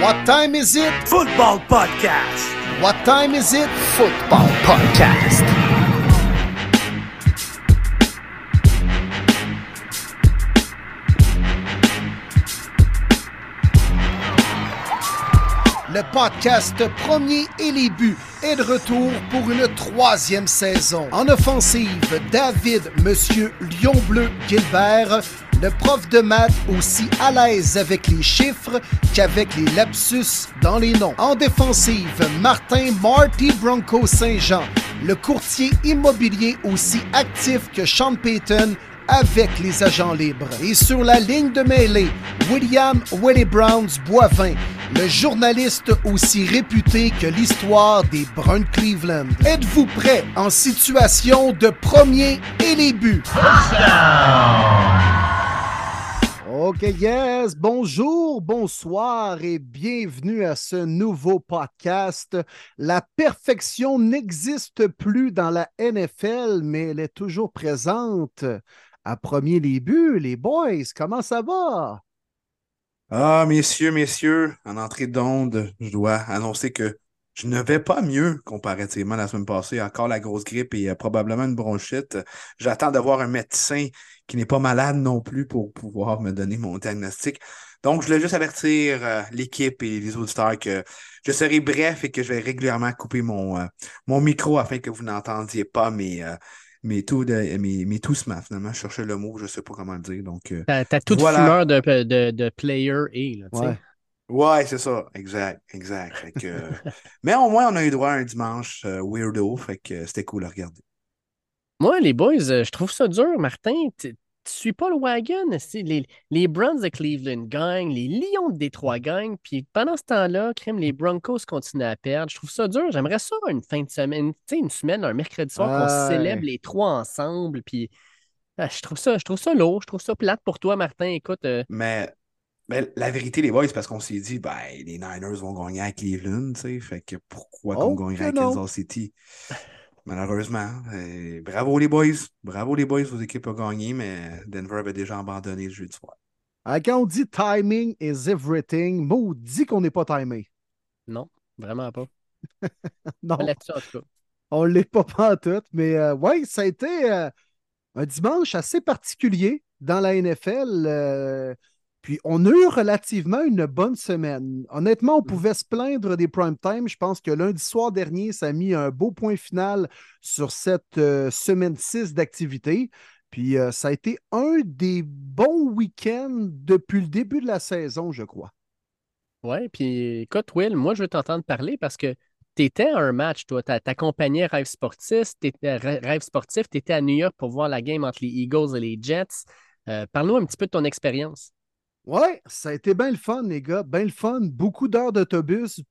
What time is it? Football Podcast. What time is it? Football Podcast. Le podcast Premier et les buts est de retour pour une troisième saison. En offensive, David Monsieur Lion Bleu Gilbert, le prof de maths aussi à l'aise avec les chiffres qu'avec les lapsus dans les noms. En défensive, Martin Marty Bronco Saint-Jean, le courtier immobilier aussi actif que Sean Payton avec les agents libres. Et sur la ligne de mêlée, William Willie Browns Boivin, le journaliste aussi réputé que l'histoire des Bruns Cleveland. Êtes-vous prêt en situation de premier et les buts? OK, yes. Bonjour, bonsoir et bienvenue à ce nouveau podcast. La perfection n'existe plus dans la NFL, mais elle est toujours présente à premier buts. Les boys, comment ça va? Ah, messieurs, messieurs, en entrée d'onde, je dois annoncer que je ne vais pas mieux comparativement à la semaine passée. Encore la grosse grippe et euh, probablement une bronchite. J'attends d'avoir un médecin qui n'est pas malade non plus pour pouvoir me donner mon diagnostic. Donc, je voulais juste avertir euh, l'équipe et les auditeurs que je serai bref et que je vais régulièrement couper mon, euh, mon micro afin que vous n'entendiez pas mes, euh, mes tout de mes, finalement. Je cherchais le mot, je ne sais pas comment le dire. Donc, euh, T'as t'as toute Voilà. fumeur de, de, de player A, là. Ouais. ouais, c'est ça. Exact, exact. Fait que, mais au moins, on a eu droit à un dimanche euh, weirdo. Fait que c'était cool à regarder. Moi, les boys, euh, je trouve ça dur, Martin. Tu suis pas le wagon. Les, les Browns de Cleveland gagnent, les Lions de Détroit gagnent, puis pendant ce temps-là, crème, les Broncos continuent à perdre. Je trouve ça dur. J'aimerais ça une fin de semaine, tu sais, une semaine, un mercredi soir, qu'on Ouais. célèbre les trois ensemble, puis ah, je trouve ça, je trouve ça lourd, je trouve ça plate pour toi, Martin. Écoute, euh, Mais, mais la vérité, les boys, c'est parce qu'on s'est dit, ben, les Niners vont gagner à Cleveland, tu sais. Fait que pourquoi Oh, qu'on gagnerait à. Kansas City? Malheureusement. bravo les boys. Bravo les boys, vos équipes ont gagné, mais Denver avait déjà abandonné le jeudi soir. Quand on dit timing is everything, maudit qu'on n'est pas timé. non, vraiment pas. Non, Pas en tout on ne l'est pas pantoute, mais euh, ouais, ça a été euh, un dimanche assez particulier dans la NFL. euh, puis on a eu relativement une bonne semaine. Honnêtement, on pouvait se plaindre des prime time. Je pense que lundi soir dernier, ça a mis un beau point final sur cette euh, semaine 6 d'activité. Puis euh, ça a été un des bons week-ends depuis le début de la saison, je crois. Ouais, puis écoute, Will, moi, je veux t'entendre parler parce que tu étais à un match, toi. Tu accompagné Rêve Sportif, t'étais- Rêve Sportif, tu étais à New York pour voir la game entre les Eagles et les Jets. Euh, Parle-nous un petit peu de ton expérience. Ouais, ça a été bien le fun, les gars. Bien le fun. Beaucoup d'heures d'autobus,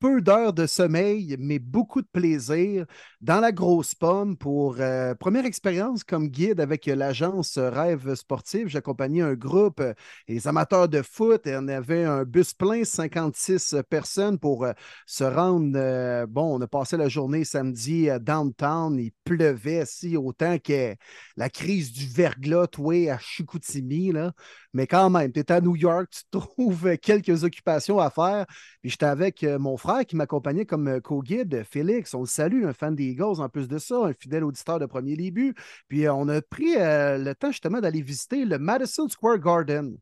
peu d'heures de sommeil, mais beaucoup de plaisir dans la grosse pomme pour euh, première expérience comme guide avec l'agence Rêve Sportif. J'accompagnais un groupe, euh, les amateurs de foot, et on avait un bus plein, 56 personnes pour euh, se rendre. bon, on a passé la journée samedi à downtown. Il pleuvait si autant que la crise du verglas, toi, à Chicoutimi, là. Mais quand même, tu es à New York, tu trouves quelques occupations à faire. Puis j'étais avec euh, mon frère qui m'accompagnait comme euh, co-guide, Félix. On le salue, un fan des Eagles en plus de ça, un fidèle auditeur de premier début. Puis euh, on a pris euh, le temps justement d'aller visiter le Madison Square Garden.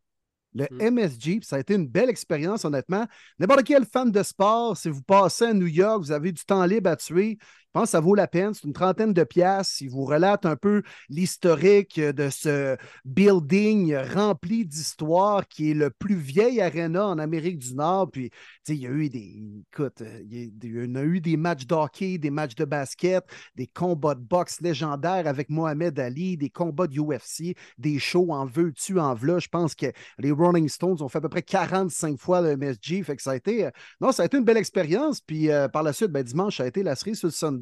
Le MSG, puis ça a été une belle expérience, honnêtement. N'importe quel fan de sport, si vous passez à New York, vous avez du temps libre à tuer, je pense que ça vaut la peine. C'est une trentaine de piastres. Il vous relate un peu l'historique de ce building rempli d'histoire qui est le plus vieil arena en Amérique du Nord. Puis, il y a eu des. Écoute, euh, il y a- il y en a eu des matchs d'hockey, des matchs de basket, des combats de boxe légendaires avec Mohamed Ali, des combats de UFC, des shows en veux-tu, en v'là. Je pense que les Rolling Stones ont fait à peu près 45 fois le MSG. Fait que ça a été. euh, non, ça a été une belle expérience. Puis euh, par la suite, ben, dimanche, ça a été la cerise sur le Sunday.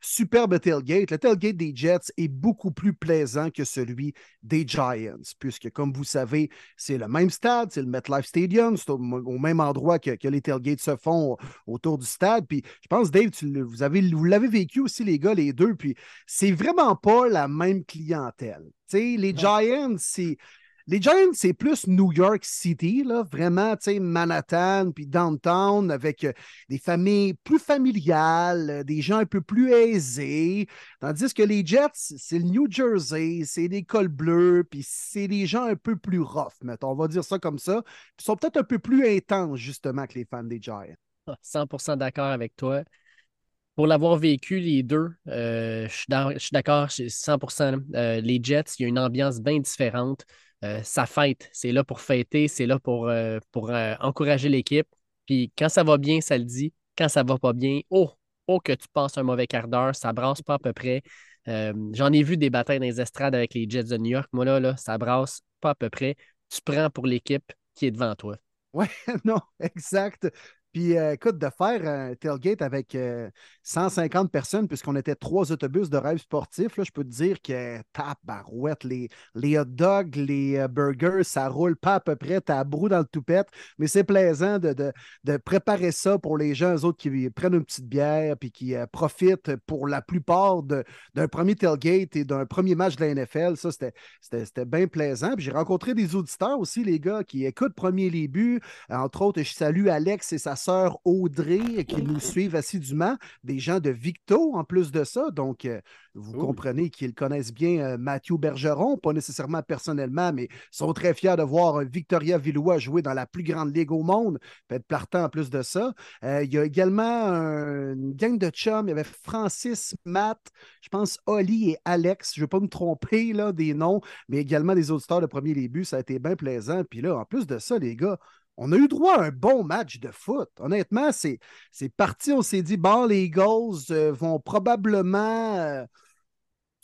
Superbe tailgate. Le tailgate des Jets est beaucoup plus plaisant que celui des Giants, puisque, comme vous savez, c'est le même stade, c'est le MetLife Stadium, c'est au, au même endroit que, que les tailgates se font autour du stade. Puis je pense, Dave, tu le- vous avez, vous l'avez vécu aussi, les gars, les deux. Puis c'est vraiment pas la même clientèle. Les Giants, c'est les Giants, c'est plus New York City, là, vraiment, tu sais, Manhattan, puis downtown, avec euh, des familles plus familiales, euh, des gens un peu plus aisés. Tandis que les Jets, c'est le New Jersey, c'est des cols bleus, puis c'est des gens un peu plus rough, mettons, on va dire ça comme ça. Ils sont peut-être un peu plus intenses, justement, que les fans des Giants. 100% ah, d'accord avec toi. Pour l'avoir vécu, les deux, euh, je suis d'accord, 100%. les Jets, il y a une ambiance bien différente. Euh, ça fête. C'est là pour fêter, c'est là pour, euh, euh, encourager l'équipe. Puis quand ça va bien, ça le dit. Quand ça va pas bien, oh, oh que tu passes un mauvais quart d'heure, ça brasse pas à peu près. J'en ai vu des batailles dans les estrades avec les Jets de New York. Moi, là, là ça brasse pas à peu près. Tu prends pour l'équipe qui est devant toi. Oui, non, exact. Puis euh, écoute, de faire un tailgate avec 150 euh, personnes, puisqu'on était trois autobus de rêve sportif, là, je peux te dire que tape, barouette, les, les hot dogs, les euh, burgers, ça roule pas à peu près, t'as brou dans le toupette, mais c'est plaisant de, de, préparer ça pour les gens, eux autres qui prennent une petite bière puis qui profitent pour la plupart d'un premier tailgate et d'un premier match de la NFL. Ça, c'était bien plaisant. Puis j'ai rencontré des auditeurs aussi, les gars, qui écoutent Premier Les Buts. Entre autres, je salue Alex et sa sœur Audrey qui nous suivent assidûment, des gens de Victo en plus de ça. Donc, euh, vous comprenez qu'ils connaissent bien euh, Mathieu Bergeron, pas nécessairement personnellement, mais sont très fiers de voir Victoria Villois jouer dans la plus grande ligue au monde. Peut-être partant en plus de ça. Euh, il y a également une gang de chums. Il y avait Francis, Matt, je pense Oli et Alex. Je ne vais pas me tromper là, des noms, mais également des auditeurs de premier début. Ça a été bien plaisant. Puis là, en plus de ça, les gars, on a eu droit à un bon match de foot. Honnêtement, c'est parti. On s'est dit, bon, les Eagles euh, vont probablement euh,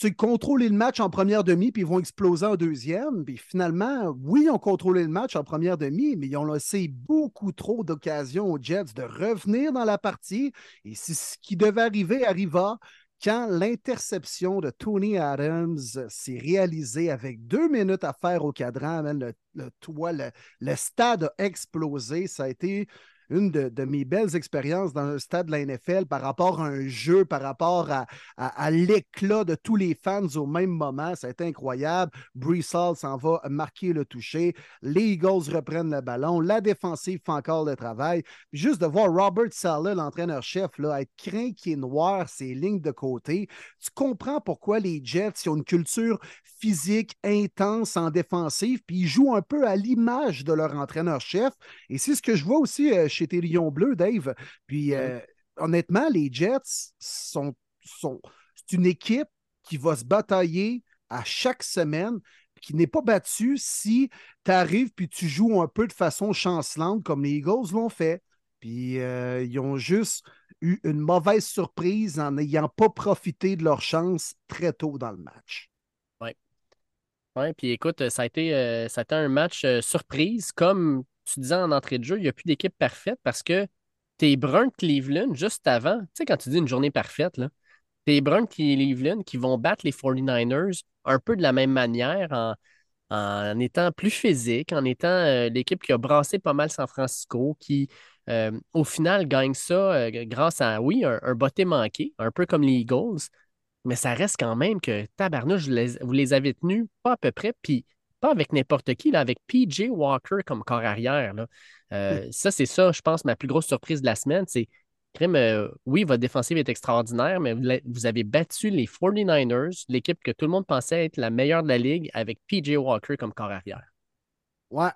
contrôler le match en première demi, puis ils vont exploser en deuxième. Puis finalement, oui, ils ont contrôlé le match en première demi, mais ils ont laissé beaucoup trop d'occasions aux Jets de revenir dans la partie. Et si ce qui devait arriver arriva, quand l'interception de Tony Adams s'est réalisée avec deux minutes à faire au cadran, le, toit, le, stade a explosé. Ça a été une de, mes belles expériences dans le stade de la NFL par rapport à un jeu, par rapport à, l'éclat de tous les fans au même moment. Ça a été incroyable. Hall s'en va marquer le toucher. Les Eagles reprennent le ballon. La défensive fait encore le travail. juste de voir Robert Saleh, l'entraîneur-chef, être craint qui est noir, ses lignes de côté, tu comprends pourquoi les Jets ont une culture physique intense en défensive, puis ils jouent un peu à l'image de leur entraîneur-chef. Et c'est ce que je vois aussi euh, chez tes Lions bleus, Dave. Puis euh, honnêtement, les Jets sont, sont c'est une équipe qui va se batailler à chaque semaine, qui n'est pas battue si tu arrives puis tu joues un peu de façon chancelante comme les Eagles l'ont fait. Puis euh, ils ont juste eu une mauvaise surprise en n'ayant pas profité de leur chance très tôt dans le match. Oui. Oui, puis écoute, ça a été, euh, ça a été un match surprise, comme tu disais en entrée de jeu, il n'y a plus d'équipe parfaite parce que tes Bruns de Cleveland, juste avant, tu sais, quand tu dis une journée parfaite, là, tes Bruns de Cleveland qui vont battre les 49ers un peu de la même manière en, en étant plus physique, en étant euh, l'équipe qui a brassé pas mal San Francisco, qui euh, au final gagne ça euh, grâce à, oui, un, un botté manqué, un peu comme les Eagles, mais ça reste quand même que tabarnouche, vous les avez tenus pas à peu près, puis pas avec n'importe qui, là, avec PJ Walker comme corps arrière. Euh, ça, c'est ça, je pense, ma plus grosse surprise de la semaine. C'est, euh, oui, votre défensive est extraordinaire, mais vous, avez battu les 49ers, l'équipe que tout le monde pensait être la meilleure de la ligue, avec PJ Walker comme corps arrière. Ouais.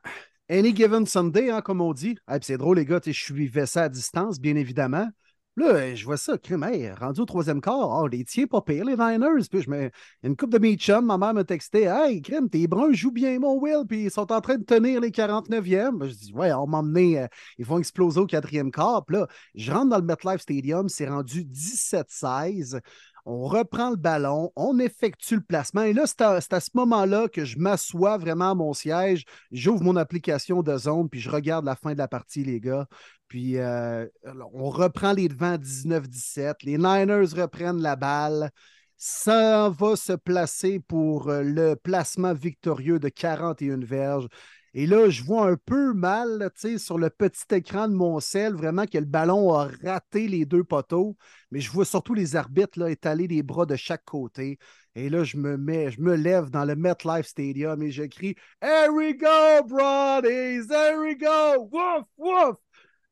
Any given Sunday, hein, comme on dit. c'est drôle, les gars, je suivais ça à distance, bien évidemment. Là, je vois ça, crime, rendu au troisième quart, oh, les tiens pas pire, les Niners. Puis je mets une coupe de mes ma mère me textait Hey, crime, tes bruns jouent bien, mon Will, puis ils sont en train de tenir les 49e. Ben, je dis Ouais, on m'a emmené, euh, ils vont exploser au quatrième quart. Puis là, je rentre dans le MetLife Stadium, c'est rendu 17-16 on reprend le ballon, on effectue le placement. Et là, c'est à, ce moment-là que je m'assois vraiment à mon siège, j'ouvre mon application de zone, puis je regarde la fin de la partie, les gars. Puis euh, on reprend les devants 19-17. Les Niners reprennent la balle. Ça va se placer pour euh, le placement victorieux de 41 verges. Et là, je vois un peu mal là, tu sais, sur le petit écran de mon sel, vraiment que le ballon a raté les deux poteaux. Mais je vois surtout les arbitres là, étaler les bras de chaque côté. Et là, je me mets, je me lève dans le MetLife Stadium et je crie Here we go, Brodies! Here we go! Wouf, wouf!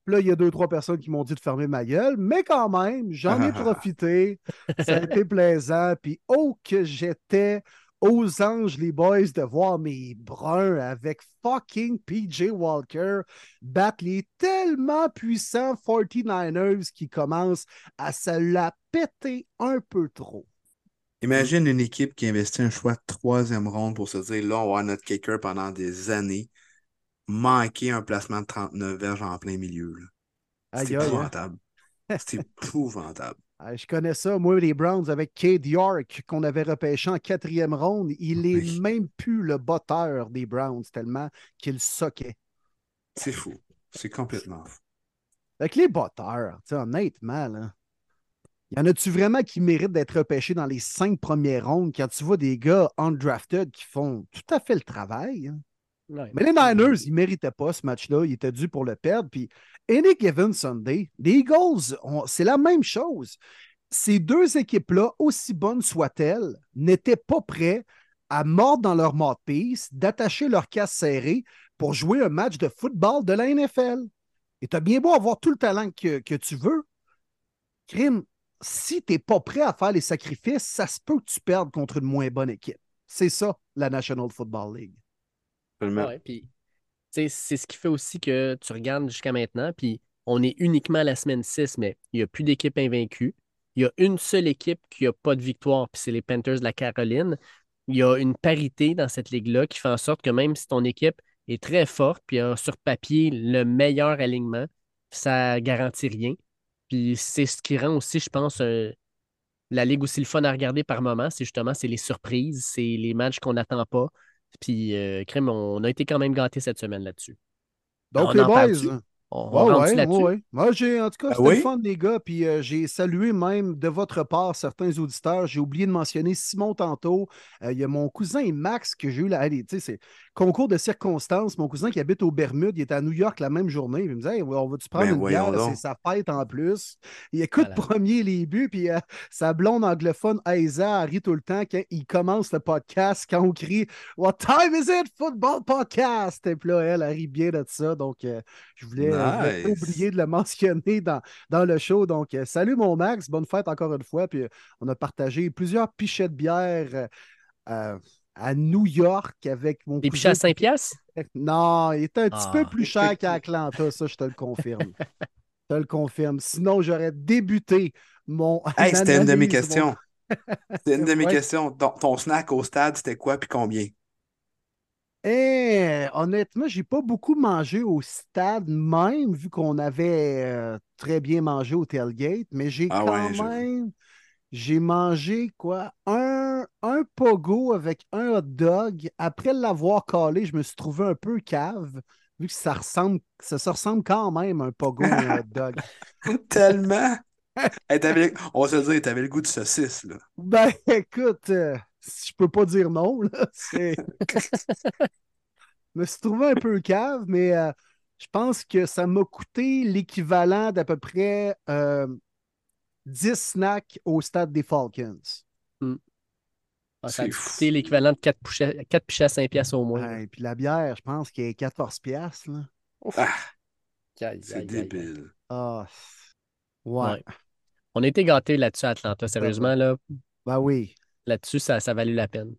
Puis là, il y a deux, trois personnes qui m'ont dit de fermer ma gueule, mais quand même, j'en ai profité. Ça a été plaisant. Puis, oh, que j'étais aux anges, les boys, de voir mes bruns avec fucking PJ Walker battre les tellement puissants 49ers qui commencent à se la péter un peu trop. Imagine une équipe qui investit un choix de troisième ronde pour se dire là, on va avoir notre kicker pendant des années, manquer un placement de 39 verges en plein milieu. C'est hein? épouvantable. C'est épouvantable. Ah, Je connais ça, moi, les Browns, avec Cade York, qu'on avait repêché en quatrième ronde. Il est Oui. même plus le botteur des Browns, tellement qu'il soquait. C'est fou. C'est complètement fou. Avec les botteurs, honnêtement, là, y en a-tu vraiment qui méritent d'être repêchés dans les cinq premières rondes quand tu vois des gars undrafted qui font tout à fait le travail? hein? Mais les Niners, ils ne méritaient pas ce match-là. Ils étaient dû pour le perdre. Puis, any given Sunday, les Eagles, c'est la même chose. Ces deux équipes-là, aussi bonnes soient-elles, n'étaient pas prêts à mordre dans leur mouthpiece, d'attacher leur casse serrée pour jouer un match de football de la NFL. Et tu as bien beau avoir tout le talent que, que tu veux. Crime, si tu n'es pas prêt à faire les sacrifices, ça se peut que tu perdes contre une moins bonne équipe. C'est ça, la National Football League. Ouais, puis, c'est ce qui fait aussi que tu regardes jusqu'à maintenant, puis on est uniquement à la semaine 6, mais il n'y a plus d'équipe invaincue. Il y a une seule équipe qui n'a pas de victoire, puis c'est les Panthers de la Caroline. Il y a une parité dans cette ligue-là qui fait en sorte que même si ton équipe est très forte, puis a sur papier le meilleur alignement, ça garantit rien. Puis c'est ce qui rend aussi, je pense, un- la ligue aussi le fun à regarder par moment. C'est justement les surprises, c'est les matchs qu'on n'attend pas. Puis, euh, crème, on a été quand même gâtés cette semaine là-dessus. Donc, On les boys, On, Ouais, là-dessus. Moi, j'ai, en tout cas, Ah c'était oui? le fun, les gars. Puis euh, j'ai salué même de votre part certains auditeurs. J'ai oublié de mentionner Simon tantôt. Euh, Il y a mon cousin Max que j'ai eu là. allez, Tu sais, c'est concours de circonstances. Mon cousin qui habite aux Bermudes, il était à New York la même journée. Il me disait, Hey, on va-tu prendre Ben, une bière? C'est sa fête en plus. Il écoute Voilà. premier les buts. Puis euh, sa blonde anglophone, Aïsa, elle rit tout le temps quand il commence le podcast, quand on crie What time is it? Football podcast? Et puis là, elle, elle rit bien de ça. Donc, euh, je voulais, Nice. oublier de le mentionner dans, dans le show. Donc, euh, salut mon Max, bonne fête encore une fois. Puis, euh, on a partagé plusieurs pichets de bière euh, euh, à New York avec mon Des pichets à 5 piastres? Non, il est un petit Ah. peu plus cher qu'à Atlanta, ça, je te le confirme. je te le confirme. Sinon, j'aurais débuté mon. Hey, c'était une de mes mon- questions. C'était une de mes questions. Ton, ton snack au stade, c'était quoi puis combien? Eh, honnêtement, j'ai pas beaucoup mangé au stade même, vu qu'on avait euh, très bien mangé au tailgate, mais j'ai Ah quand ouais, même, j'ai mangé quoi? Un, un pogo avec un hot dog. Après l'avoir calé, je me suis trouvé un peu cave, vu que ça ressemble, ça se ressemble quand même un pogo et un hot dog. Tellement! Hey, t'avais- on va se le dire, t'avais le goût de saucisse, là. Ben, écoute, euh, je peux pas dire non, là. C'est... Je me suis trouvé un peu cave, mais euh, je pense que ça m'a coûté l'équivalent d'à peu près euh, 10 snacks au stade des Falcons. Ah, ça a coûter l'équivalent de 4 pichets, 4 pichets à 5 piastres au moins. Et puis la bière, je pense qu'elle est 14 piastres. Là. Ah, c'est débile. Ah, ouais. Ouais. On a été gâtés là-dessus à Atlanta, sérieusement, là. Ben oui. Là-dessus, ça, ça valait la peine.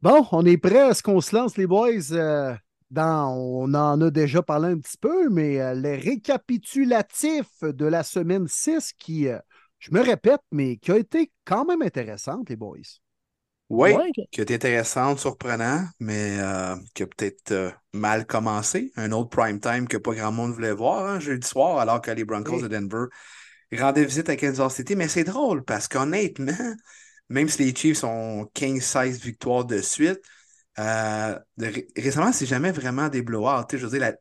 Bon, on est prêt à ce qu'on se lance, les boys. euh, dans, on en a déjà parlé un petit peu, mais euh, les récapitulatifs de la semaine 6 qui, euh, je me répète, mais qui a été quand même intéressante, les boys. Oui, Ouais, qui est intéressante, surprenant, mais euh, qui a peut-être euh, mal commencé. Un autre prime time que pas grand monde voulait voir, hein, jeudi soir, alors que les Broncos de Denver rendaient visite à Kansas City. Mais c'est drôle parce qu'honnêtement, même si les Chiefs ont 15-16 victoires de suite, euh, récemment, c'est jamais vraiment des blowouts. Tu Je veux dire, la,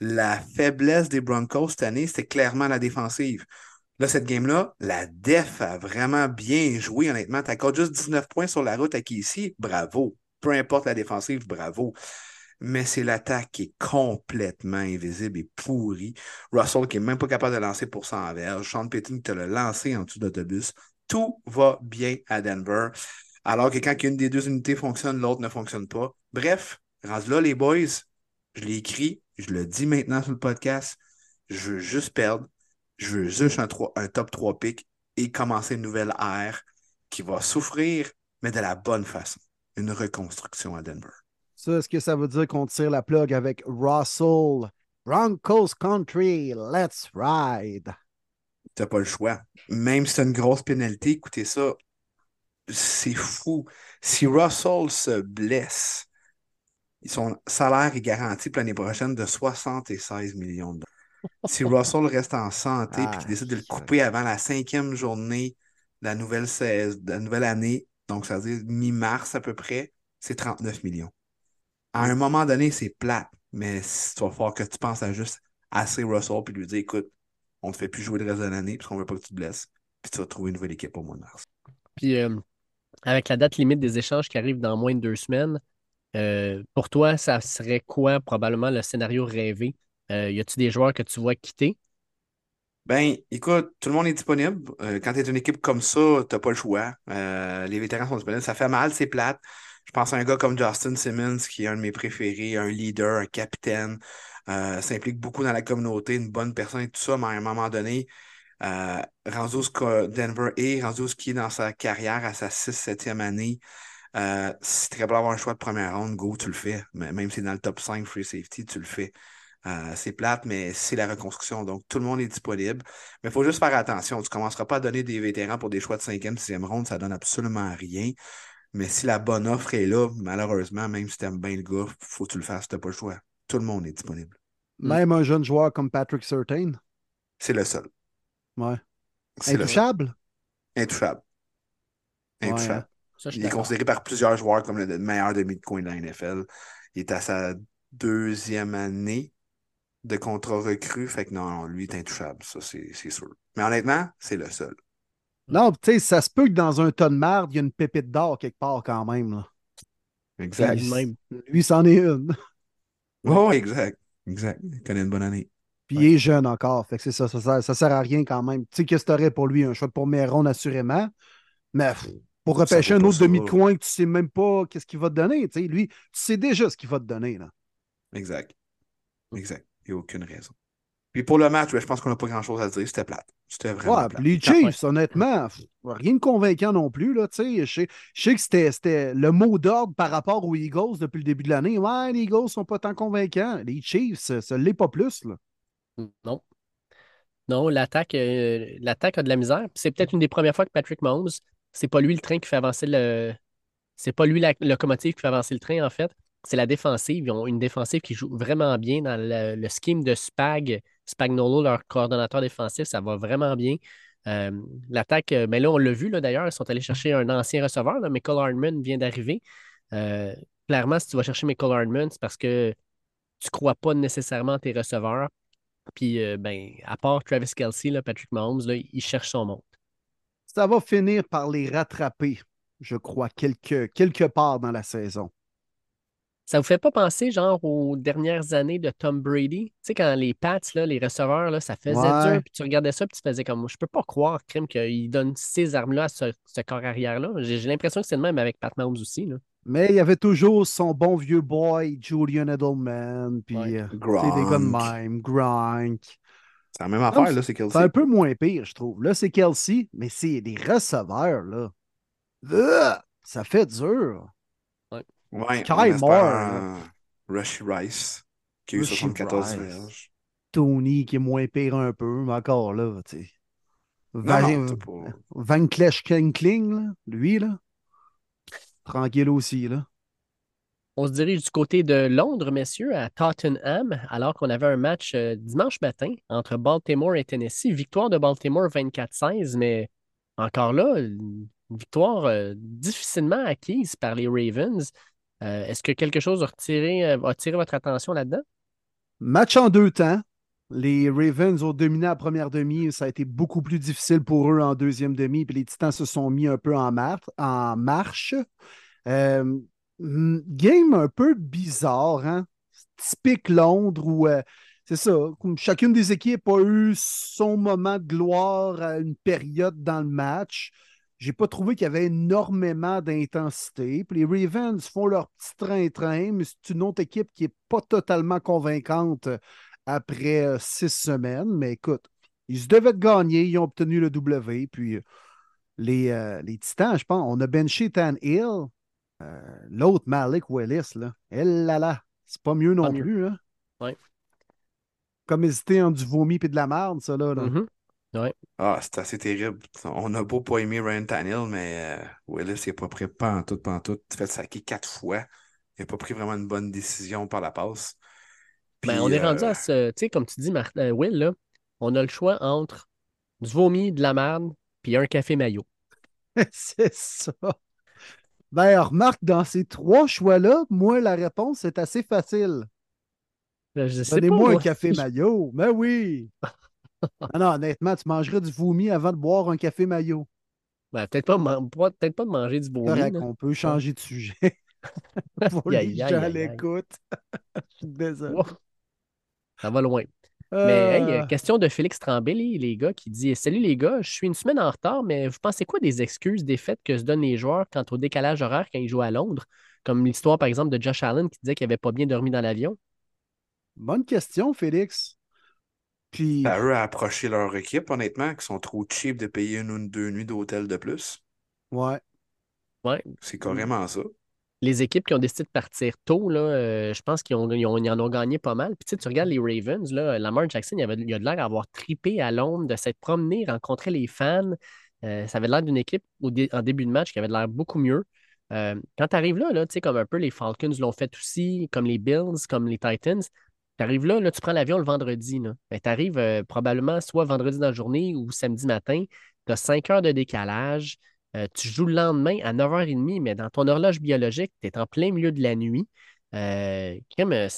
la faiblesse des Broncos cette année, c'était clairement la défensive. Là, cette game-là, la def a vraiment bien joué, honnêtement. T'as encore juste 19 points sur la route à qui ici, bravo. Peu importe la défensive, bravo. mais c'est l'attaque qui est complètement invisible et pourrie. Russell qui est même pas capable de lancer pour 100 verges. Sean Payton qui te l'a lancé en dessous d'autobus. Tout va bien à Denver. Alors que quand une des deux unités fonctionne, l'autre ne fonctionne pas. Bref, rendu là, les boys, je l'ai écrit, je le dis maintenant sur le podcast. Je veux juste perdre. Je veux juste un, top 3 pick et commencer une nouvelle ère qui va souffrir, mais de la bonne façon. Une reconstruction à Denver. Ça, est-ce que ça veut dire qu'on tire la plug avec Russell? Broncos Country, let's ride. T'as pas le choix. Même si c'est une grosse pénalité, écoutez ça, c'est fou. Si Russell se blesse, son salaire est garanti pour l'année prochaine de 76 millions de dollars. Si Russell reste en santé et qu'il décide de le couper avant la cinquième journée de la nouvelle, de la nouvelle année, donc ça veut dire mi-mars à peu près, c'est 39 millions à un moment donné, c'est plate, mais tu vas falloir que tu penses à juste assez Russell puis lui dire écoute, on ne te fait plus jouer le reste de l'année parce qu'on veut pas que tu te blesses. Puis tu vas trouver une nouvelle équipe au mois de mars. Puis euh, avec la date limite des échanges qui arrive dans moins de deux semaines, euh, pour toi, ça serait quoi probablement le scénario rêvé? Euh, y a-t-il des joueurs que tu vois quitter? Ben, écoute, tout le monde est disponible. quand tu es une équipe comme ça, tu n'as pas le choix. les vétérans sont disponibles. Ça fait mal, c'est plate. Je pense à un gars comme Justin Simmons, qui est un de mes préférés, un leader, un capitaine, euh, s'implique beaucoup dans la communauté, une bonne personne et tout ça, mais à un moment donné, euh, Denver est, rendu qui est dans sa carrière à sa 6-7e année, euh, si tu es capable d'avoir un choix de première ronde, go, tu le fais. Même si c'est dans le top 5 free safety, tu le fais. Euh, c'est plate, mais c'est la reconstruction. Donc, tout le monde est disponible. Mais il faut juste faire attention. Tu ne commenceras pas à donner des vétérans pour des choix de 5e, 6e ronde. Ça donne absolument rien. Mais si la bonne offre est là, malheureusement, même si tu aimes bien le gars, faut que tu le fasses, tu n'as pas le choix. Tout le monde est disponible. Mm. Même un jeune joueur comme Patrick Surtain. C'est le seul. Ouais. Intouchable? Intouchable. Intouchable. il est considéré par plusieurs joueurs comme le meilleur demi-de-coin de la NFL. Il est à sa deuxième année de contrat recru. Fait que non, lui est intouchable. Ça, c'est sûr. Mais honnêtement, c'est le seul. Non, tu sais, ça se peut que dans un tas de marde, il y a une pépite d'or quelque part quand même. Là. Exact. Lui, c'en est une. Oh, exact. Exact. Il connaît une bonne année. Puis il est jeune encore. Fait que c'est ça, ça, ça, sert à rien quand même. Tu sais, qu'est-ce que pour lui? Un choix pour Méron, assurément. Mais pour repêcher un autre demi-coin que tu sais même pas qu'est-ce qu'il va te donner. Tu sais, lui, tu sais déjà ce qu'il va te donner. Là. Exact. Exact. Il n'y a aucune raison. Puis pour le match, je pense qu'on n'a pas grand-chose à dire. C'était plate. C'était vraiment ouais, Les Chiefs, honnêtement, rien de convaincant non plus. Là, je, sais, je sais que c'était le mot d'ordre par rapport aux Eagles depuis le début de l'année. Ouais, les Eagles sont pas tant convaincants. Les Chiefs, ça ne l'est pas plus. Là. Non. Non, l'attaque euh, l'attaque a de la misère. C'est peut-être une des premières fois que Patrick Mahomes, c'est pas lui le train qui fait avancer le. C'est pas lui la locomotive qui fait avancer le train, en fait c'est la défensive. Ils ont une défensive qui joue vraiment bien dans le, scheme de Spag. Spagnolo, leur coordonnateur défensif, ça va vraiment bien. Euh, l'attaque, mais euh, ben là, on l'a vu d'ailleurs, ils sont allés chercher un ancien receveur. Michael Hardman vient d'arriver. Euh, clairement, si tu vas chercher Michael Hardman, c'est parce que tu ne crois pas nécessairement tes receveurs. Puis, ben, à part Travis Kelsey, Patrick Mahomes, là, il cherche son monde. Ça va finir par les rattraper, je crois, quelque part dans la saison. Ça vous fait pas penser, genre, aux dernières années de Tom Brady? Tu sais, quand les Pats, là, les receveurs, là, ça faisait dur, puis tu regardais ça, puis tu faisais comme, je peux pas croire, Crime, qu'il donne ces armes-là à ce, corps arrière-là. J'ai l'impression que c'est le même avec Pat Mahomes aussi, là. Mais il y avait toujours son bon vieux boy, Julian Edelman, puis euh, des gars de même, Gronk. C'est la même affaire, là, c'est Kelsey. C'est un peu moins pire, je trouve. Là, c'est Kelsey, mais c'est des receveurs, là. ça fait dur. Ouais, Kai. Rushy Rice, qui a eu 74 verges. Tony, qui est moins pire un peu, mais encore là, tu sais. Van, Van Klesch Kling, là, lui, là. Tranquille aussi, là. On se dirige du côté de Londres, messieurs, à Tottenham, alors qu'on avait un match euh, dimanche matin entre Baltimore et Tennessee. Victoire de Baltimore 24-16, mais encore là, une victoire euh, difficilement acquise par les Ravens. Euh, est-ce que quelque chose a, retiré, euh, attiré votre attention là-dedans? Match en deux temps. Les Ravens ont dominé la première demi. Ça a été beaucoup plus difficile pour eux en deuxième demi. Puis les Titans se sont mis un peu en, marche. Euh, game un peu bizarre. Hein? typique Londres où c'est ça, chacune des équipes a eu son moment de gloire à une période dans le match. J'ai pas trouvé qu'il y avait énormément d'intensité. Puis les Ravens font leur petit train-train, mais c'est une autre équipe qui n'est pas totalement convaincante après euh, six semaines. Mais écoute, ils se devaient de gagner, ils ont obtenu le W. Puis euh, les, euh, les Titans, je pense, on a benché Tan Hill. L'autre, Malik Willis, là. Elle là là. C'est pas mieux non Pas mieux. plus, là. Ouais. Comme hésiter entre du vomi et de la merde, ça, là. là. Ah, c'est assez terrible. On a beau pas aimer Ryan Tannehill, mais euh, Willis n'est pas pris pas en tout, pas en tout. Il fait saquer quatre fois. Il n'a pas pris vraiment une bonne décision par la passe. Ben, on est rendu euh, à ce. Tu sais, comme tu dis, Martin, euh, Will, là, on a le choix entre du vomi, de la merde, puis un café maillot. c'est ça. Ben, remarque, dans ces trois choix-là, moi, la réponse est assez facile. Ben, Je sais pas, Donnez-moi un café maillot. Ben oui. Non, honnêtement, tu mangerais du vomi avant de boire un café maillot. Ben, peut-être pas, man- pas- peut-être pas de manger du vomi. Correct, on peut changer de sujet. Pour les gens à l'écoute. Je suis désolé. Ça va loin. Mais Euh, hey, euh, question de Félix Tremblay, les, les gars, qui dit Salut les gars, je suis une semaine en retard, mais vous pensez quoi des excuses, des faits que se donnent les joueurs quant au décalage horaire quand ils jouent à Londres? Comme l'histoire, par exemple, de Josh Allen qui disait qu'il n'avait pas bien dormi dans l'avion. Bonne question, Félix. Puis, à eux à approcher leur équipe, honnêtement, qui sont trop cheap de payer une ou deux nuits d'hôtel de plus. ouais. Ouais. C'est carrément ça. Les équipes qui ont décidé de partir tôt, là, euh, je pense qu'ils ont, ils ont- ils en ont gagné pas mal. Puis tu sais, tu regardes les Ravens, là, Lamar Jackson, il, avait, il a de l'air d'avoir tripé à Londres, de s'être promené, rencontrer les fans. Euh, ça avait l'air d'une équipe au dé- en début de match qui avait de l'air beaucoup mieux. Euh, quand tu arrives là, là tu sais, comme un peu les Falcons l'ont fait aussi, comme les Bills, comme les Titans, tu arrives là, là, tu prends l'avion le vendredi. Tu arrives probablement soit vendredi dans la journée ou samedi matin. Tu as 5 heures de décalage. Euh, tu joues le lendemain à 9h30, mais dans ton horloge biologique, tu es en plein milieu de la nuit. Euh, crème, euh,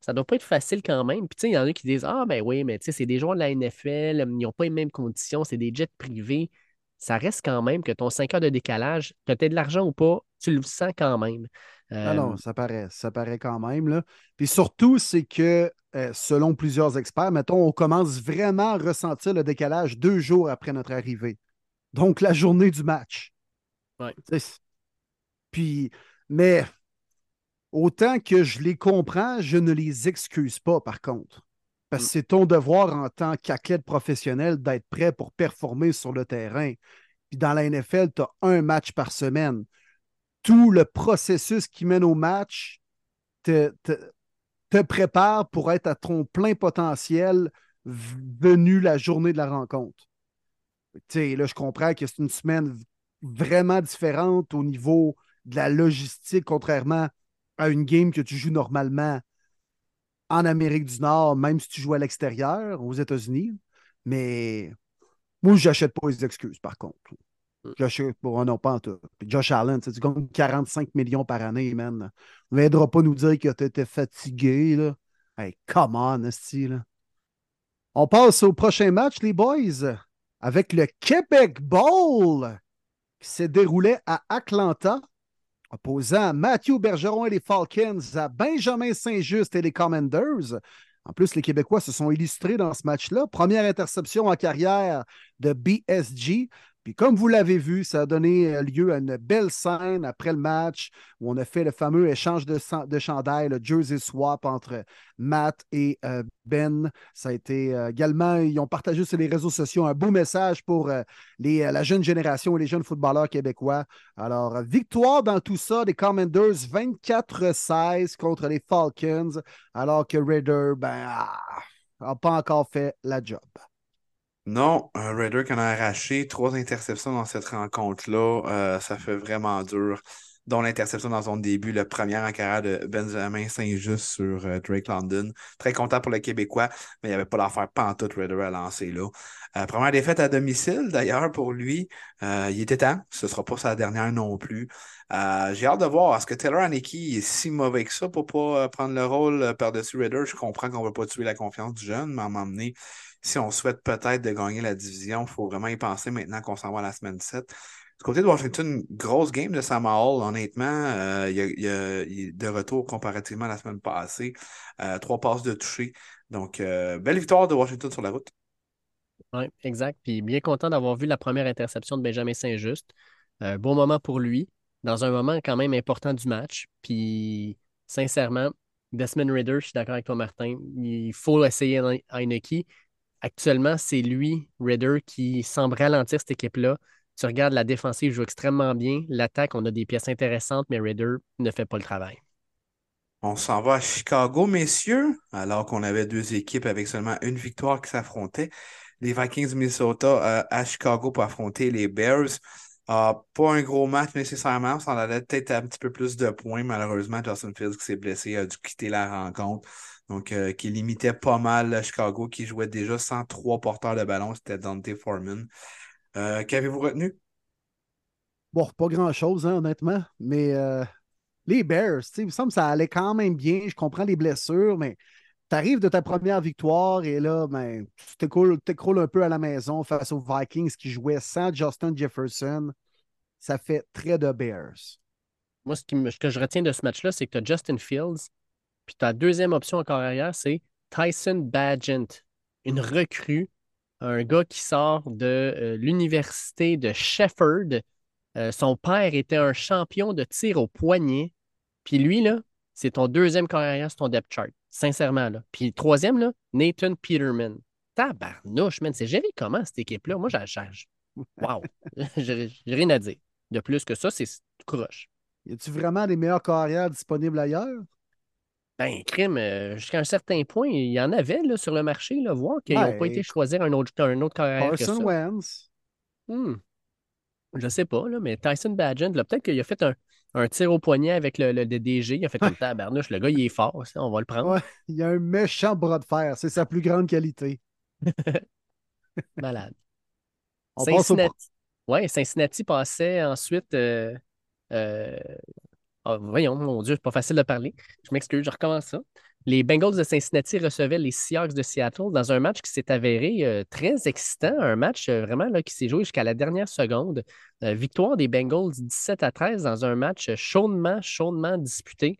ça doit pas être facile quand même. Puis, il y en a qui disent Ah, ben oui, mais tu sais, c'est des joueurs de la NFL, ils n'ont pas les mêmes conditions, c'est des jets privés. Ça reste quand même que ton 5 heures de décalage, que tu aies de l'argent ou pas, tu le sens quand même. Ah Euh, non, ça paraît, ça paraît quand même. Là. Puis surtout, c'est que, euh, selon plusieurs experts, mettons, on commence vraiment à ressentir le décalage deux jours après notre arrivée. Donc, la journée du match. Ouais. Puis, mais autant que je les comprends, je ne les excuse pas, par contre. Parce que Mm. c'est ton devoir en tant qu'athlète professionnel d'être prêt pour performer sur le terrain. Puis dans la NFL, tu as un match par semaine. Tout le processus qui mène au match te, prépare pour être à ton plein potentiel venu la journée de la rencontre. Tu sais, là, je comprends que c'est une semaine vraiment différente au niveau de la logistique, contrairement à une game que tu joues normalement en Amérique du Nord, même si tu joues à l'extérieur, aux États-Unis. Mais moi, je n'achète pas les excuses, par contre. J'achète pas, oh non, pas Josh Allen, tu gagnes 45 millions par année, man. Ne viendra pas nous dire que tu étais fatigué, là. Hey, come on, là. On passe au prochain match, les boys, avec le Québec Bowl qui s'est déroulé à Atlanta, opposant Mathieu Bergeron et les Falcons à Benjamin Saint-Just et les Commanders. En plus, les Québécois se sont illustrés dans ce match-là. Première interception en carrière de BSG. Puis comme vous l'avez vu, ça a donné euh, lieu à une belle scène après le match où on a fait le fameux échange de, de le jersey swap entre Matt et euh, Ben. Ça a été euh, également, ils ont partagé sur les réseaux sociaux un beau message pour la jeune génération et les jeunes footballeurs québécois. Alors, victoire dans tout ça des Commanders 24-16 contre les Falcons, alors que Raider, ben, n'a pas encore fait la job. Non, un Raider qui en a arraché trois interceptions dans cette rencontre-là, euh, ça fait vraiment dur. Dont l'interception dans son début, le premier en carrière de Benjamin Saint-Just sur euh, Drake London. Très content pour le Québécois, mais il n'y avait pas l'affaire pantoute Raider à lancer là. Euh, première défaite à domicile, d'ailleurs, pour lui. Il était temps. Ce ne sera pas sa dernière non plus. J'ai hâte de voir. Est-ce que Taylor Haneke est si mauvais que ça pour pas euh, prendre le rôle par-dessus Raider? Je comprends qu'on ne veut pas tuer la confiance du jeune, mais à donné, si on souhaite peut-être de gagner la division, il faut vraiment y penser maintenant qu'on s'en va à la semaine 7. Du côté de Washington, grosse game de Sam Hall, honnêtement. Euh, il, y a, de retour comparativement à la semaine passée. Euh, trois passes de toucher. Donc, euh, belle victoire de Washington sur la route. Oui, exact. Puis bien content d'avoir vu la première interception de Benjamin Saint-Just. bon moment pour lui, dans un moment quand même important du match. Puis, sincèrement, Desmond Ritter, je suis d'accord avec toi, Martin. Il faut essayer Heineke. Actuellement, c'est lui, Ritter, qui semble ralentir cette équipe-là. Tu regardes la défensive joue extrêmement bien. L'attaque, on a des pièces intéressantes, mais Raider ne fait pas le travail. On s'en va à Chicago, messieurs, alors qu'on avait deux équipes avec seulement une victoire qui s'affrontaient. Les Vikings Minnesota euh, à Chicago pour affronter les Bears. Euh, pas un gros match nécessairement. Ça en allait peut-être un petit peu plus de points. Malheureusement, Justin Fields qui s'est blessé a dû quitter la rencontre. Donc, euh, qui limitait pas mal Chicago, qui jouait déjà 103 porteurs de ballon. C'était Dante Foreman. Euh, qu'avez-vous retenu? Bon, pas grand-chose, hein, honnêtement. Mais euh, les Bears, il me semble que ça allait quand même bien. Je comprends les blessures, mais tu arrives de ta première victoire et là, ben, tu t'écroules un peu à la maison face aux Vikings qui jouaient sans Justin Jefferson. Ça fait très de Bears. Moi, ce, que je retiens de ce match-là, c'est que tu as Justin Fields, puis ta deuxième option encore arrière, c'est Tyson Badgent, une recrue un gars qui sort de euh, l'université de Shefford. Euh, son père était un champion de tir au poignet. Puis lui, là, c'est ton deuxième carrière sur ton depth chart. Sincèrement, là. Puis troisième, là, Nathan Peterman. Tabarnouche, man. C'est géré comment cette équipe-là? Moi, j'ai charge. Wow. j'ai rien à dire. De plus que ça, c'est croche. Y a-tu vraiment des meilleures carrières disponibles ailleurs? Ben, crime, euh, jusqu'à un certain point, il y en avait là, sur le marché, là, voir qu'ils n'ont pas été choisir un autre, un autre carrière. Carson Wentz. Hmm. Je sais pas, là, mais Tyson Badgent, peut-être qu'il a fait un, un, tir au poignet avec le, le DDG. Il a fait comme tabarnouche. Le gars, il est fort. on va le prendre. Ouais, il a un méchant bras de fer. C'est sa plus grande qualité. Malade. On Cincinnati. Passe au... Ouais, Cincinnati passait ensuite. Euh, euh, ah, voyons, mon Dieu, c'est pas facile de parler. Je m'excuse, je recommence ça. Les Bengals de Cincinnati recevaient les Seahawks de Seattle dans un match qui s'est avéré euh, très excitant, un match euh, vraiment là, qui s'est joué jusqu'à la dernière seconde. Euh, victoire des Bengals 17 à 13 dans un match chaudement, chaudement disputé.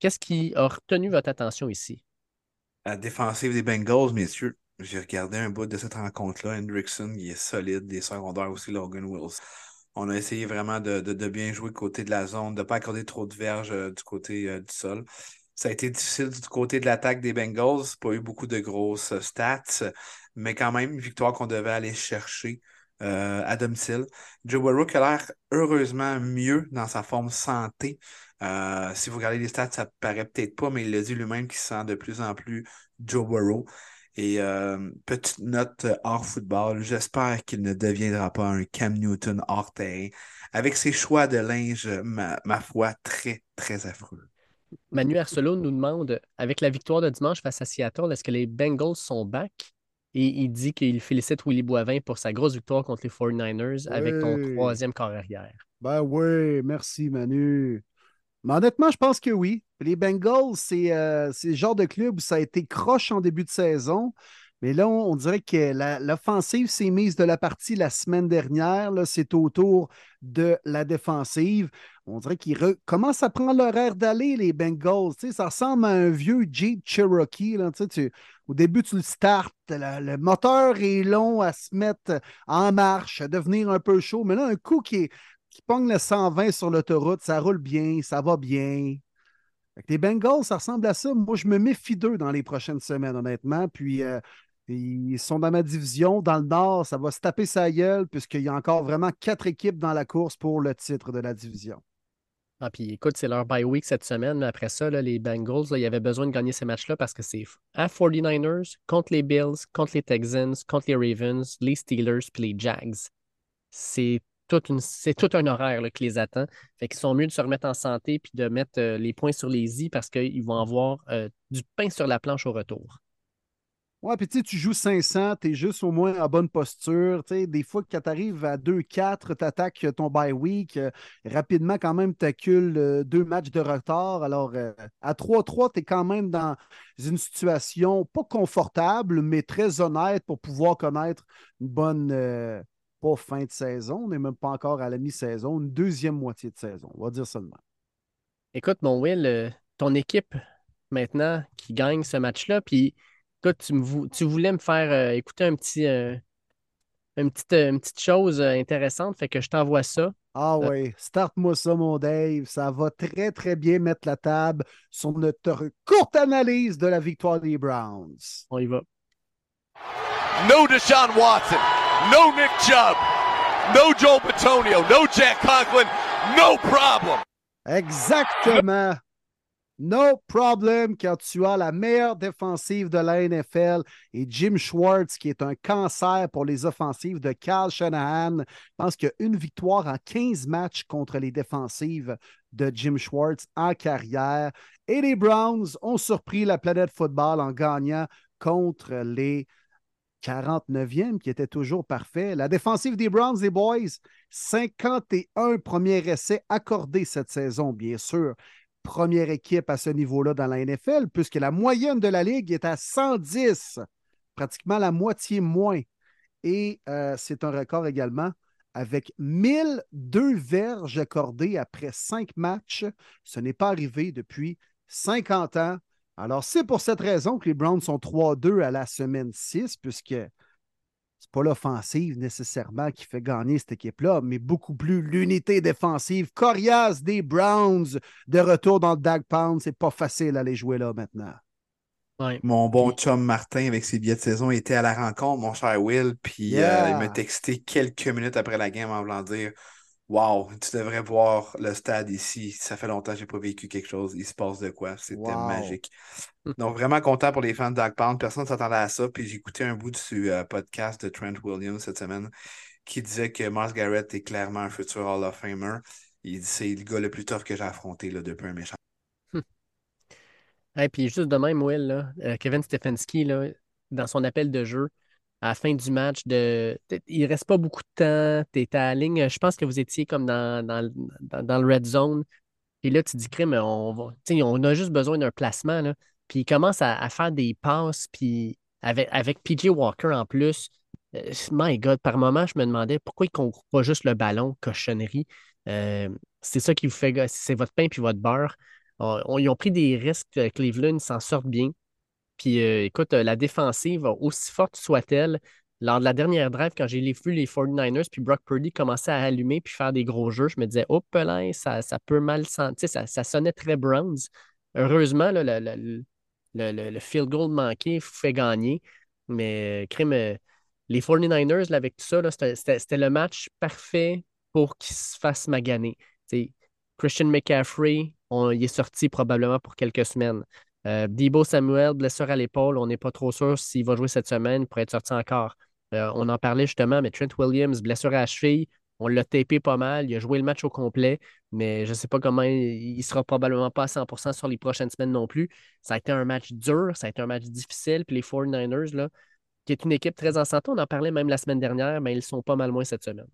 Qu'est-ce qui a retenu votre attention ici? La défensive des Bengals, messieurs. J'ai regardé un bout de cette rencontre-là. Hendrickson, il est solide. Des secondaires aussi, Logan Wilson. On a essayé vraiment de, bien jouer côté de la zone, de ne pas accorder trop de verges euh, du côté euh, du sol. Ça a été difficile du côté de l'attaque des Bengals. Pas eu beaucoup de grosses euh, stats, mais quand même une victoire qu'on devait aller chercher à domicile. Joe Burrow a l'air heureusement mieux dans sa forme santé. si vous regardez les stats, ça paraît peut-être pas, mais il a dit lui-même qu'il se sent de plus en plus Joe Burrow. Et euh, petite note hors football, j'espère qu'il ne deviendra pas un Cam Newton hors terrain, avec ses choix de linge, ma, foi, très, très affreux. Manu Arcelo nous demande, avec la victoire de dimanche face à Seattle, est-ce que les Bengals sont back? Et il dit qu'il félicite Willy Boivin pour sa grosse victoire contre les 49ers avec ton troisième corps arrière. Ben oui, merci Manu. Mais honnêtement, je pense que oui. Les Bengals, euh, c'est le genre de club où ça a été croche en début de saison. Mais là, on, dirait que l'offensive s'est mise de la partie la semaine dernière. C'est autour de la défensive. On dirait qu'ils commencent à prendre l'horaire d'aller, les Bengals. ça ressemble à un vieux Jeep Cherokee. Là. au début, tu le startes. Le, moteur est long à se mettre en marche, à devenir un peu chaud. Mais là, un coup qui est, qui pogne le 120 sur l'autoroute, ça roule bien, ça va bien. les Bengals, ça ressemble à ça. Moi, je me méfie d'eux dans les prochaines semaines, honnêtement. Puis, euh, ils sont dans ma division. Dans le Nord, ça va se taper sa gueule, puisqu'il y a encore vraiment quatre équipes dans la course pour le titre de la division. Ah, puis écoute, c'est leur bye week cette semaine, mais après ça, les Bengals, il y avait besoin de gagner ces matchs-là parce que c'est à 49ers, contre les Bills, contre les Texans, contre les Ravens, les Steelers, puis les Jags. C'est tout un horaire qui les attend. Fait qu'ils sont mieux de se remettre en santé puis de mettre euh, les points sur les i parce qu'ils vont avoir euh, du pain sur la planche au retour. Ouais, puis tu joues 500, tu es juste au moins en bonne posture. des fois, quand tu arrives à 2-4, tu attaques ton bye week. Euh, rapidement, quand même, tu accules deux matchs de retard. Alors, à 3-3, tu es quand même dans une situation pas confortable, mais très honnête pour pouvoir connaître une bonne pas fin de saison, on n'est même pas encore à la mi-saison, une deuxième moitié de saison. On va dire seulement. Écoute, mon Will, euh, ton équipe maintenant qui gagne ce match-là, puis écoute, tu, me vou- tu voulais me faire euh, écouter un petit, euh, une, petite, une petite chose intéressante, fait que je t'envoie ça. Ah Euh. oui, starte-moi ça, mon Dave. Ça va très, très bien mettre la table sur notre courte analyse de la victoire des Browns. On y va. No Deshaun Watson. No Nick Chubb. No Joel Petonio. No Jack Conklin. No problem. Exactement. No problem quand tu as la meilleure défensive de la NFL et Jim Schwartz, qui est un cancer pour les offensives de Cal Shanahan. Je pense qu'il y a une victoire en 15 matchs contre les défensives de Jim Schwartz en carrière. Et les Browns ont surpris la planète football en gagnant contre les 49e, qui était toujours parfait. La défensive des Browns, les boys, 51 premiers essais accordés cette saison, bien sûr. Première équipe à ce niveau-là dans la NFL, puisque la moyenne de la Ligue est à 110, pratiquement la moitié moins. Et euh, c'est un record également avec 1002 verges accordées après cinq matchs. Ce n'est pas arrivé depuis 50 ans. Alors, c'est pour cette raison que les Browns sont 3-2 à la semaine 6, puisque c'est pas l'offensive nécessairement qui fait gagner cette équipe-là, mais beaucoup plus l'unité défensive coriace des Browns de retour dans le Dag Pound. C'est pas facile à les jouer là maintenant. Ouais. Mon bon chum Martin, avec ses billets de saison, était à la rencontre, mon cher Will, puis euh, il m'a texté quelques minutes après la game en voulant dire Wow, tu devrais voir le stade ici. Ça fait longtemps que j'ai pas vécu quelque chose. Il se passe de quoi? C'était Wow. magique. Donc, vraiment content pour les fans de Dog Pound. Personne ne s'attendait à ça. Puis j'ai écouté un bout du euh, podcast de Trent Williams cette semaine qui disait que Mars Garrett est clairement un futur Hall of Famer. Il dit c'est le gars le plus tough que j'ai affronté là, depuis un méchant. Et puis juste de même, Will, là, euh, Kevin Stefanski, là, dans son appel de jeu, à la fin du match, de, il reste pas beaucoup de temps, tu es à la ligne, je pense que vous étiez comme dans, dans, dans- le red zone. Et là, tu dis, crime, on, on a juste besoin d'un placement. Là. Puis il commence à, faire des passes, puis avec, avec PJ Walker en plus. euh, my God, par moment, je me demandais pourquoi il ne concourt pas juste le ballon, cochonnerie. Euh, c'est ça qui vous fait, c'est votre pain puis votre beurre. Ils ont pris des risques, euh, Cleveland, s'en sortent bien. Puis euh, écoute, euh, la défensive, aussi forte soit-elle, lors de la dernière drive, quand j'ai vu les 49ers, puis Brock Purdy commençait à allumer puis faire des gros jeux, je me disais, oh, là, ça, ça peut mal sentir. Ça, ça sonnait très Browns. Heureusement, là, le, le- le- le- field goal manqué fait gagner. Mais, euh, crime, les 49ers, là, avec tout ça, c'était- le match parfait pour qu'ils se fassent maganer. Christian McCaffrey, on, il est sorti probablement pour quelques semaines. Euh, Debo Samuel, blessure à l'épaule, on n'est pas trop sûr s'il va jouer cette semaine, pourrait être sorti encore. Euh, on en parlait justement, mais Trent Williams, blessure à la cheville, on l'a tapé pas mal, il a joué le match au complet, mais je ne sais pas comment il sera probablement pas à 100% sur les prochaines semaines non plus. Ça a été un match dur, ça a été un match difficile, puis les 49ers, là, qui est une équipe très en santé, on en parlait même la semaine dernière, mais ils sont pas mal moins cette semaine.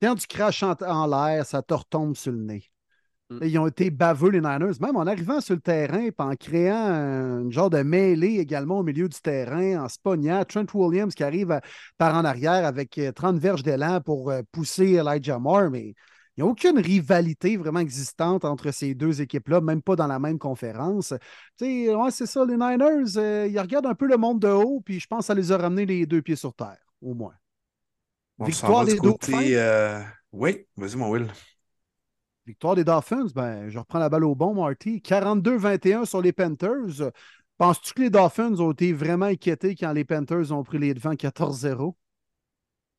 Quand tu craches en, en l'air, ça te retombe sur le nez. Mm. Ils ont été baveux, les Niners, même en arrivant sur le terrain, puis en créant un genre de mêlée également au milieu du terrain, en se pognant. Trent Williams qui arrive à- par en arrière avec euh, 30 verges d'élan pour euh, pousser Elijah Moore, mais il n'y a aucune rivalité vraiment existante entre ces deux équipes-là, même pas dans la même conférence. Tu sais, ouais, c'est ça, les Niners, euh, ils regardent un peu le monde de haut, puis je pense que ça les a ramenés les deux pieds sur terre, au moins. On Victoire des côté. Euh, Oui, vas-y, mon Will. Victoire des Dolphins, ben, je reprends la balle au bon, Marty. 42-21 sur les Panthers. Penses-tu que les Dolphins ont été vraiment inquiétés quand les Panthers ont pris les devants 14-0?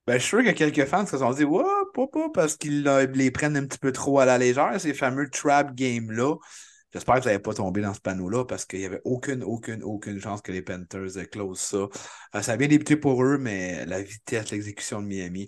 Ben, je suis sûr qu'il y a quelques fans qui se sont dit Ouais, pas, parce qu'ils les prennent un petit peu trop à la légère, ces fameux trap games-là. J'espère que vous n'avez pas tombé dans ce panneau-là parce qu'il n'y avait aucune, aucune, aucune chance que les Panthers closent ça. Euh, ça a bien débuté pour eux, mais la vitesse, l'exécution de Miami.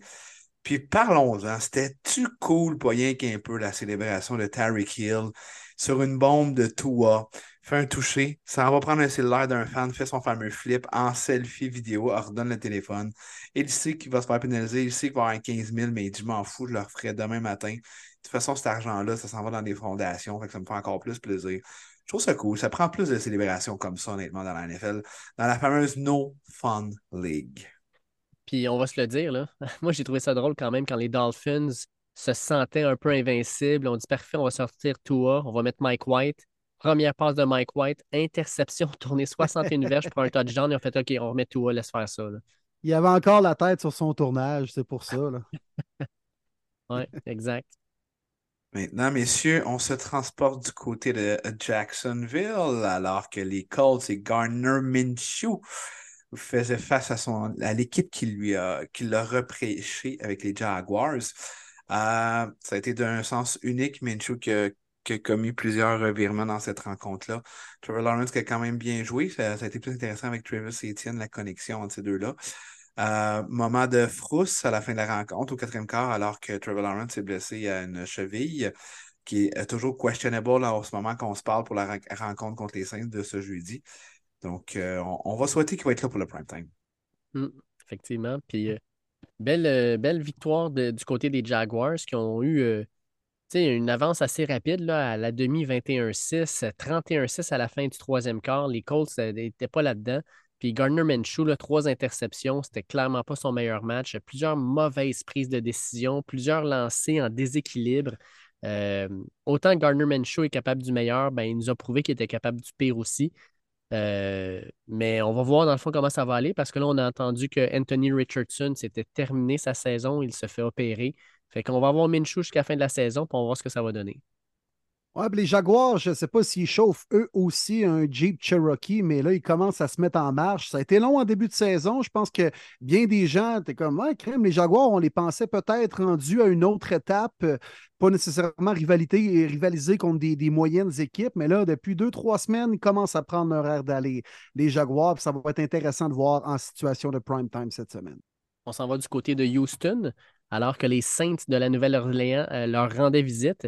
Puis parlons-en, c'était-tu cool, pas rien qu'un peu, la célébration de Tyreek Hill sur une bombe de Tua, fait un toucher, ça va prendre un cellulaire d'un fan, fait son fameux flip en selfie vidéo, ordonne le téléphone. Il sait qu'il va se faire pénaliser, il sait qu'il va avoir un 15 000, mais il dit Je m'en fous, je le referai demain matin. De toute façon, cet argent-là, ça s'en va dans des fondations, fait que ça me fait encore plus plaisir. Je trouve ça cool. Ça prend plus de célébrations comme ça, honnêtement, dans la NFL, dans la fameuse No Fun League. Puis on va se le dire, là. Moi, j'ai trouvé ça drôle quand même quand les Dolphins se sentaient un peu invincibles. On dit parfait, on va sortir Tua, on va mettre Mike White. Première passe de Mike White, interception, tournée 61 verges pour un touchdown. Ils ont fait OK, on remet Tua, laisse faire ça. Il avait encore la tête sur son tournage, c'est pour ça. oui, exact. Maintenant, messieurs, on se transporte du côté de Jacksonville alors que les Colts et Garner Minshew faisaient face à, son, à l'équipe qui lui a, qui l'a repréché avec les Jaguars. Euh, ça a été d'un sens unique, Minshew qui a, commis plusieurs revirements dans cette rencontre-là. Trevor Lawrence qui a quand même bien joué. Ça, a été plus intéressant avec Travis et Etienne, la connexion entre ces deux-là. Euh, moment de frousse à la fin de la rencontre, au quatrième quart, alors que Trevor Lawrence est blessé à une cheville qui est toujours questionable en ce moment qu'on se parle pour la rencontre contre les Saints de ce jeudi. Donc, euh, on, va souhaiter qu'il va être là pour le prime time. Hmm, effectivement. Puis, euh, belle, belle victoire du côté des Jaguars qui ont eu une avance assez rapide là, à la demi 21-6, 31-6 à la fin du troisième quart. Les Colts n'étaient pas là-dedans. Puis Gardner Minshew, trois interceptions, c'était clairement pas son meilleur match. Plusieurs mauvaises prises de décision, plusieurs lancés en déséquilibre. Euh, autant Gardner Minshew est capable du meilleur, ben, il nous a prouvé qu'il était capable du pire aussi. Euh, mais on va voir dans le fond comment ça va aller parce que là, on a entendu que Anthony Richardson s'était terminé sa saison, il se fait opérer. Fait qu'on va avoir Minshew jusqu'à la fin de la saison, va voir ce que ça va donner. Ouais, les Jaguars, je ne sais pas s'ils chauffent eux aussi un Jeep Cherokee, mais là, ils commencent à se mettre en marche. Ça a été long en début de saison. Je pense que bien des gens étaient comme Ouais, crème, les Jaguars, on les pensait peut-être rendus à une autre étape, euh, pas nécessairement rivalité rivaliser contre des, moyennes équipes, mais là, depuis deux, trois semaines, ils commencent à prendre leur air d'aller, les Jaguars. Ça va être intéressant de voir en situation de prime time cette semaine. On s'en va du côté de Houston, alors que les Saints de la Nouvelle-Orléans euh, leur rendaient visite.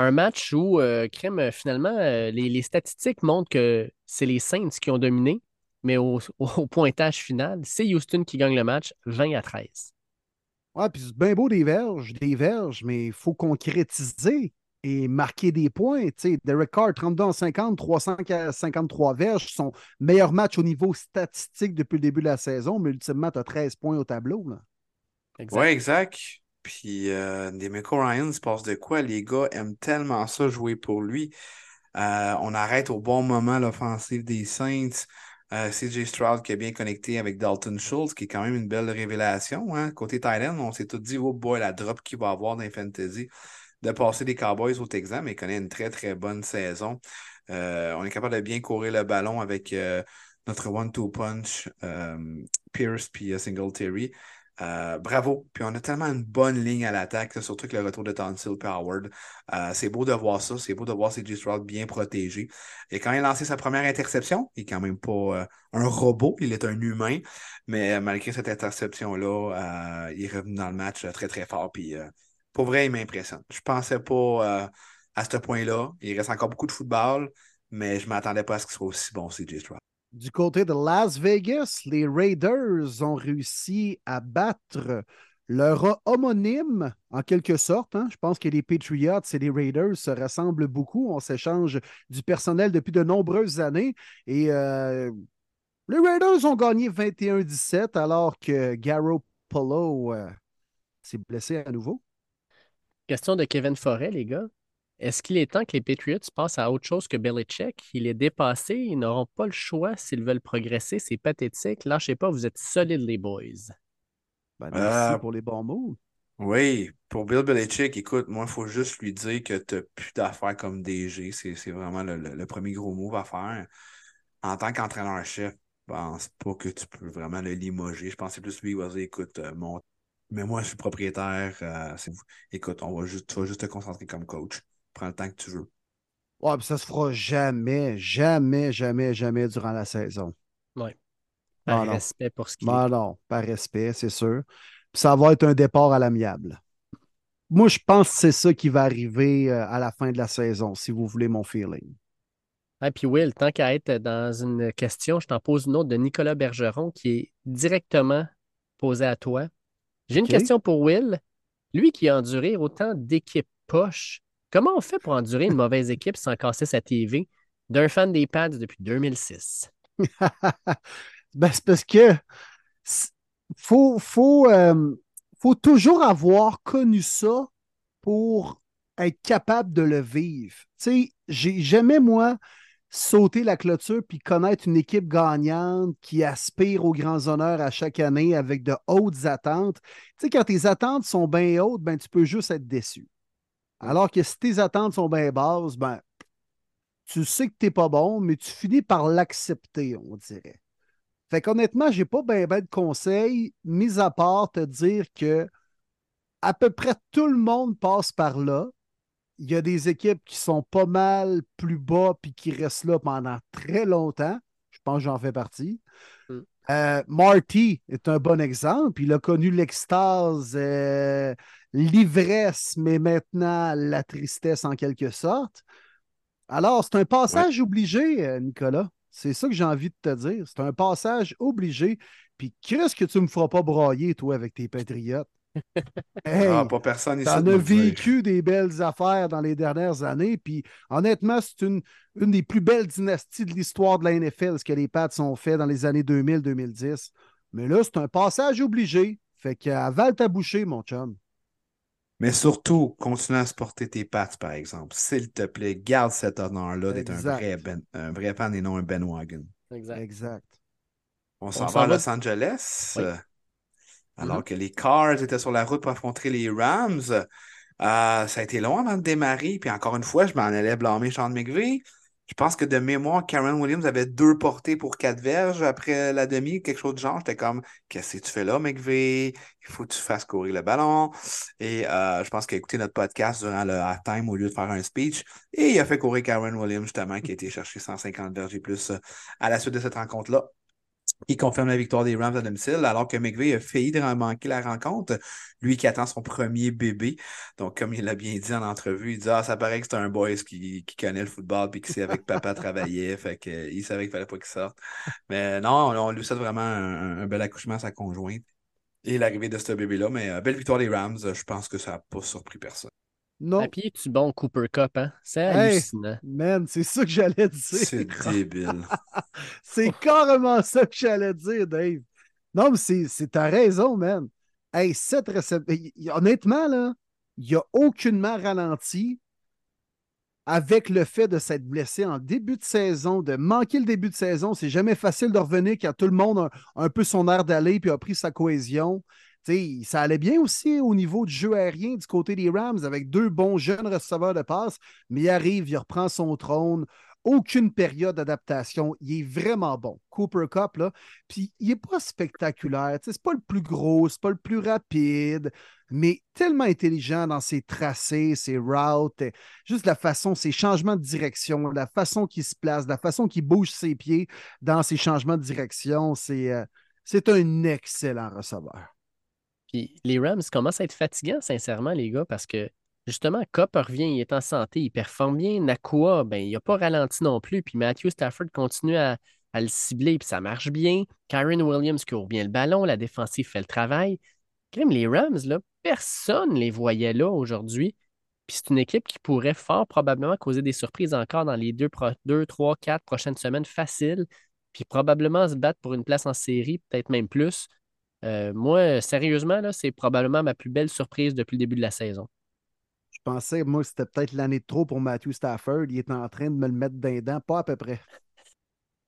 Un match où, euh, Crème, euh, finalement, euh, les, statistiques montrent que c'est les Saints qui ont dominé, mais au, pointage final, c'est Houston qui gagne le match 20 à 13. Ouais, puis c'est bien beau des verges, des verges, mais il faut concrétiser et marquer des points. Tu sais, Derek Carr, 32 en 50, 353 verges, son meilleur match au niveau statistique depuis le début de la saison, mais ultimement, tu as 13 points au tableau. Oui, exact. Puis euh, Demeco Ryan se passe de quoi? Les gars aiment tellement ça jouer pour lui. Euh, on arrête au bon moment l'offensive des Saints. Euh, CJ Stroud qui est bien connecté avec Dalton Schultz, qui est quand même une belle révélation. Hein? Côté Thailand, on s'est tout dit, oh boy, la drop qu'il va avoir dans fantasy de passer des Cowboys au Texas, mais il connaît une très, très bonne saison. Euh, on est capable de bien courir le ballon avec notre one-two punch, Pierce puis Singletary. Euh, bravo. Puis on a tellement une bonne ligne à l'attaque, surtout avec le retour de Tonsil Powered. Euh, c'est beau de voir ça. C'est beau de voir CJ Stroud bien protégé. Et quand il a lancé sa première interception, il n'est quand même pas euh, un robot, il est un humain. Mais malgré cette interception-là, il est revenu dans le match très, très fort. Puis pour vrai, il m'impressionne. Je pensais pas à ce point-là. Il reste encore beaucoup de football, mais je ne m'attendais pas à ce qu'il soit aussi bon, CJ Stroud. Du côté de Las Vegas, les Raiders ont réussi à battre leur homonyme, en quelque sorte. Hein. Je pense que les Patriots et les Raiders se ressemblent beaucoup. On s'échange du personnel depuis de nombreuses années. Et euh, les Raiders ont gagné 21-17 alors que Garrow Polo euh, s'est blessé à nouveau. Question de Kevin Forêt, les gars. Est-ce qu'il est temps que les Patriots passent à autre chose que Belichick? Il est dépassé, ils n'auront pas le choix s'ils veulent progresser. C'est pathétique. Lâchez pas, vous êtes solides, les boys. Ben, merci euh, pour les bons mots. Oui, pour Bill Belichick, écoute, moi, il faut juste lui dire que tu n'as plus d'affaires comme DG. C'est vraiment le, premier gros move à faire. En tant qu'entraîneur-chef, je pense pas que tu peux vraiment le limoger. Je pensais plus lui, il va dire, écoute, euh, mais moi, je suis propriétaire. Euh, écoute, on va juste, tu vas juste te concentrer comme coach. Prends le temps que tu veux. Ouais, ça se fera jamais, jamais, jamais, jamais durant la saison. Oui. Par respect pour ce qui est. non, par respect, c'est sûr. ça va être un départ à l'amiable. Moi, je pense que c'est ça qui va arriver euh, à la fin de la saison, si vous voulez mon feeling. Et puis Will, tant qu'à être dans une question, je t'en pose une autre de Nicolas Bergeron qui est directement posée à toi. J'ai une question pour Will. Lui qui a enduré autant d'équipes poches, Comment on fait pour endurer une mauvaise équipe sans casser sa TV d'un fan des pads depuis 2006? ben, c'est parce que faut, faut, euh, faut toujours avoir connu ça pour être capable de le vivre. Tu sais, j'ai jamais, moi, sauté la clôture puis connaître une équipe gagnante qui aspire aux grands honneurs à chaque année avec de hautes attentes. Tu sais, quand tes attentes sont bien hautes, ben, tu peux juste être déçu. Alors que si tes attentes sont bien basses, ben, tu sais que tu n'es pas bon, mais tu finis par l'accepter, on dirait. Fait qu'honnêtement, je n'ai pas bien ben de conseils, mis à part te dire que à peu près tout le monde passe par là. Il y a des équipes qui sont pas mal plus bas puis qui restent là pendant très longtemps. Je pense que j'en fais partie. Mm. Euh, Marty est un bon exemple. Il a connu l'extase, euh, l'ivresse, mais maintenant la tristesse en quelque sorte. Alors, c'est un passage obligé, euh, Nicolas. C'est ça que j'ai envie de te dire. C'est un passage obligé. Puis, qu'est-ce que tu me feras pas brailler, toi, avec tes patriotes? ah, pas personne ici. as vécu des belles affaires dans les dernières années. Puis, honnêtement, c'est une, une des plus belles dynasties de l'histoire de la NFL, ce que les Pats ont fait dans les années 2000-2010. Mais là, c'est un passage obligé. Fait qu'avale ta bouchée, mon chum. Mais surtout, continue à supporter tes pattes, par exemple. S'il te plaît, garde cet honneur-là d'être un vrai, ben, un vrai fan et non un Ben Wagon. Exact. On s'en va à Los Angeles. Alors mm-hmm. que les Cars étaient sur la route pour affronter les Rams. Euh, ça a été long avant de démarrer. Puis encore une fois, je m'en allais blâmer Sean McVeigh. Je pense que de mémoire, Karen Williams avait deux portées pour quatre verges après la demi, quelque chose de genre. J'étais comme, qu'est-ce que tu fais là, McVeigh? Il faut que tu fasses courir le ballon. Et euh, je pense qu'il a écouté notre podcast durant le halftime au lieu de faire un speech. Et il a fait courir Karen Williams, justement, qui a été chercher 150 verges et plus euh, à la suite de cette rencontre-là. Il confirme la victoire des Rams à domicile, alors que McVeigh a failli de manquer la rencontre. Lui qui attend son premier bébé. Donc, comme il l'a bien dit en entrevue, il dit Ah, ça paraît que c'est un boys qui, connaît le football puis qui sait avec papa travaillait. Fait qu'il savait qu'il fallait pas qu'il sorte. Mais non, on, lui souhaite vraiment un, bel accouchement à sa conjointe. Et l'arrivée de ce bébé-là. Mais euh, belle victoire des Rams, je pense que ça n'a pas surpris personne. Non. À pied, tu bon Cooper Cup, hein? C'est hallucinant. Man, c'est ça que j'allais dire. C'est débile. c'est carrément ça que j'allais dire, Dave. Non, mais c'est ta raison, man. Hey, cette réception. Honnêtement, là, il n'y a aucunement ralenti avec le fait de s'être blessé en début de saison, de manquer le début de saison. C'est jamais facile de revenir quand tout le monde a un peu son air d'aller puis a pris sa cohésion ça allait bien aussi au niveau du jeu aérien du côté des Rams avec deux bons jeunes receveurs de passe, mais il arrive, il reprend son trône. Aucune période d'adaptation. Il est vraiment bon. Cooper Cup, là. Puis il n'est pas spectaculaire. C'est pas le plus gros, c'est pas le plus rapide, mais tellement intelligent dans ses tracés, ses routes, juste la façon, ses changements de direction, la façon qu'il se place, la façon qu'il bouge ses pieds dans ses changements de direction. C'est euh, un excellent receveur. Puis les Rams commencent à être fatigants, sincèrement, les gars, parce que justement, Cop revient, il est en santé, il performe bien. Nakua, ben, il n'a pas ralenti non plus. Puis Matthew Stafford continue à, le cibler, puis ça marche bien. Karen Williams court bien le ballon, la défensive fait le travail. Crime, les Rams, là, personne ne les voyait là aujourd'hui. Puis c'est une équipe qui pourrait fort probablement causer des surprises encore dans les deux, deux, trois, quatre prochaines semaines faciles. Puis probablement se battre pour une place en série, peut-être même plus. Euh, moi, sérieusement, c'est probablement ma plus belle surprise depuis le début de la saison. Je pensais, moi, c'était peut-être l'année de trop pour Matthew Stafford. Il est en train de me le mettre d'un dent, pas à peu près.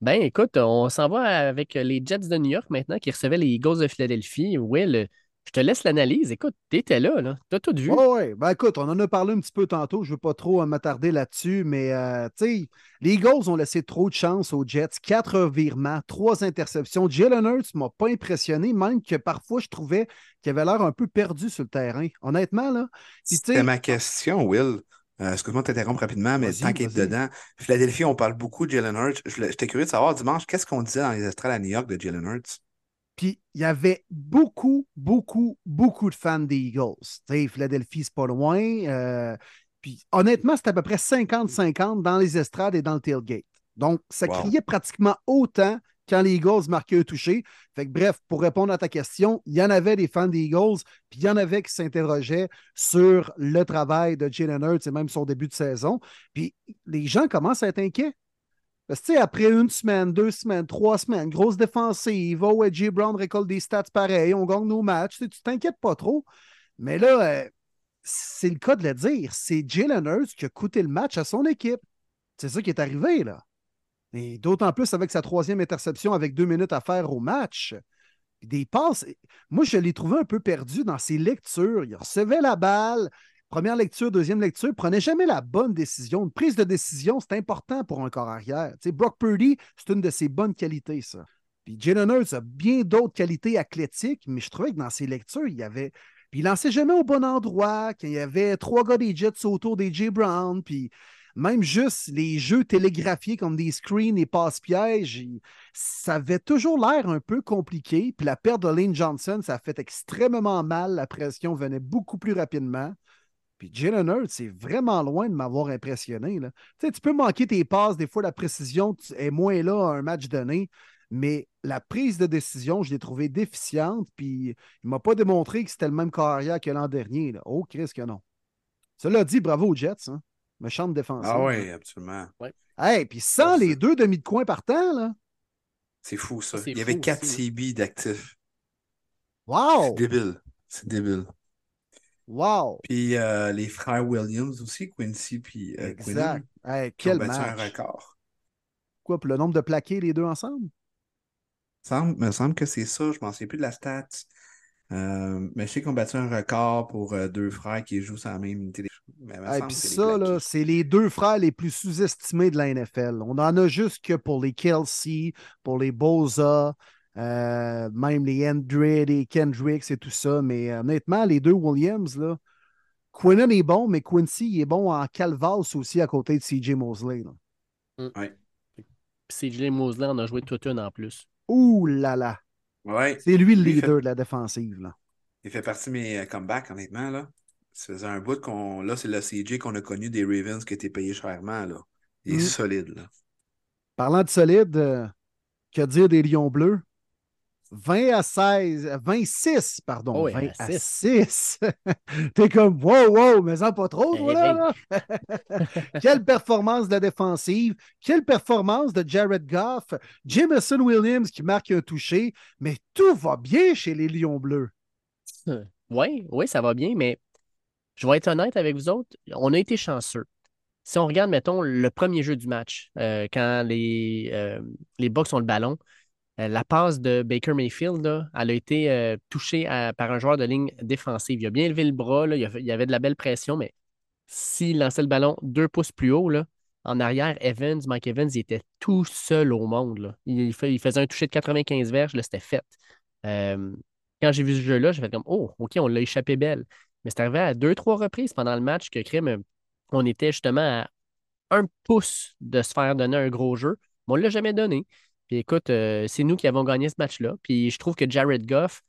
Ben, écoute, on s'en va avec les Jets de New York maintenant qui recevaient les Eagles de Philadelphie. Will, je te laisse l'analyse. Écoute, t'étais là, là. T'as tout vu. Oui, oui. Ben, écoute, on en a parlé un petit peu tantôt. Je ne veux pas trop m'attarder là-dessus, mais euh, tu sais, les Eagles ont laissé trop de chance aux Jets. Quatre revirements, trois interceptions. Jalen Hurts ne m'a pas impressionné, même que parfois je trouvais qu'il avait l'air un peu perdu sur le terrain. Honnêtement, là. C'était ma question, Will. Euh, excuse-moi de t'interrompre rapidement, mais tant qu'il est dedans, Philadelphie, on parle beaucoup de Jalen Hurts. J'étais curieux de savoir dimanche, qu'est-ce qu'on disait dans les estrades à New York de Jalen Hurts? Puis il y avait beaucoup, beaucoup, beaucoup de fans des Eagles. Philadelphie, c'est pas loin. Euh, puis honnêtement, c'était à peu près 50-50 dans les estrades et dans le tailgate. Donc, ça criait pratiquement autant quand les Eagles marquaient un touché. Fait que, bref, pour répondre à ta question, il y en avait des fans des Eagles, puis il y en avait qui s'interrogeaient sur le travail de Jalen Hurts et même son début de saison. Puis les gens commencent à être inquiets. Parce que, après une semaine, deux semaines, trois semaines, grosse défensive, oh, J. Brown récolte des stats pareils, on gagne nos matchs, tu t'inquiètes pas trop. Mais là, euh, c'est le cas de le dire, c'est Jalen Hurts qui a coûté le match à son équipe. C'est ça qui est arrivé, là. Et d'autant plus avec sa troisième interception avec deux minutes à faire au match. Des passes. Moi, je l'ai trouvé un peu perdu dans ses lectures. Il recevait la balle. Première lecture, deuxième lecture, prenait jamais la bonne décision. Une prise de décision, c'est important pour un corps arrière. Brock Purdy, c'est une de ses bonnes qualités, ça. Puis Jalen Hurts a bien d'autres qualités athlétiques, mais je trouvais que dans ses lectures, il y avait. Puis il lançait jamais au bon endroit, qu'il y avait trois gars des Jets autour des J. Brown, puis même juste les jeux télégraphiés comme des screens et passe-pièges, ça avait toujours l'air un peu compliqué. Puis la perte de Lane Johnson, ça a fait extrêmement mal. La pression venait beaucoup plus rapidement. Puis Jalen Hurts, c'est vraiment loin de m'avoir impressionné. Là. Tu, sais, tu peux manquer tes passes, des fois la précision est moins là à un match donné, mais la prise de décision, je l'ai trouvée déficiente, puis il ne m'a pas démontré que c'était le même carrière que l'an dernier. Là. Oh, Chris, que non. Cela dit, bravo aux Jets. Hein? Méchante défense. Ah oui, absolument. Ouais. Hey, puis sans les deux demi de coin partant, là. C'est fou, ça. Il y avait fou 4 aussi. CB d'actifs. Wow! C'est débile. C'est débile. Wow! Puis euh, les frères Williams aussi, Quincy puis euh, exact. Hey, qui ont quel battu un record. Quoi, pour le nombre de plaqués, les deux ensemble? semble, me semble que c'est ça. Je ne m'en souviens plus de la stat. Euh, mais je sais qu'on a battu un record pour euh, deux frères qui jouent sur la même unité. Mais puis ça, là, c'est les deux frères les plus sous-estimés de la NFL. On en a juste que pour les Kelsey, pour les Boza, euh, même les Andred et Kendricks et tout ça. Mais euh, honnêtement, les deux Williams, là, Quinnen est bon, mais Quincy il est bon en calvasse aussi à côté de CJ Mosley. là. Puis CJ Mosley en a joué toute une en plus. Ouh là là! Ouais, C'est lui le fait- leader de la défensive. Là. il fait partie de mes euh, comebacks, honnêtement. Là. Ça faisait un bout qu'on. Là, c'est le CJ qu'on a connu des Ravens qui était payé chèrement. Là. Il est Mm. solide. Là. Parlant de solide, euh, que dire des Lions bleus? 20 à 16, euh, 26, pardon, Oh oui, 20 à à 6. T'es comme, wow, wow, mais ça pas trop, toi, là, là. Quelle performance de la défensive, quelle performance de Jared Goff, Jameson Williams qui marque un touché, mais tout va bien chez les Lions bleus. Oui, oui, ça va bien, mais je vais être honnête avec vous autres, on a été chanceux. Si on regarde, mettons, le premier jeu du match, euh, quand les, euh, les Bucks ont le ballon, euh, la passe de Baker Mayfield, elle a été euh, touchée à- par un joueur de ligne défensive. Il a bien levé le bras, il, y avait de la belle pression, mais s'il lançait le ballon deux pouces plus haut, en arrière, Evans, Mike Evans, il était tout seul au monde. Il, faisait un toucher de 95 verges, c'était fait. Euh, quand j'ai vu ce jeu-là, j'ai fait comme Oh, OK, on l'a échappé belle. Mais c'est arrivé à deux, trois reprises pendant le match que Crime, euh, on était justement à un pouce de se faire donner un gros jeu, mais on ne l'a jamais donné. Puis écoute, euh, c'est nous qui avons gagné ce match-là. Puis je trouve que Jared Goff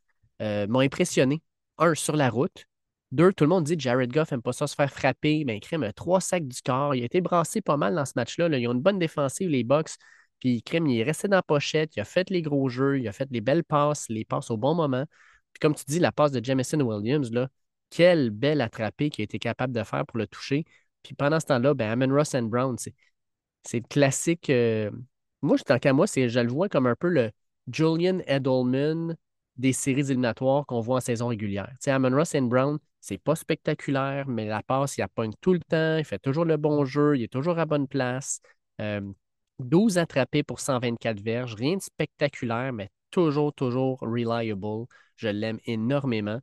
euh, m'a impressionné. Un, sur la route. Deux, tout le monde dit Jared Goff n'aime pas ça se faire frapper. Mais Crime, trois sacs du corps. Il a été brassé pas mal dans ce match-là. là. Ils ont une bonne défensive, les Bucks. Puis Crime, il est resté dans la pochette. Il a fait les gros jeux. Il a fait les belles passes, les passes au bon moment. Puis comme tu dis, la passe de Jamison Williams, là, quelle belle attrapée qu'il a été capable de faire pour le toucher. Puis pendant ce temps-là, ben, Amon Ross and Brown, c'est, c'est classique. euh, Moi, tant qu'à moi, je le vois comme un peu le Julian Edelman des séries éliminatoires qu'on voit en saison régulière. Tu sais, Amon Ross and Brown, c'est pas spectaculaire, mais la passe, il la pogne tout le temps, il fait toujours le bon jeu, il est toujours à bonne place. Euh, 12 attrapés pour 124 verges, rien de spectaculaire, mais toujours, toujours reliable. Je l'aime énormément.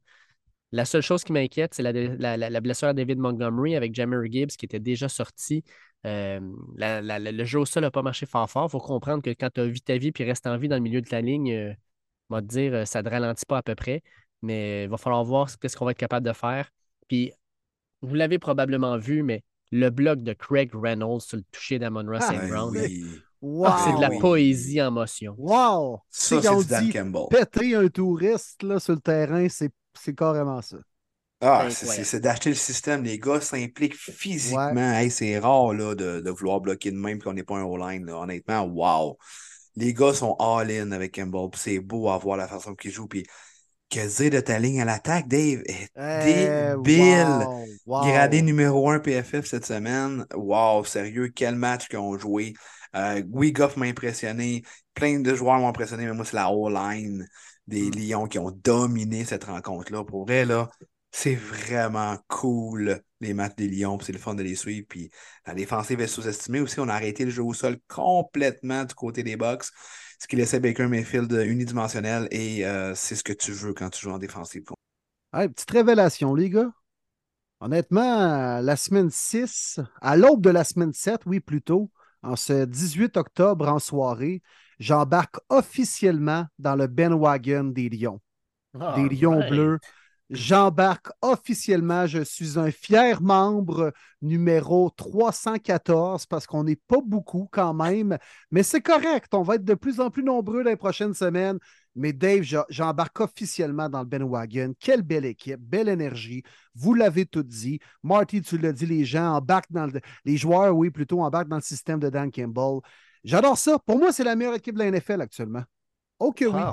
La seule chose qui m'inquiète, c'est la blessure à David Montgomery avec Jammer Gibbs qui était déjà sorti. Euh, la- la- la- le jeu au sol n'a pas marché fort fort. Il faut comprendre que quand tu as vie ta vie puis reste en vie dans le milieu de ta ligne, euh, on va te dire, euh, ça ne te ralentit pas à peu près. Mais il va falloir voir ce qu'est-ce qu'on va être capable de faire. Puis, vous l'avez probablement vu, mais le bloc de Craig Reynolds sur le toucher d'Amon Ross Ah, Brown, là, oui. Wow! ah, c'est de la oui. poésie en motion. Wow! Ça, c'est du Dan dit Campbell. péter un touriste là, sur le terrain, c'est c'est carrément ça. Ah, C'est d'acheter le système. Les gars s'impliquent physiquement. Hey, c'est rare là, de, de vouloir bloquer de même qu'on n'est pas un all-line. Honnêtement, wow. Les gars sont all-in avec Campbell. C'est beau à voir la façon qu'ils jouent. Puis que dire de ta ligne à l'attaque, Dave? Est Eh, débile. wow, wow. Gradé numéro 1 PFF cette semaine. Wow, sérieux, quel match qu'ils ont joué. Euh, oui, Goff m'a impressionné. Plein de joueurs m'ont impressionné, mais moi, c'est la O-line des Mm. Lions qui ont dominé cette rencontre-là. Pour vrai, là, c'est vraiment cool, les matchs des Lions. puis C'est le fun de les suivre. Puis la défensive est sous-estimée aussi. On a arrêté le jeu au sol complètement du côté des Bucks, ce qui laissait Baker Mayfield unidimensionnel. Et euh, c'est ce que tu veux quand tu joues en défensive. Hey, petite révélation, les gars. Honnêtement, la semaine 6, à l'aube de la semaine 7, oui, plutôt, en ce 18 octobre en soirée, j'embarque officiellement dans le bandwagon des Lions. des Lions bleus. J'embarque officiellement. Je suis un fier membre numéro 314 parce qu'on n'est pas beaucoup quand même, mais c'est correct. On va être de plus en plus nombreux dans les prochaines semaines. Mais Dave, je- j'embarque officiellement dans le bandwagon. Quelle belle équipe, belle énergie. Vous l'avez tout dit. Marty, tu l'as dit, les gens embarquent dans le, les joueurs, oui, plutôt embarquent dans le système de Dan Campbell. J'adore ça. Pour moi, c'est la meilleure équipe de la NFL actuellement. Ok, oui.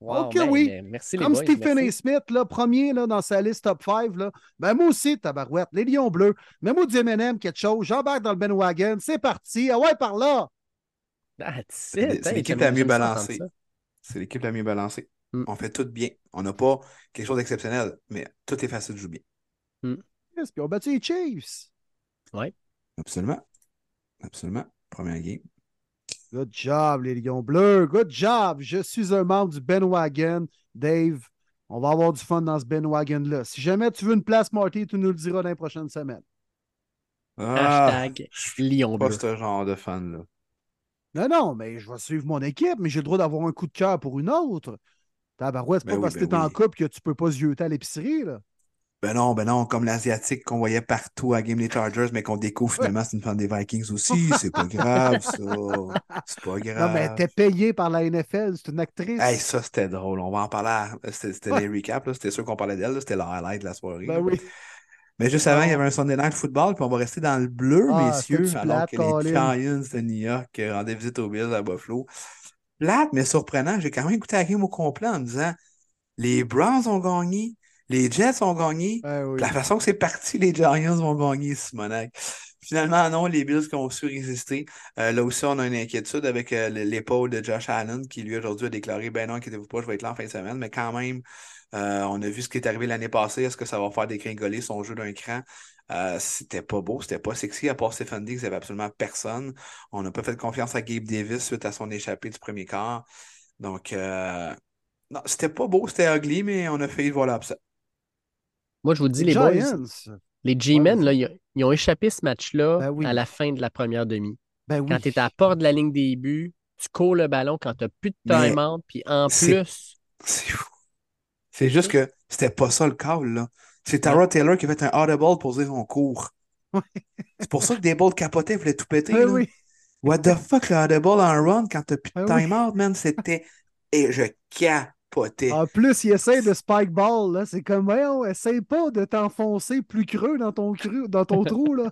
Wow. Ok, ben, oui. mais Merci les Comme boys, Stephen A. merci. Smith, là, premier là, dans sa liste top 5, là, ben moi aussi, tabarouette, les Lions bleus. Moi, du M&M, quelque chose, j'embarque dans le bandwagon, c'est parti, ah ouais, par là. That's C'est l'équipe la mieux balancée. C'est l'équipe la mieux balancée. Mm. On fait tout bien. On n'a pas quelque chose d'exceptionnel, mais toutes les facettes jouent bien. Yes, puis on a battu les Chiefs. Absolument. Absolument. Première game. Good job, les Lions bleus. Good job. Je suis un membre du bandwagon. Dave, on va avoir du fun dans ce bandwagon-là. Si jamais tu veux une place, Marty, tu nous le diras dans les prochaines semaines. Ah, Hashtag je suis Lion pas bleu. ce genre de fan-là. Non, non, mais je vais suivre mon équipe, mais j'ai le droit d'avoir un coup de cœur pour une autre. Tabarouette, c'est Ben pas oui, parce que ben t'es en couple que tu peux pas zioter à l'épicerie, là. Ben non, ben non, comme l'Asiatique qu'on voyait partout à Game des Chargers, mais qu'on découvre finalement c'est une fan des Vikings aussi. C'est pas grave, ça. C'est pas Non, grave. mais t'es payé par la NFL, c'est une actrice. Hey, ça, c'était drôle. On va en parler. à- C'était Ouais. les recaps, là. C'était sûr qu'on parlait d'elle. C'était le highlight de la soirée. ben oui. Mais juste avant, il y Non. avait un Sunday Night Football, puis on va rester dans le bleu, Ah, messieurs, alors que les? Giants de New York euh, rendaient visite aux Bills à Buffalo. Plate, mais surprenant. J'ai quand même écouté la game au complet en me disant les Browns ont gagné, les Jets ont gagné. Ben oui. La façon que c'est parti, les Giants vont gagner, Simonac. Finalement, non, les Bills qui ont su résister. Euh, là aussi, on a une inquiétude avec euh, l'épaule de Josh Allen, qui lui aujourd'hui a déclaré Ben non, inquiétez-vous pas, je vais être là en fin de semaine. Mais quand même, euh, on a vu ce qui est arrivé l'année passée. Est-ce que ça va faire dégringoler son jeu d'un cran? Euh, c'était pas beau, c'était pas sexy. À part Stephen Diggs, il n'y avait absolument personne. On n'a pas fait confiance à Gabe Davis suite à son échappée du premier quart. Donc, euh, non, c'était pas beau, c'était ugly, mais on a failli voir l'absent. Moi, je vous dis, Les les boys, les G-Men, ils, ils ont échappé ce match-là Ben oui. à la fin de la première demi. Ben oui. Quand tu es à la porte de la ligne des buts, tu cours le ballon quand tu n'as plus de time-out, puis en plus, C'est fou. C'est juste que c'était pas ça le call, là. C'est Tara Taylor qui a fait un audible pour dire son cours. Ouais. C'est pour ça que des balls capotaient, voulaient tout péter. Ben là. oui. What the fuck, le audible en run quand t'as plus de time-out, man? C'était. Et je capotais. En plus, il essaie de spike ball, là. C'est comme, voyons, essaye pas de t'enfoncer plus creux dans ton, creux, dans ton trou, là.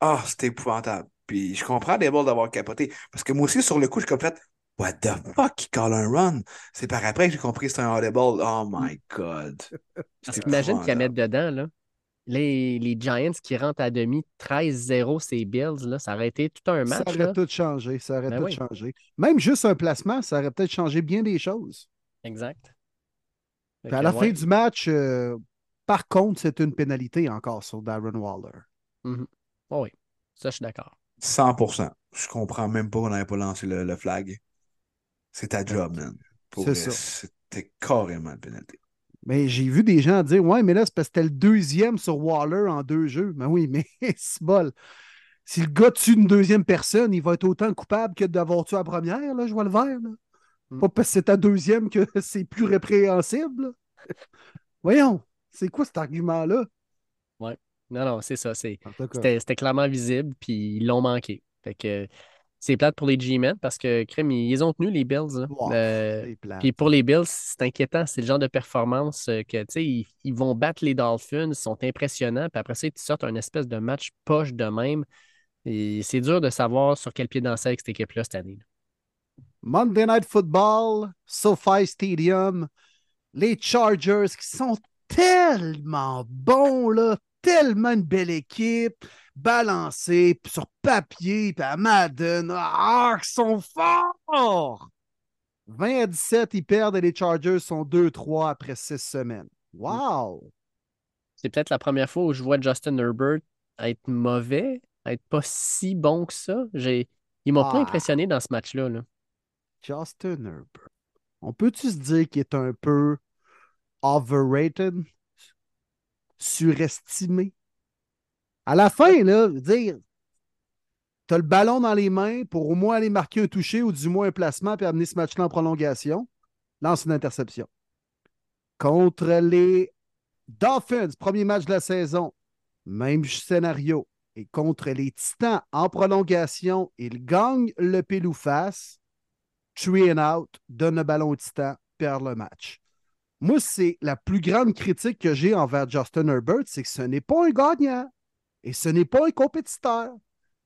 Ah, c'était épouvantable. Puis je comprends des balls d'avoir capoté. Parce que moi aussi, sur le coup, j'ai comme fait. What the fuck, il call un run? C'est par après que j'ai compris que c'était un audible. Oh my God. parce qu'imagine qu'ils mettent dedans, là. Les, les Giants qui rentrent à demi 13-0, ces Bills, là, ça aurait été tout un Ça match. aurait Là. tout changé. Ça aurait Ben tout oui. changé. Même juste un placement, ça aurait peut-être changé bien des choses. Exact. Puis à la ouais. fin du match, euh, par contre, c'est une pénalité encore sur Darren Waller. Oh oui, ça, je suis d'accord. 100%. Je comprends même pas qu'on n'avait pas lancé le, le flag. C'est ta job, man. Pour C'est ça. C'était carrément une pénalité. Mais j'ai vu des gens dire Ouais, mais là, c'est parce que c'était le deuxième sur Waller en deux jeux. Mais oui, mais c'est bol. Si le gars tue une deuxième personne, il va être autant coupable que d'avoir tué la première, là, je vois le vert. Là. Pas parce que c'est ta deuxième que c'est plus répréhensible. Voyons, c'est quoi cet argument-là? Non, non, c'est ça. C'était, clairement visible, puis ils l'ont manqué. Fait que c'est plate pour les G-Men parce que, crème, ils, ont tenu les Bills. wow, Euh. Puis pour les Bills, c'est inquiétant. C'est le genre de performance euh, que, tu sais, ils, ils vont battre les Dolphins, ils sont impressionnants. Puis après ça, ils te sortent un espèce de match poche de même. Et c'est dur de savoir sur quel pied danser avec cette équipe-là cette année. là. Monday Night Football, SoFi Stadium, les Chargers qui sont tellement bons, là, tellement une belle équipe. balancés sur papier, puis à Madden, ah, ils sont forts! 20 à 17, ils perdent et les Chargers sont 2-3 après 6 semaines. Wow! C'est peut-être la première fois où je vois Justin Herbert être mauvais, être pas si bon que ça. J'ai... Il m'a pas Ah. impressionné dans ce match-là. là. Justin Herbert. On peut-tu se dire qu'il est un peu overrated? Surestimé? À la fin, là, dire, t'as le ballon dans les mains pour au moins aller marquer un toucher ou du moins un placement puis amener ce match-là en prolongation. Lance une interception. Contre les Dolphins, premier match de la saison, même scénario. Et contre les Titans en prolongation, il gagne le pile face three and out, donne le ballon au Titan, perd le match. Moi, c'est la plus grande critique que j'ai envers Justin Herbert, c'est que ce n'est pas un gagnant et ce n'est pas un compétiteur.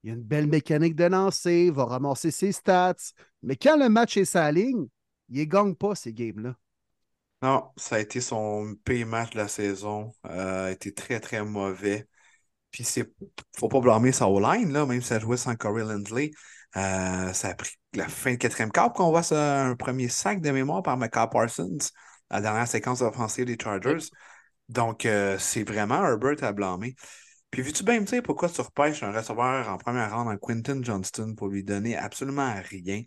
Il a une belle mécanique de lancer, va ramasser ses stats, mais quand le match est sa ligne, il ne gagne pas ces games-là. Non, ça a été son pire match de la saison. Euh, a été très, très mauvais. Puis c'est. Faut pas blâmer sa O-line, même si ça jouait sans Corey Lindley. Euh, ça a pris la fin de quatrième quart qu'on voit ça, un premier sac de mémoire par Micah Parsons, la dernière séquence offensive des Chargers. Donc, euh, c'est vraiment Herbert à blâmer. Puis, veux-tu bien me dire pourquoi tu repêches un receveur en première ronde en Quinton Johnston pour lui donner absolument rien?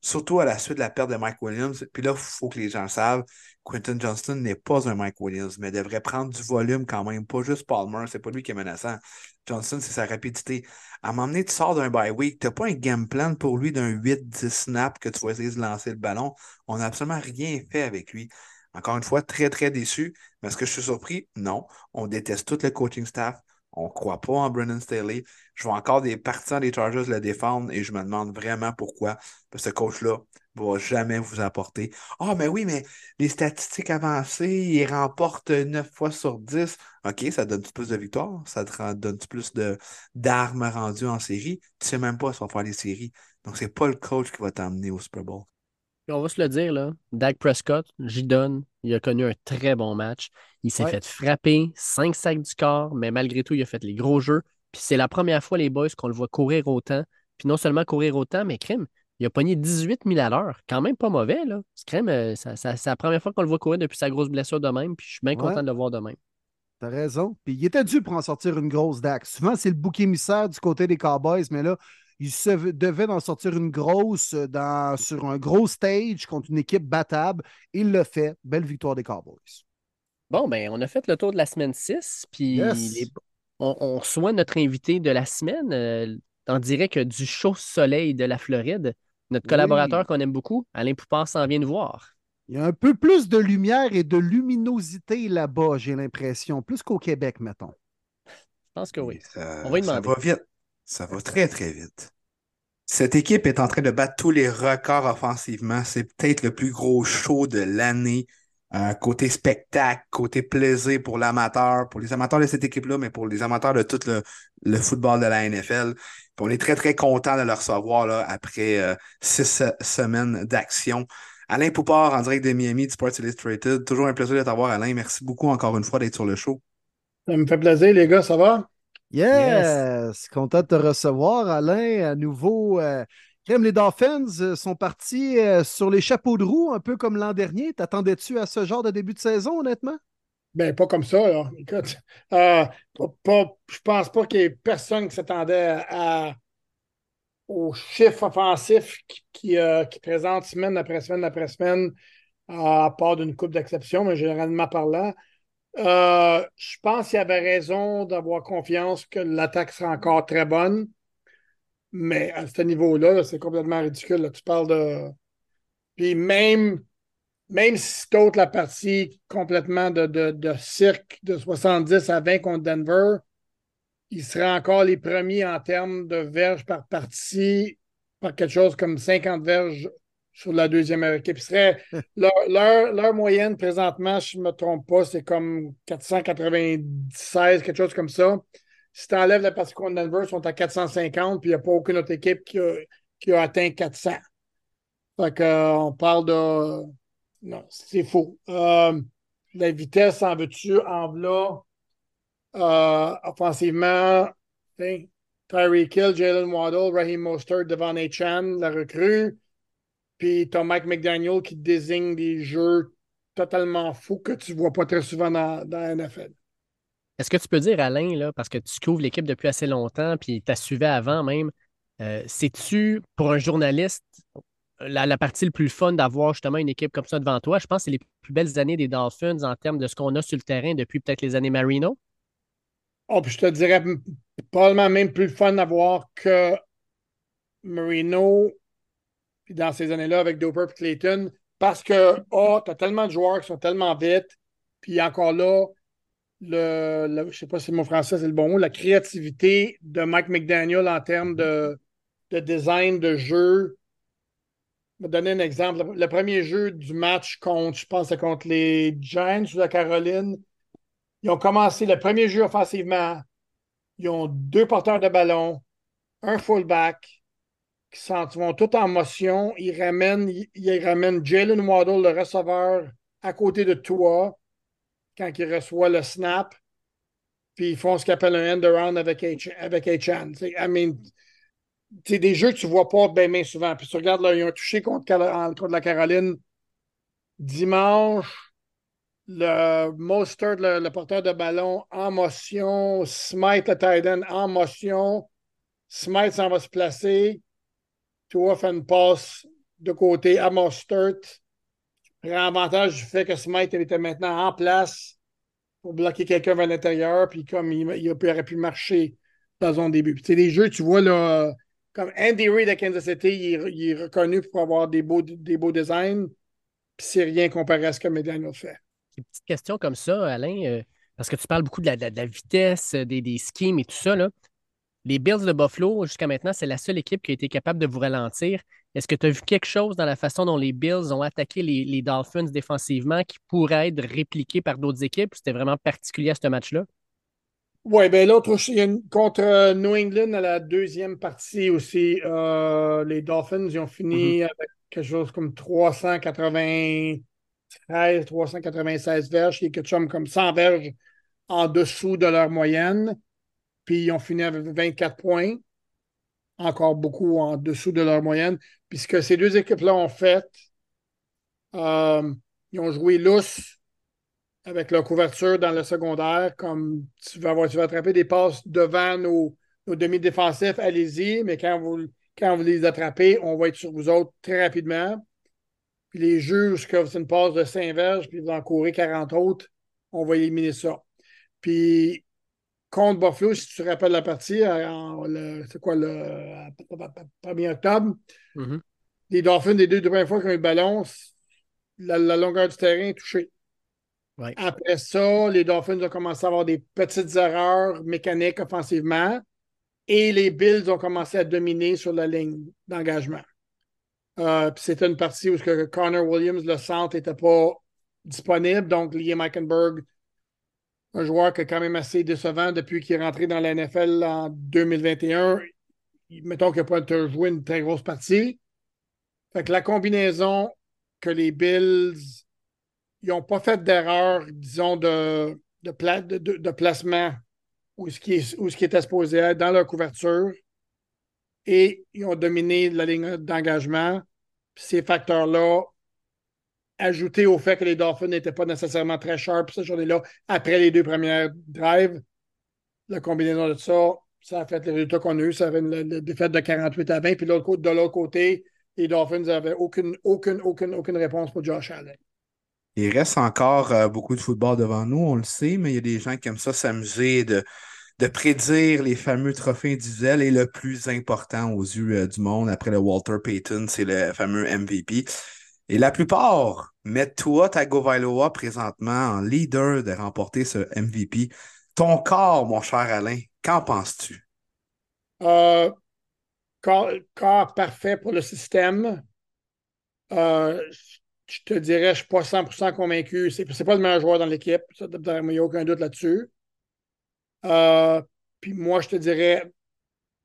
Surtout à la suite de la perte de Mike Williams? Puis là, il faut que les gens savent, Quinton Johnston n'est pas un Mike Williams, mais devrait prendre du volume quand même, pas juste Palmer, c'est pas lui qui est menaçant. Johnston, c'est sa rapidité. À donné, tu sors d'un bye week, tu n'as pas un game plan pour lui d'un 8-10 snaps que tu vas essayer de lancer le ballon. On n'a absolument rien fait avec lui. Encore une fois, très, très déçu. Mais est-ce que je suis surpris? Non. On déteste tout le coaching staff. On ne croit pas en Brennan Staley. Je vois encore des partisans des Chargers le défendre et je me demande vraiment pourquoi. Ce coach-là va jamais vous apporter. Ah, mais oui, mais les statistiques avancées, il remporte 9 fois sur 10. OK, ça donne-tu plus de victoires? Ça te rend- donne-tu plus de, d'armes rendues en série? Tu ne sais même pas si on va faire les séries. Donc, c'est pas le coach qui va t'emmener au Super Bowl. Puis on va se le dire, là, Dak Prescott, j'y donne. Il a connu un très bon match. Il s'est Ouais. fait frapper, 5 sacs du corps, mais malgré tout, il a fait les gros jeux. Puis c'est la première fois, les boys, qu'on le voit courir autant. Puis non seulement courir autant, mais crime, il a pogné 18 000 à l'heure. Quand même pas mauvais, là. C'est euh, ça- ça- c'est la première fois qu'on le voit courir depuis sa grosse blessure de même. Puis je suis bien Ouais. content de le voir de même. T'as raison. Puis il était dû pour en sortir une grosse DAC. Souvent, c'est le bouc émissaire du côté des Cowboys, mais là, il se devait en sortir une grosse euh, dans, sur un gros stage contre une équipe battable. Il l'a fait. Belle victoire des Cowboys. Bon, ben, on a fait le tour de la semaine 6, puis Yes. les- on, on reçoit notre invité de la semaine euh, en direct du chaud soleil de la Floride. Notre Oui. collaborateur qu'on aime beaucoup, Alain Poupard, s'en vient nous voir. Il y a un peu plus de lumière et de luminosité là-bas, j'ai l'impression. Plus qu'au Québec, mettons. Je pense que oui. Et Ça, On va y ça va vite. Ça va très, très vite. Cette équipe est en train de battre tous les records offensivement. C'est peut-être le plus gros show de l'année. Euh, côté spectacle, côté plaisir pour l'amateur, pour les amateurs de cette équipe-là, mais pour les amateurs de tout le, le football de la NFL. Puis on est très, très content de le recevoir là, après euh, six se- semaines d'action. Alain Poupard, en direct de Miami, du Sports Illustrated. Toujours un plaisir de t'avoir, Alain. Merci beaucoup encore une fois d'être sur le show. Ça me fait plaisir, les gars, ça va? Yes! Content de te recevoir, Alain. À nouveau, euh, les Dolphins euh, sont partis euh, sur les chapeaux de roue, un peu comme l'an dernier. T'attendais-tu à ce genre de début de saison, honnêtement? Ben, pas comme ça, là. Écoute, euh, je pense pas qu'il y ait personne qui s'attendait à, aux chiffres offensifs qui, qui, euh, qui présentent semaine après semaine après semaine, à part d'une coupe d'exception, mais généralement parlant. Je pense qu'il y avait raison d'avoir confiance que l'attaque sera encore très bonne. Mais à ce niveau-là, là, c'est complètement ridicule. là. Tu parles de. Puis même, même si tu la partie complètement de, de, de cirque de 70 à 20 contre Denver, ils seraient encore les premiers en termes de verges par partie, par quelque chose comme 50 verges sur la deuxième équipe. Ils seraient- leur, leur- leur moyenne présentement, je ne me trompe pas, c'est comme 496, quelque chose comme ça. Si tu enlèves la partie contre Denver, ils sont à 450, puis il n'y a pas aucune autre équipe qui a, atteint 400. Fait que, euh, parle de. Non, c'est faux. Euh, la vitesse, en veux-tu, en v'là, euh, offensivement, Tyreek Hill, Jalen Waddle, Raheem Mostert devant Chan, la recrue. Puis t'as Mike McDaniel qui désigne des jeux totalement fous que tu ne vois pas très souvent dans la NFL. Est-ce que tu peux dire, Alain, là, parce que tu couvres l'équipe depuis assez longtemps, puis tu as suivi avant même, euh, c'est-tu, pour un journaliste, la, partie le plus fun d'avoir justement une équipe comme ça devant toi? Je pense que c'est les plus belles années des Dolphins en termes de ce qu'on a sur le terrain depuis peut-être les années Marino? Oh, puis je te dirais probablement même plus fun d'avoir que Marino, puis dans ces années-là avec Doper et Clayton, parce que, oh, tu as tellement de joueurs qui sont tellement vite, puis encore là, le, je ne sais pas si mon français c'est le bon mot, la créativité de Mike McDaniel en termes de, de design de jeu. Je vais donner un exemple. Le, premier jeu du match contre, je pense, contre les Giants ou la Caroline. Ils ont commencé le premier jeu offensivement. Ils ont deux porteurs de ballon, un fullback qui sont, vont tout en motion. Ils ramènent, ils, ramènent Jalen Waddle, le receveur, à côté de toi quand il reçoit le snap. Puis ils font ce qu'ils appellent un end-around avec H avec c'est des jeux que tu ne vois pas bien, souvent. Puis tu regardes, là, ils ont touché contre, contre la Caroline dimanche. Le Mostert, le, porteur de ballon en motion. Smite, le tight en motion. Smite s'en va se placer. Toi, fait une passe de côté à Mostert prend avantage du fait que Smith était maintenant en place pour bloquer quelqu'un vers l'intérieur, puis comme il, aurait pu marcher dans son début. C'est des jeux, tu vois, là, comme Andy Reid à Kansas City, il, est reconnu pour avoir des beaux, des beaux designs, puis c'est rien comparé à ce que McDaniel fait. Une petite question comme ça, Alain, euh, parce que tu parles beaucoup de la, vitesse, des, des, schemes et tout ça. Là. Les Bills de Buffalo, jusqu'à maintenant, c'est la seule équipe qui a été capable de vous ralentir. Est-ce que tu as vu quelque chose dans la façon dont les Bills ont attaqué les, Dolphins défensivement qui pourrait être répliqué par d'autres équipes? C'était vraiment particulier à ce match-là? Oui, bien l'autre, contre euh, New England à la deuxième partie aussi, euh, les Dolphins, ils ont fini mm-hmm. avec quelque chose comme 393, 396 verges, quelque chose comme 100 verges en dessous de leur moyenne. Puis ils ont fini avec 24 points encore beaucoup en dessous de leur moyenne. Puisque ces deux équipes-là ont fait, euh, ils ont joué lousse avec leur couverture dans le secondaire, comme tu vas, avoir, tu vas attraper des passes devant nos, demi-défensifs, allez-y, mais quand vous, les attrapez, on va être sur vous autres très rapidement. Puis les jeux, que c'est une passe de 5 verges, puis vous en courez 40 autres, on va éliminer ça. Puis contre Buffalo, si tu te rappelles la partie, euh, c'est quoi, le 1er octobre, mm-hmm. les Dolphins, les deux, premières fois qu'ils ont eu le ballon, la, longueur du terrain est touchée. Après ça, les Dolphins ont commencé à avoir des petites erreurs mécaniques offensivement et les Bills ont commencé à dominer sur la ligne d'engagement. Euh, c'était une partie où que Connor Williams, le centre, n'était pas disponible, donc Liam Meikenberg un joueur qui est quand même assez décevant depuis qu'il est rentré dans la NFL en 2021. Mettons qu'il n'a pas joué une très grosse partie. Fait que la combinaison que les Bills n'ont pas fait d'erreur, disons, de, de, placement ou ce, qui est, ce qui était supposé être dans leur couverture et ils ont dominé la ligne d'engagement. Ces facteurs-là ajouté au fait que les Dolphins n'étaient pas nécessairement très sharp cette journée-là, après les deux premières drives, la combinaison de ça, ça a fait les résultats qu'on a eu. Ça avait une, défaite de 48 à 20. Puis de l'autre côté, les Dolphins n'avaient aucune, aucune, aucune, aucune réponse pour Josh Allen. Il reste encore euh, beaucoup de football devant nous, on le sait, mais il y a des gens qui aiment ça s'amuser de, de prédire les fameux trophées individuels et le plus important aux yeux euh, du monde après le Walter Payton, c'est le fameux MVP. Et la plupart mettent toi, Tagovailoa, présentement en leader de remporter ce MVP. Ton corps, mon cher Alain, qu'en penses-tu? Euh, corps, parfait pour le système. Euh, je te dirais, je ne suis pas 100% convaincu. Ce n'est pas le meilleur joueur dans l'équipe. Il n'y a aucun doute là-dessus. Euh, puis moi, je te dirais,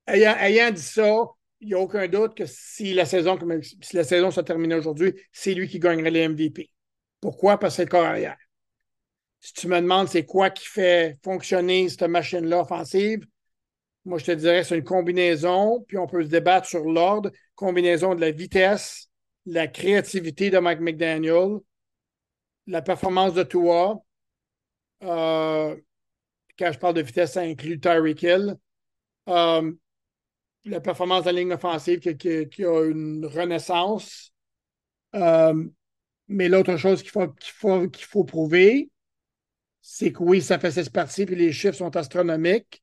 ayant dit ça, il n'y a aucun doute que si la saison, si la saison se terminait aujourd'hui, c'est lui qui gagnerait les MVP. Pourquoi? Parce que c'est le corps arrière. Si tu me demandes c'est quoi qui fait fonctionner cette machine-là offensive, Moi, je te dirais c'est une combinaison, puis on peut se débattre sur l'ordre, combinaison de la vitesse, la créativité de Mike McDaniel, la performance de Tua. Euh, quand je parle de vitesse, ça inclut Tyreek Hill. Euh, la performance de la ligne offensive qui, a une renaissance. Euh, mais l'autre chose qu'il faut, qu'il faut, qu'il faut prouver, c'est que oui, ça fait ses parties, puis les chiffres sont astronomiques.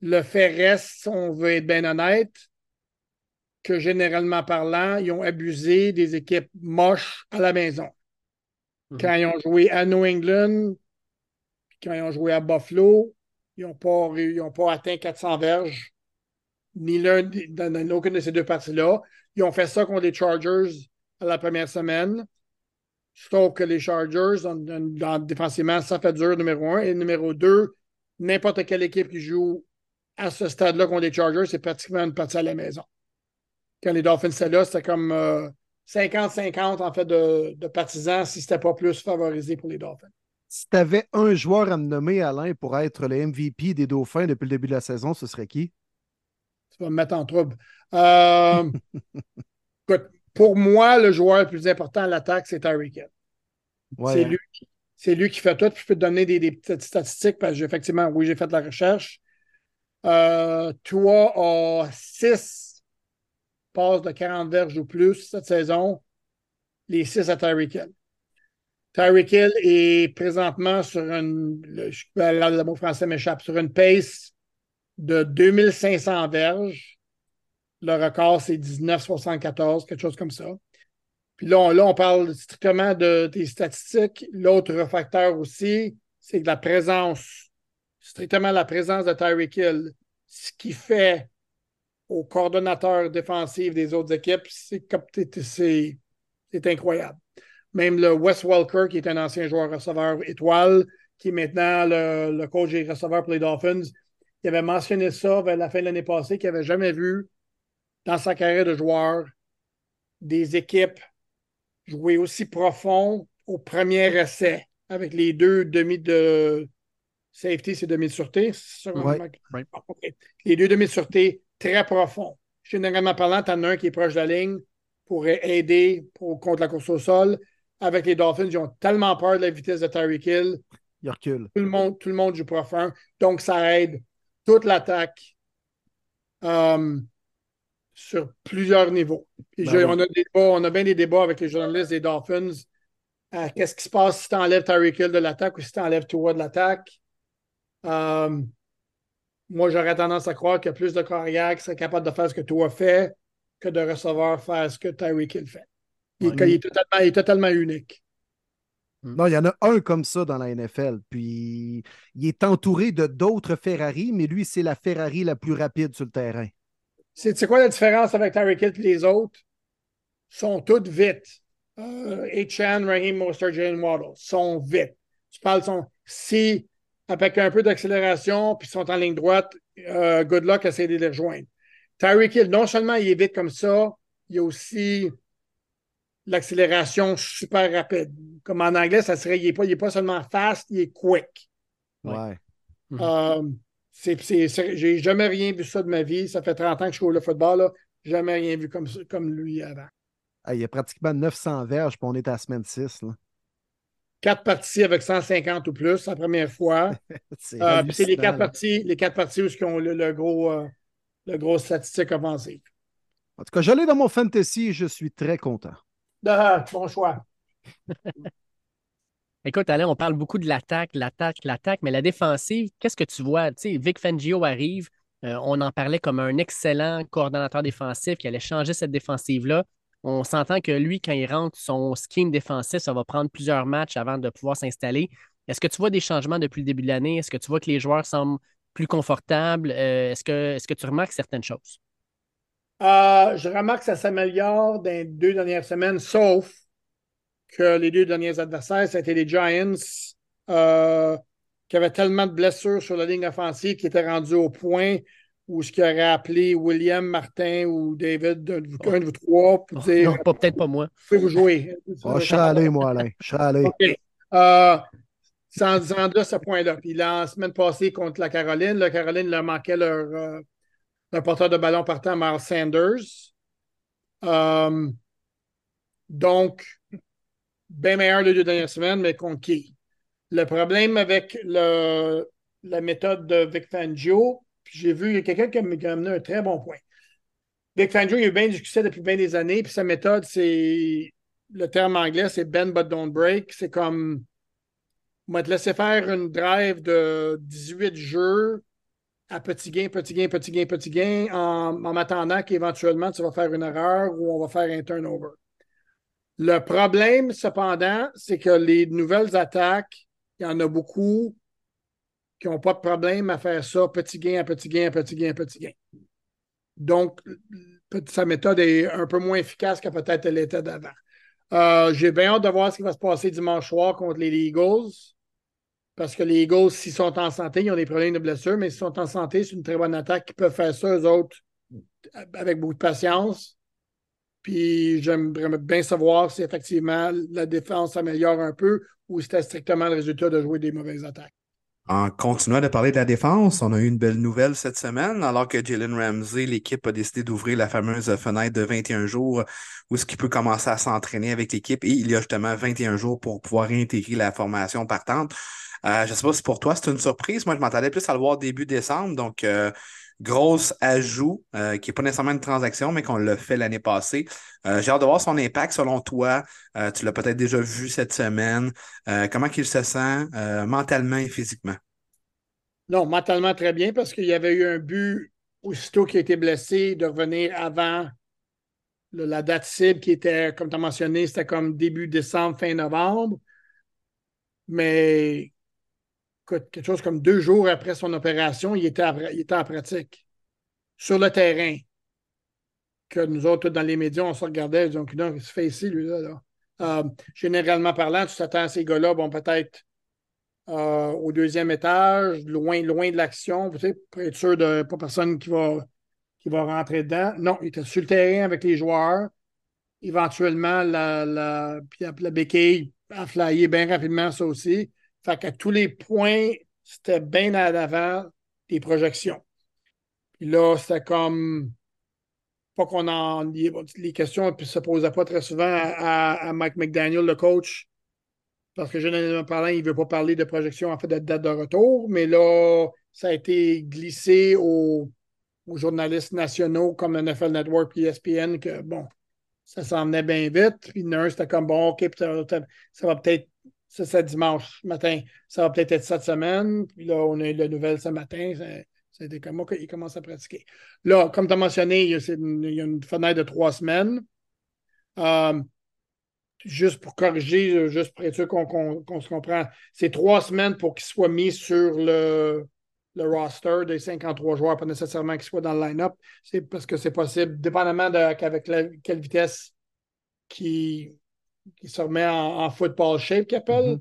Le fait reste, si on veut être bien honnête, que généralement parlant, ils ont abusé des équipes moches à la maison. Mhm. Quand ils ont joué à New England, quand ils ont joué à Buffalo, ils n'ont pas, pas atteint 400 verges, ni l'un dans, aucune de ces deux parties-là. Ils ont fait ça contre les Chargers à la première semaine. Sauf que les Chargers, dans, défensivement, ça fait dur, numéro un. Et numéro deux, n'importe quelle équipe qui joue à ce stade-là contre les Chargers, c'est pratiquement une partie à la maison. Quand les Dolphins étaient là, c'était comme 50-50 euh, en fait de, partisans si ce n'était pas plus favorisé pour les Dolphins. Si tu avais un joueur à me nommer, Alain, pour être le MVP des Dauphins depuis le début de la saison, ce serait qui? Tu vas me mettre en trouble. Euh, pour moi, le joueur le plus important à l'attaque, c'est Tyreek Hill. C'est lui, lui, qui fait tout. je peux te donner des, petites statistiques parce que, effectivement, oui, j'ai fait de la recherche. Euh, toi a 6 passes de 40 verges ou plus cette saison, les 6 à Tyreek Hill. Tyreek Hill est présentement sur une, le, le mot français m'échappe, sur une pace de 2500 verges. Le record, c'est 1974, quelque chose comme ça. Puis là, on, là, on parle strictement de, des statistiques. L'autre facteur aussi, c'est la présence strictement la présence de Tyreek Hill, ce qui fait au coordonnateur défensif des autres équipes, c'est incroyable. Même le Wes Welker, qui est un ancien joueur receveur étoile, qui est maintenant le, coach des receveurs pour les Dolphins, il avait mentionné ça vers la fin de l'année passée, qu'il n'avait jamais vu dans sa carrière de joueur des équipes jouer aussi profond au premier essai avec les deux demi de Safety, c'est demi-sûreté. Les deux demi-sûreté très profonds. Généralement parlant, tu en as un qui est proche de la ligne pour aider pour, contre la course au sol. Avec les Dolphins, ils ont tellement peur de la vitesse de Tyreek Hill. Ils reculent. Tout le monde, tout le monde joue profond. Donc, ça aide toute l'attaque um, sur plusieurs niveaux. Ben on, a on, a bien des débats avec les journalistes des Dolphins. Euh, qu'est-ce qui se passe si tu enlèves Tyreek Hill de l'attaque ou si tu enlèves Tua de l'attaque? Euh, moi, j'aurais tendance à croire qu'il y a plus de carrières qui seraient capables de faire ce que toi fait que de recevoir faire ce que Tyreek Hill fait. Il, est totalement, unique. Hmm. Non, il y en a un comme ça dans la NFL. Puis il est entouré de d'autres Ferrari, mais lui, c'est la Ferrari la plus rapide sur le terrain. C'est quoi la différence avec Tyreek Hill et les autres? Ils sont toutes vite. Euh, H.N., Raheem Mostert, Jalen Waddle sont vite. Tu parles, sont, si avec un peu d'accélération, puis sont en ligne droite, euh, good luck, essayer de les rejoindre. Tyreek Hill, non seulement il est vite comme ça, il y a aussi l'accélération super rapide. Comme en anglais, ça serait, il n'est pas, pas, seulement fast, il est quick. Ouais. Euh, j'ai jamais rien vu ça de ma vie. Ça fait 30 ans que je joue le football. Là. Jamais rien vu comme, comme lui avant. il y a pratiquement 900 verges, puis on est à la semaine 6. Là quatre parties avec 150 ou plus la première fois. Euh, c'est les quatre parties, les quatre parties où ils ont le, gros, euh, le gros statistique offensif. En tout cas, j'allais dans mon fantasy et je suis très content. Ah, bon choix. Écoute, Alain, on parle beaucoup de l'attaque, l'attaque, l'attaque, mais la défensive, qu'est-ce que tu vois? Tu Vic Fangio arrive, euh, on en parlait comme un excellent coordonnateur défensif qui allait changer cette défensive-là. On s'entend que lui, quand il rentre, son scheme défensif, ça va prendre plusieurs matchs avant de pouvoir s'installer. Est-ce que tu vois des changements depuis le début de l'année? Est-ce que tu vois que les joueurs semblent plus confortables? Euh, est-ce, que, est que tu remarques certaines choses? Euh, je remarque que ça s'améliore dans les deux dernières semaines, sauf que les deux derniers adversaires, c'était les Giants euh, qui avaient tellement de blessures sur la ligne offensive qui étaient rendus au point ou ce qu'il aurait appelé William, Martin ou David, un de vous trois, pour oh, dire. Non, peut-être pas moi. Vous pouvez vous jouer. Oh, je serais allé, moi, Alain. Je serais allé. Euh, sans à ce point-là. Puis la semaine passée contre la Caroline, la Caroline leur manquait leur, euh, porteur de ballon partant, Miles Sanders. Euh, donc, bien meilleur les deux dernières semaines, mais contre qui? Le problème avec la méthode de Vic Fangio, j'ai vu, il y a quelqu'un qui m'a amené un très bon point. Vic Fangio, il a eu bien du succès depuis bien des années, puis sa méthode, c'est le terme anglais, c'est bend but don't break. C'est comme, on va te laisser faire une drive de 18 jeux à petit gain, petit gain, petit gain, petit gain, en, en m'attendant qu'éventuellement tu vas faire une erreur ou on va faire un turnover. Le problème, cependant, c'est que les nouvelles attaques, il y en a beaucoup qui n'ont pas de problème à faire ça petit gain à petit gain petit gain petit gain. Donc, sa méthode est un peu moins efficace que peut-être elle était d'avant. Euh, j'ai bien hâte de voir ce qui va se passer dimanche soir contre les Eagles. Parce que les Eagles, s'ils sont en santé, ils ont des problèmes de blessure, mais s'ils sont en santé, c'est une très bonne attaque qui peuvent faire ça, eux autres, avec beaucoup de patience. Puis j'aimerais bien savoir si effectivement la défense s'améliore un peu ou c'était strictement le résultat de jouer des mauvaises attaques. En continuant de parler de la défense, on a eu une belle nouvelle cette semaine, alors que Jalen Ramsey, l'équipe a décidé d'ouvrir la fameuse fenêtre de 21 jours où ce qui peut commencer à s'entraîner avec l'équipe et il y a justement 21 jours pour pouvoir réintégrer la formation partante. Euh, je ne sais pas si pour toi c'est une surprise. Moi, je m'attendais plus à le voir début décembre, donc euh, grosse ajout euh, qui n'est pas nécessairement une transaction, mais qu'on l'a fait l'année passée. J'ai hâte de voir son impact selon toi. Tu l'as peut-être déjà vu cette semaine. comment il se sent mentalement et physiquement? Non, mentalement très bien parce qu'il y avait eu un but aussitôt qu'il a été blessé de revenir avant la date cible qui était, comme tu as mentionné, c'était comme début décembre, fin novembre. Mais quelque chose comme deux jours après son opération, il était, il était en pratique sur le terrain. Que nous autres, dans les médias, on se regardait, donc il se fait ici, lui, là. Euh, généralement parlant, tu t'attends à ces gars-là, bon, peut-être euh, au deuxième étage, loin, loin de l'action, tu sais, pour être sûr de pas personne qui va, qui va rentrer dedans. Non, il était sur le terrain avec les joueurs. Éventuellement, la, la, la béquille a flyé bien rapidement, ça aussi. Fait qu'à tous les points, c'était bien à l'avant des projections. Puis là, c'était comme. Pas qu'on en. Les questions ne se posaient pas très souvent à, Mike McDaniel, le coach, parce que généralement parlant, il ne veut pas parler de projection en fait de date de retour, mais là, ça a été glissé aux, journalistes nationaux comme NFL Network et ESPN que bon, ça s'en venait bien vite. Puis un, c'était comme bon, OK, ça va peut-être ça, c'est dimanche matin. Ça va peut-être être cette semaine. Puis là, on a eu la nouvelle ce matin. Ça, été comme OK, il commence à pratiquer. Là, comme tu as mentionné, il y, a une, fenêtre de trois semaines. Euh, juste pour corriger, juste pour être sûr qu'on se comprend, c'est trois semaines pour qu'il soit mis sur le, le roster des 53 joueurs, pas nécessairement qu'il soit dans le line-up. C'est parce que c'est possible, dépendamment de avec quelle vitesse qui qui se remet en, football shape, qu'il appelle.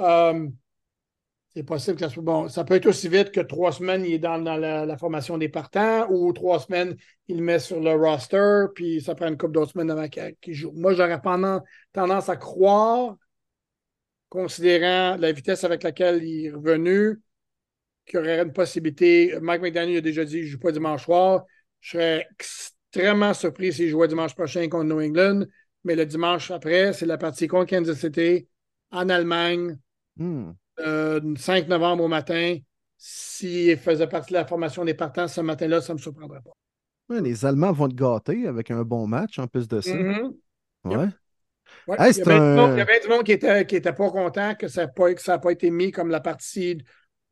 Mm-hmm. Euh, c'est possible que ça soit bon. Ça peut être aussi vite que trois semaines, il est dans, la, formation des partants ou trois semaines, il le met sur le roster, puis ça prend une couple d'autres semaines avant qu'il joue. Moi, j'aurais tendance à croire, considérant la vitesse avec laquelle il est revenu, qu'il y aurait une possibilité. Mike McDaniel a déjà dit qu'il ne joue pas dimanche soir. Je serais extrêmement surpris s'il jouait dimanche prochain contre New England. Mais le dimanche après, c'est la partie contre Kansas City en Allemagne, euh, le 5 novembre au matin. S'il faisait partie de la formation des partants ce matin-là, ça ne me surprendrait pas. les Allemands vont te gâter avec un bon match en plus de ça. Mm-hmm. Ouais. il, y avait du monde qui n'était qui était pas content que ça n'a pas, été mis comme la partie,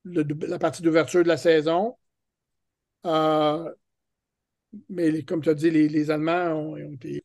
la partie d'ouverture de la saison. Euh, mais comme tu as dit, les, Allemands ont été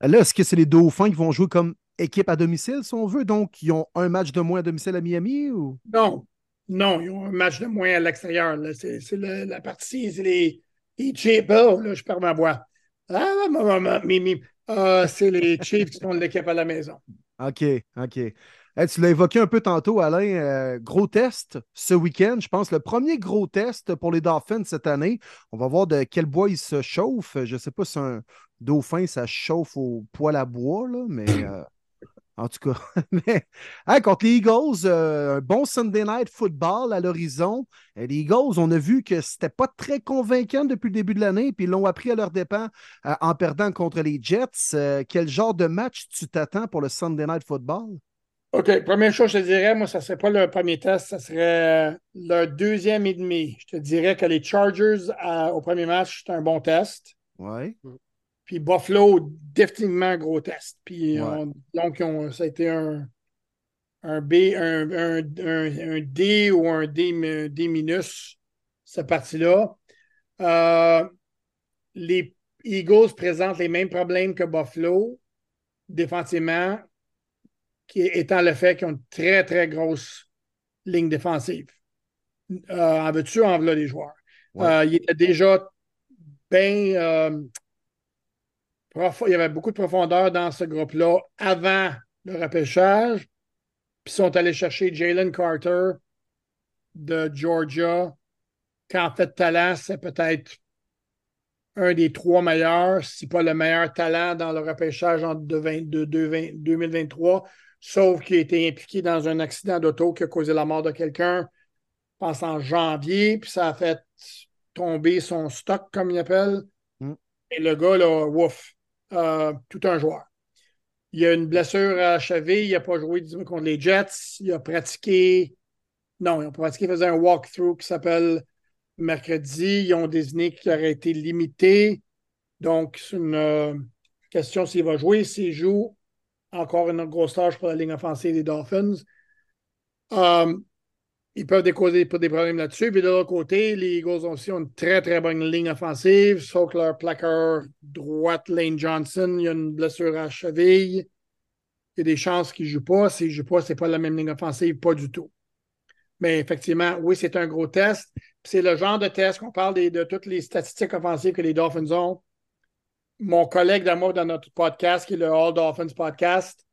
Là, est-ce que c'est les Dauphins qui vont jouer comme équipe à domicile, si on veut? Donc, ils ont un match de moins à domicile à Miami? Ou... Non. Non, ils ont un match de moins à l'extérieur. C'est la partie, c'est les, les Chiefs. Là, je perds ma voix. Ah, maman, mimi. Ah, c'est les Chiefs qui sont l'équipe à la maison. OK, OK. tu l'as évoqué un peu tantôt, Alain. Euh, gros test ce week-end. Je pense le premier gros test pour les Dolphins cette année. On va voir de quel bois ils se chauffent. Je ne sais pas si c'est un, Dauphin, ça chauffe au poêle à bois, là, mais. Euh, En tout cas, mais hein, contre les Eagles, euh, un bon Sunday night football à l'horizon. Les Eagles, on a vu que c'était pas très convaincant depuis le début de l'année, puis ils l'ont appris à leur dépens euh, en perdant contre les Jets. Euh, quel genre de match tu t'attends pour le Sunday night football? OK, première chose, je te dirais, moi, ça ne serait pas le premier test, ça serait le deuxième et demi. Je te dirais que les Chargers au premier match, c'est un bon test. Oui. Puis Buffalo, définitivement gros test. Puis donc, ça a été un, un B, un, un, D ou un D, D minus, cette partie-là. Euh, les Eagles présentent les mêmes problèmes que Buffalo, défensivement, qui étant le fait qu'ils ont une très, très grosse ligne défensive. Euh, en veux-tu, en voilà les joueurs. Euh, il était déjà bien il y avait beaucoup de profondeur dans ce groupe-là avant le repêchage. Puis ils sont allés chercher Jalen Carter de Georgia, qui en fait talent, c'est peut-être un des trois meilleurs, si pas le meilleur talent dans le repêchage en 2023, sauf qu'il a été impliqué dans un accident d'auto qui a causé la mort de quelqu'un, je pense en janvier, puis ça a fait tomber son stock, comme il appelle. Mm. Et le gars, là, ouf, euh, tout un joueur. Il a une blessure à cheville, il n'a pas joué contre les Jets, il a pratiqué. Non, il a pratiqué, il faisait un walkthrough qui s'appelle mercredi. Ils ont désigné qu'il aurait été limité. Donc, c'est une euh, question s'il va jouer. S'il joue, encore une grosse tâche pour la ligne offensive des Dolphins. Euh, ils peuvent décauser des problèmes là-dessus. Puis de l'autre côté, les Eagles aussi ont une très, très bonne ligne offensive, sauf que leur plaqueur droite, Lane Johnson, il y a une blessure à la cheville. Il y a des chances qu'il ne joue pas. S'il ne joue pas, ce n'est pas la même ligne offensive, pas du tout. Mais effectivement, oui, c'est un gros test. C'est le genre de test qu'on parle de toutes les statistiques offensives que les Dolphins ont. Mon collègue d'amour dans notre podcast, qui est le All Dolphins Podcast,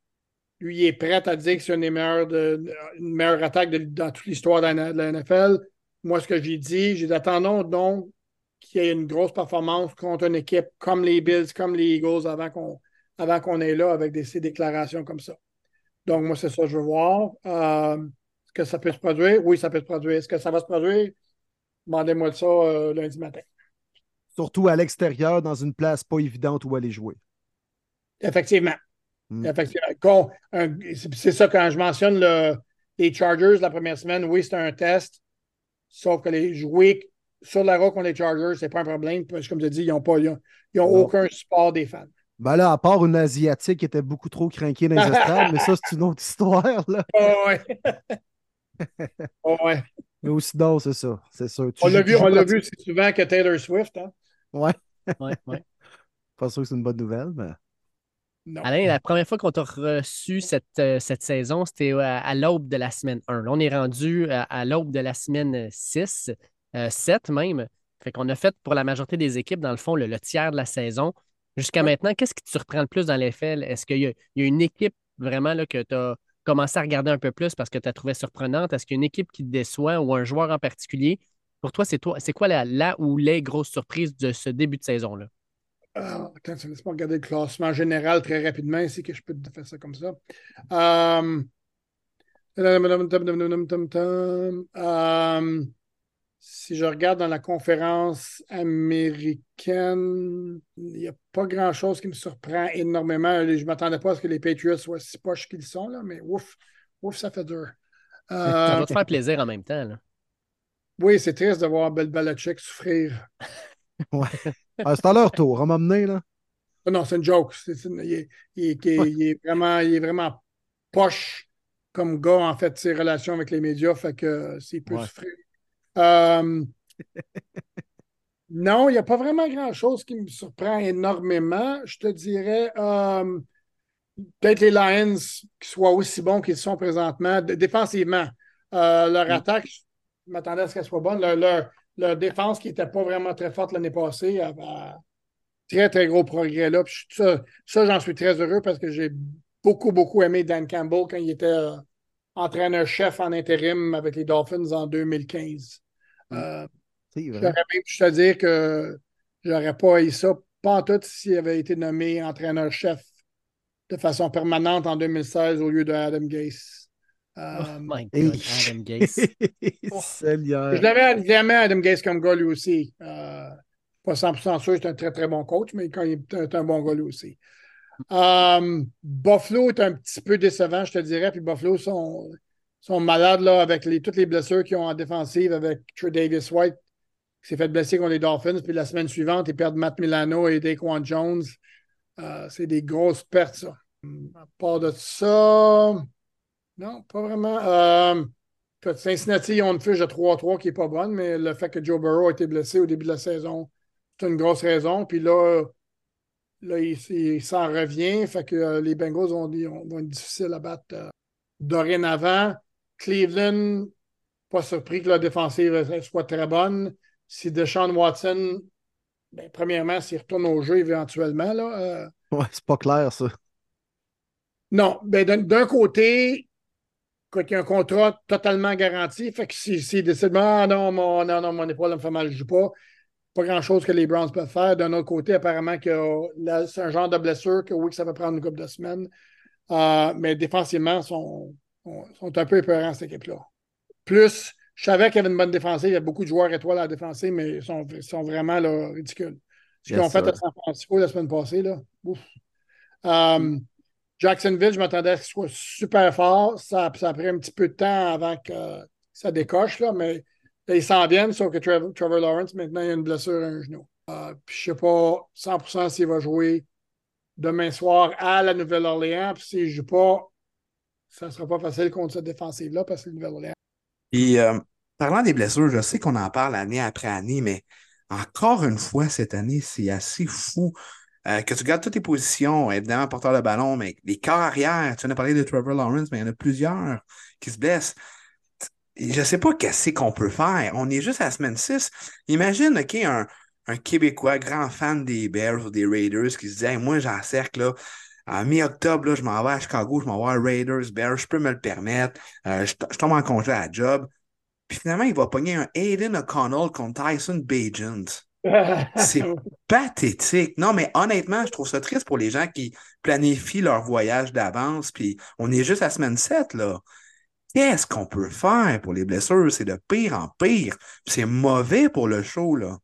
lui, il est prêt à dire que c'est une de, meilleure attaque dans toute l'histoire de, la NFL. Moi, ce que j'ai dit, j'ai dit attendons donc qu'il y ait une grosse performance contre une équipe comme les Bills, comme les Eagles, avant qu'on avant qu'on là avec des, ces déclarations comme ça. Donc, moi, c'est ça que je veux voir. Euh, est-ce que ça peut se produire? Oui, ça peut se produire. Est-ce que ça va se produire? Demandez-moi ça euh, lundi matin. Surtout à l'extérieur, dans une place pas évidente où aller jouer. Effectivement. Mm. C'est ça quand je mentionne les Chargers la première semaine, oui, c'est un test. Sauf que les jouer sur la route contre les Chargers, c'est pas un problème. Parce que comme tu dis, ils n'ont pas ils ont, aucun support des fans. Ben là, à part une Asiatique qui était beaucoup trop craquée dans les estrades, mais ça, c'est une autre histoire. Là. Oh, ouais. oh, ouais. Mais aussi, non, c'est ça. C'est sûr. on l'a vu, on l'a vu souvent que Taylor Swift. Hein? Ouais. ouais, ouais. Pas sûr que c'est une bonne nouvelle, mais. Alain, la première fois qu'on t'a reçu cette, euh, cette saison, c'était à, l'aube de la semaine 1. Là, on est rendu à, l'aube de la semaine 6, 7 euh, même. Fait qu'on a fait pour la majorité des équipes, dans le fond, le, tiers de la saison. Jusqu'à maintenant, qu'est-ce qui te surprend le plus dans l'effet? Est-ce qu'il y, a une équipe vraiment là, que tu as commencé à regarder un peu plus parce que tu as trouvé surprenante? Est-ce qu'il y a une équipe qui te déçoit ou un joueur en particulier? Pour toi, c'est toi, c'est quoi la, la, ou les grosses surprises de ce début de saison-là? Euh, attends, tu laisse regarder le classement général très rapidement c'est que je peux te faire ça comme ça. Euh, euh, si je regarde dans la conférence américaine, il n'y a pas grand-chose qui me surprend énormément. Je ne m'attendais pas à ce que les Patriots soient si poches qu'ils sont, là, mais ouf, ouf, ça fait dur. ça va te faire plaisir en même temps. Là. Oui, c'est triste de voir Bel Belichick souffrir. ouais. Ah, c'est à leur tour, on m'a mené, là. Non, c'est une joke. il, est, vraiment, il est vraiment poche comme gars, en fait, ses relations avec les médias, fait que s'il peut souffrir. Euh, non, il n'y a pas vraiment grand-chose qui me surprend énormément. Je te dirais euh, peut-être les Lions qui soient aussi bons qu'ils sont présentement, défensivement. Euh, leur mm. attaque, je m'attendais à ce qu'elle soit bonne. leur, leur défense qui n'était pas vraiment très forte l'année passée avait très, très gros progrès là. ça, j'en suis très heureux parce que j'ai beaucoup, beaucoup aimé Dan Campbell quand il était euh, entraîneur-chef en intérim avec les Dolphins en 2015. Mm. Euh, j'aurais même pu te dire que j'aurais pas eu ça, pas en tout s'il avait été nommé entraîneur-chef de façon permanente en 2016 au lieu de Adam Gase. Oh Euh, my. God, Adam Gase. Seigneur. je l'avais jamais Adam Gase comme gars lui aussi. Euh, pas 100% sûr, c'est un très très bon coach, mais quand il est un, bon gars lui aussi. Euh, Buffalo est un petit peu décevant, je te dirais. Puis Buffalo sont, sont malades là, avec les, toutes les blessures qu'ils ont en défensive avec Trey Davis White qui s'est fait blesser contre les Dolphins. Puis la semaine suivante, ils perdent Matt Milano et Daquan Jones. Euh, c'est des grosses pertes, ça. À part de ça, non, pas vraiment. Euh, Cincinnati, ils ont une fiche de 3-3 qui n'est pas bonne, mais le fait que Joe Burrow a été blessé au début de la saison, c'est une grosse raison. Puis là, là il, il s'en revient. Fait que euh, les Bengals vont, être difficiles à battre euh, dorénavant. Cleveland, pas surpris que la défensive soit très bonne. Si Deshaun Watson, ben, premièrement, s'il retourne au jeu éventuellement, là, euh, Ouais, c'est pas clair, ça. non, ben, d'un côté, quoi qu'il y a un contrat totalement garanti, fait que s'il si, décide, ah non, mon, non, non, mon épaule me fait mal, je joue pas, pas grand-chose que les Browns peuvent faire. D'un autre côté, apparemment, là, c'est un genre de blessure que oui, que ça peut prendre une couple de semaines. Euh, mais défensivement, ils sont, sont, un peu épeurants, cette équipe-là. Plus, je savais qu'il y avait une bonne défensive, il y a beaucoup de joueurs étoiles à la défensive, mais ils sont, ils sont vraiment là, ridicules. Ce qu'ils ont fait à San Francisco la semaine passée, là. Ouf. Euh, Jacksonville, je m'attendais à ce qu'il soit super fort. Ça, ça a pris un petit peu de temps avant que ça décoche, là, mais ils s'en viennent, sauf que Trevor, Lawrence, maintenant, il a une blessure à un genou. Euh, je ne sais pas 100% s'il va jouer demain soir à la Nouvelle-Orléans. Puis s'il ne joue pas, ça ne sera pas facile contre cette défensive-là parce que c'est Nouvelle-Orléans. Puis, euh, parlant des blessures, je sais qu'on en parle année après année, mais encore une fois, cette année, c'est assez fou. Euh, que tu gardes toutes tes positions, évidemment, porteur de ballon, mais les corps arrière, tu viens de parler de Trevor Lawrence, mais il y en a plusieurs qui se blessent. Je ne sais pas qu'est-ce qu'on peut faire. On est juste à la semaine 6. Imagine, OK, un, Québécois, grand fan des Bears ou des Raiders, qui se dit Moi, j'encercle, là, en mi-octobre, je m'en vais à Chicago, je m'en vais à Raiders, Bears, je peux me le permettre. Euh, je, tombe en congé à la job. Puis finalement, il va pogner un Aiden O'Connell contre Tyson Bagent. C'est pathétique. Non, mais honnêtement, je trouve ça triste pour les gens qui planifient leur voyage d'avance. Puis on est juste à semaine 7, là. Qu'est-ce qu'on peut faire pour les blessures? C'est de pire en pire. Puis C'est mauvais pour le show, là.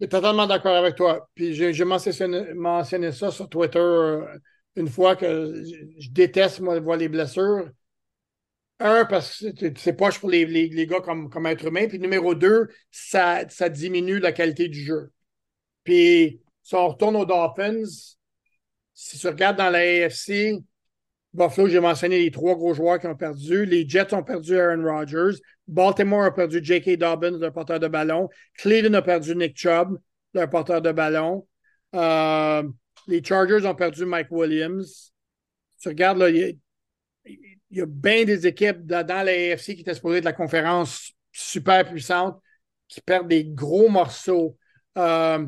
Je suis totalement d'accord avec toi. Puis j'ai mentionné, mentionné ça sur Twitter euh, une fois que je, je déteste, moi, voir les blessures. Un, parce que c'est- poche pour les, les, les gars comme, comme être humain. Puis numéro deux, ça, ça diminue la qualité du jeu. Puis si on retourne aux Dolphins, si tu regardes dans la AFC, Buffalo, j'ai mentionné les trois gros joueurs qui ont perdu. Les Jets ont perdu Aaron Rodgers. Baltimore a perdu J.K. Dobbins, leur porteur de ballon. Cleveland a perdu Nick Chubb, leur porteur de ballon. Euh, les Chargers ont perdu Mike Williams. Tu regardes, là, il y a, bien des équipes dans, la AFC qui étaient supposées de la conférence super puissante qui perdent des gros morceaux. Euh,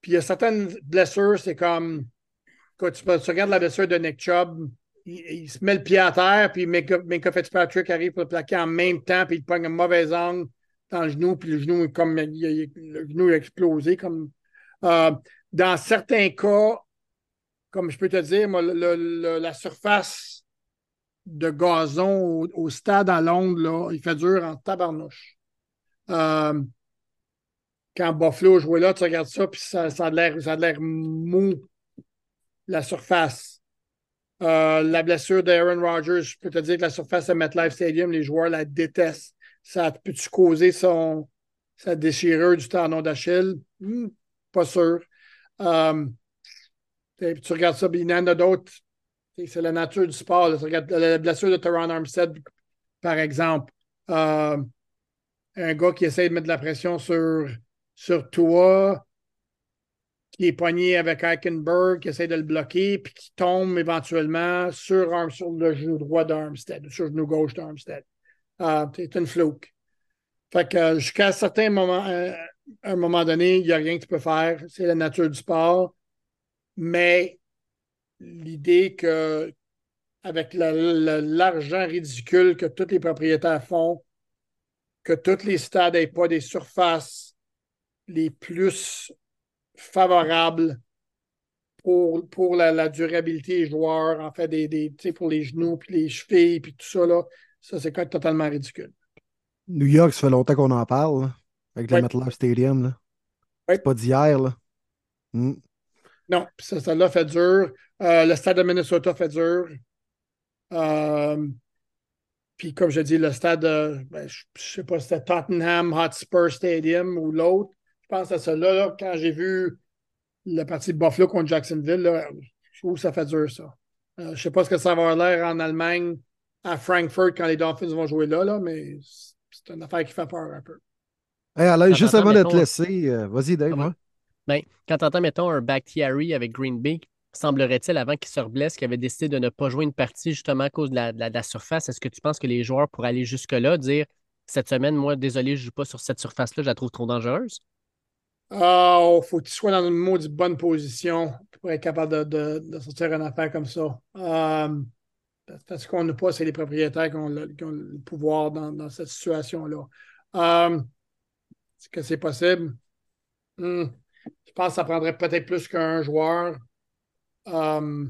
puis il y a certaines blessures, c'est comme quand tu, regardes la blessure de Nick Chubb, il, se met le pied à terre, puis Minka, Fitzpatrick arrive pour le plaquer en même temps, puis il pogne un mauvais angle dans le genou, puis le genou est comme le genou a explosé. Comme, euh, dans certains cas, comme je peux te dire, la surface de gazon au, stade à Londres, là, il fait dur en tabarnouche. Euh, quand Buffalo jouait là, tu regardes ça, puis ça, ça a l'air mou, la surface. Euh, la blessure d'Aaron Rodgers, je peux te dire que la surface de MetLife Stadium, les joueurs la détestent. Ça peut-tu causer son, sa déchirure du tendon d'Achille? Hmm, pas sûr. Euh, tu regardes ça, puis il y en a d'autres. C'est la nature du sport. là. La blessure de Teron Armstead, par exemple. Euh, un gars qui essaie de mettre de la pression sur, sur toi, qui est pogné avec Eichenberg, qui essaie de le bloquer, puis qui tombe éventuellement sur, sur le genou droit d'Armstead, sur le genou gauche d'Armstead. Euh, c'est une fluke. Fait que euh, jusqu'à un certain moment, euh, un moment donné, il n'y a rien que tu peux faire. C'est la nature du sport. Mais l'idée que, avec la- la- l'argent ridicule que tous les propriétaires font, que tous les stades n'aient pas des surfaces les plus favorables pour, pour la, la durabilité des joueurs, en fait, des, des, pour les genoux, puis les chevilles, puis tout ça, là, ça, c'est quand même totalement ridicule. New York, ça fait longtemps qu'on en parle, là, avec le. MetLife Stadium. Là. C'est pas d'hier. là. Hmm. Non, ça, ça l'a fait dur. Euh, le stade de Minnesota fait dur. Euh, puis comme je dis, le stade, euh, ben, je ne sais pas si c'était Tottenham Hotspur Stadium ou l'autre. Je pense à celui-là, là, quand j'ai vu la partie de Buffalo contre Jacksonville, là, je trouve que ça fait dur, ça. Euh, je ne sais pas ce que ça va avoir l'air en Allemagne, à Frankfurt, quand les Dolphins vont jouer là, là mais c'est une affaire qui fait peur un peu. Hey, Quand juste avant de te laisser, euh, vas-y, Dave. Ah ouais. hein. Ben, quand tu entends, mettons, un Bakhtiari avec Green Bay, semblerait-il, avant qu'il se reblesse, qu'il avait décidé de ne pas jouer une partie justement à cause de la, surface, est-ce que tu penses que les joueurs pourraient aller jusque-là, dire cette semaine, moi, désolé, je ne joue pas sur cette surface-là, je la trouve trop dangereuse? Ah, faut que tu sois dans une maudite bonne position pour être capable de, sortir une affaire comme ça. Euh, parce qu'on n'a pas, c'est les propriétaires qui ont le, pouvoir dans, dans cette situation-là. Euh, Est-ce que c'est possible? Hmm. Je pense que ça prendrait peut-être plus qu'un joueur. Euh,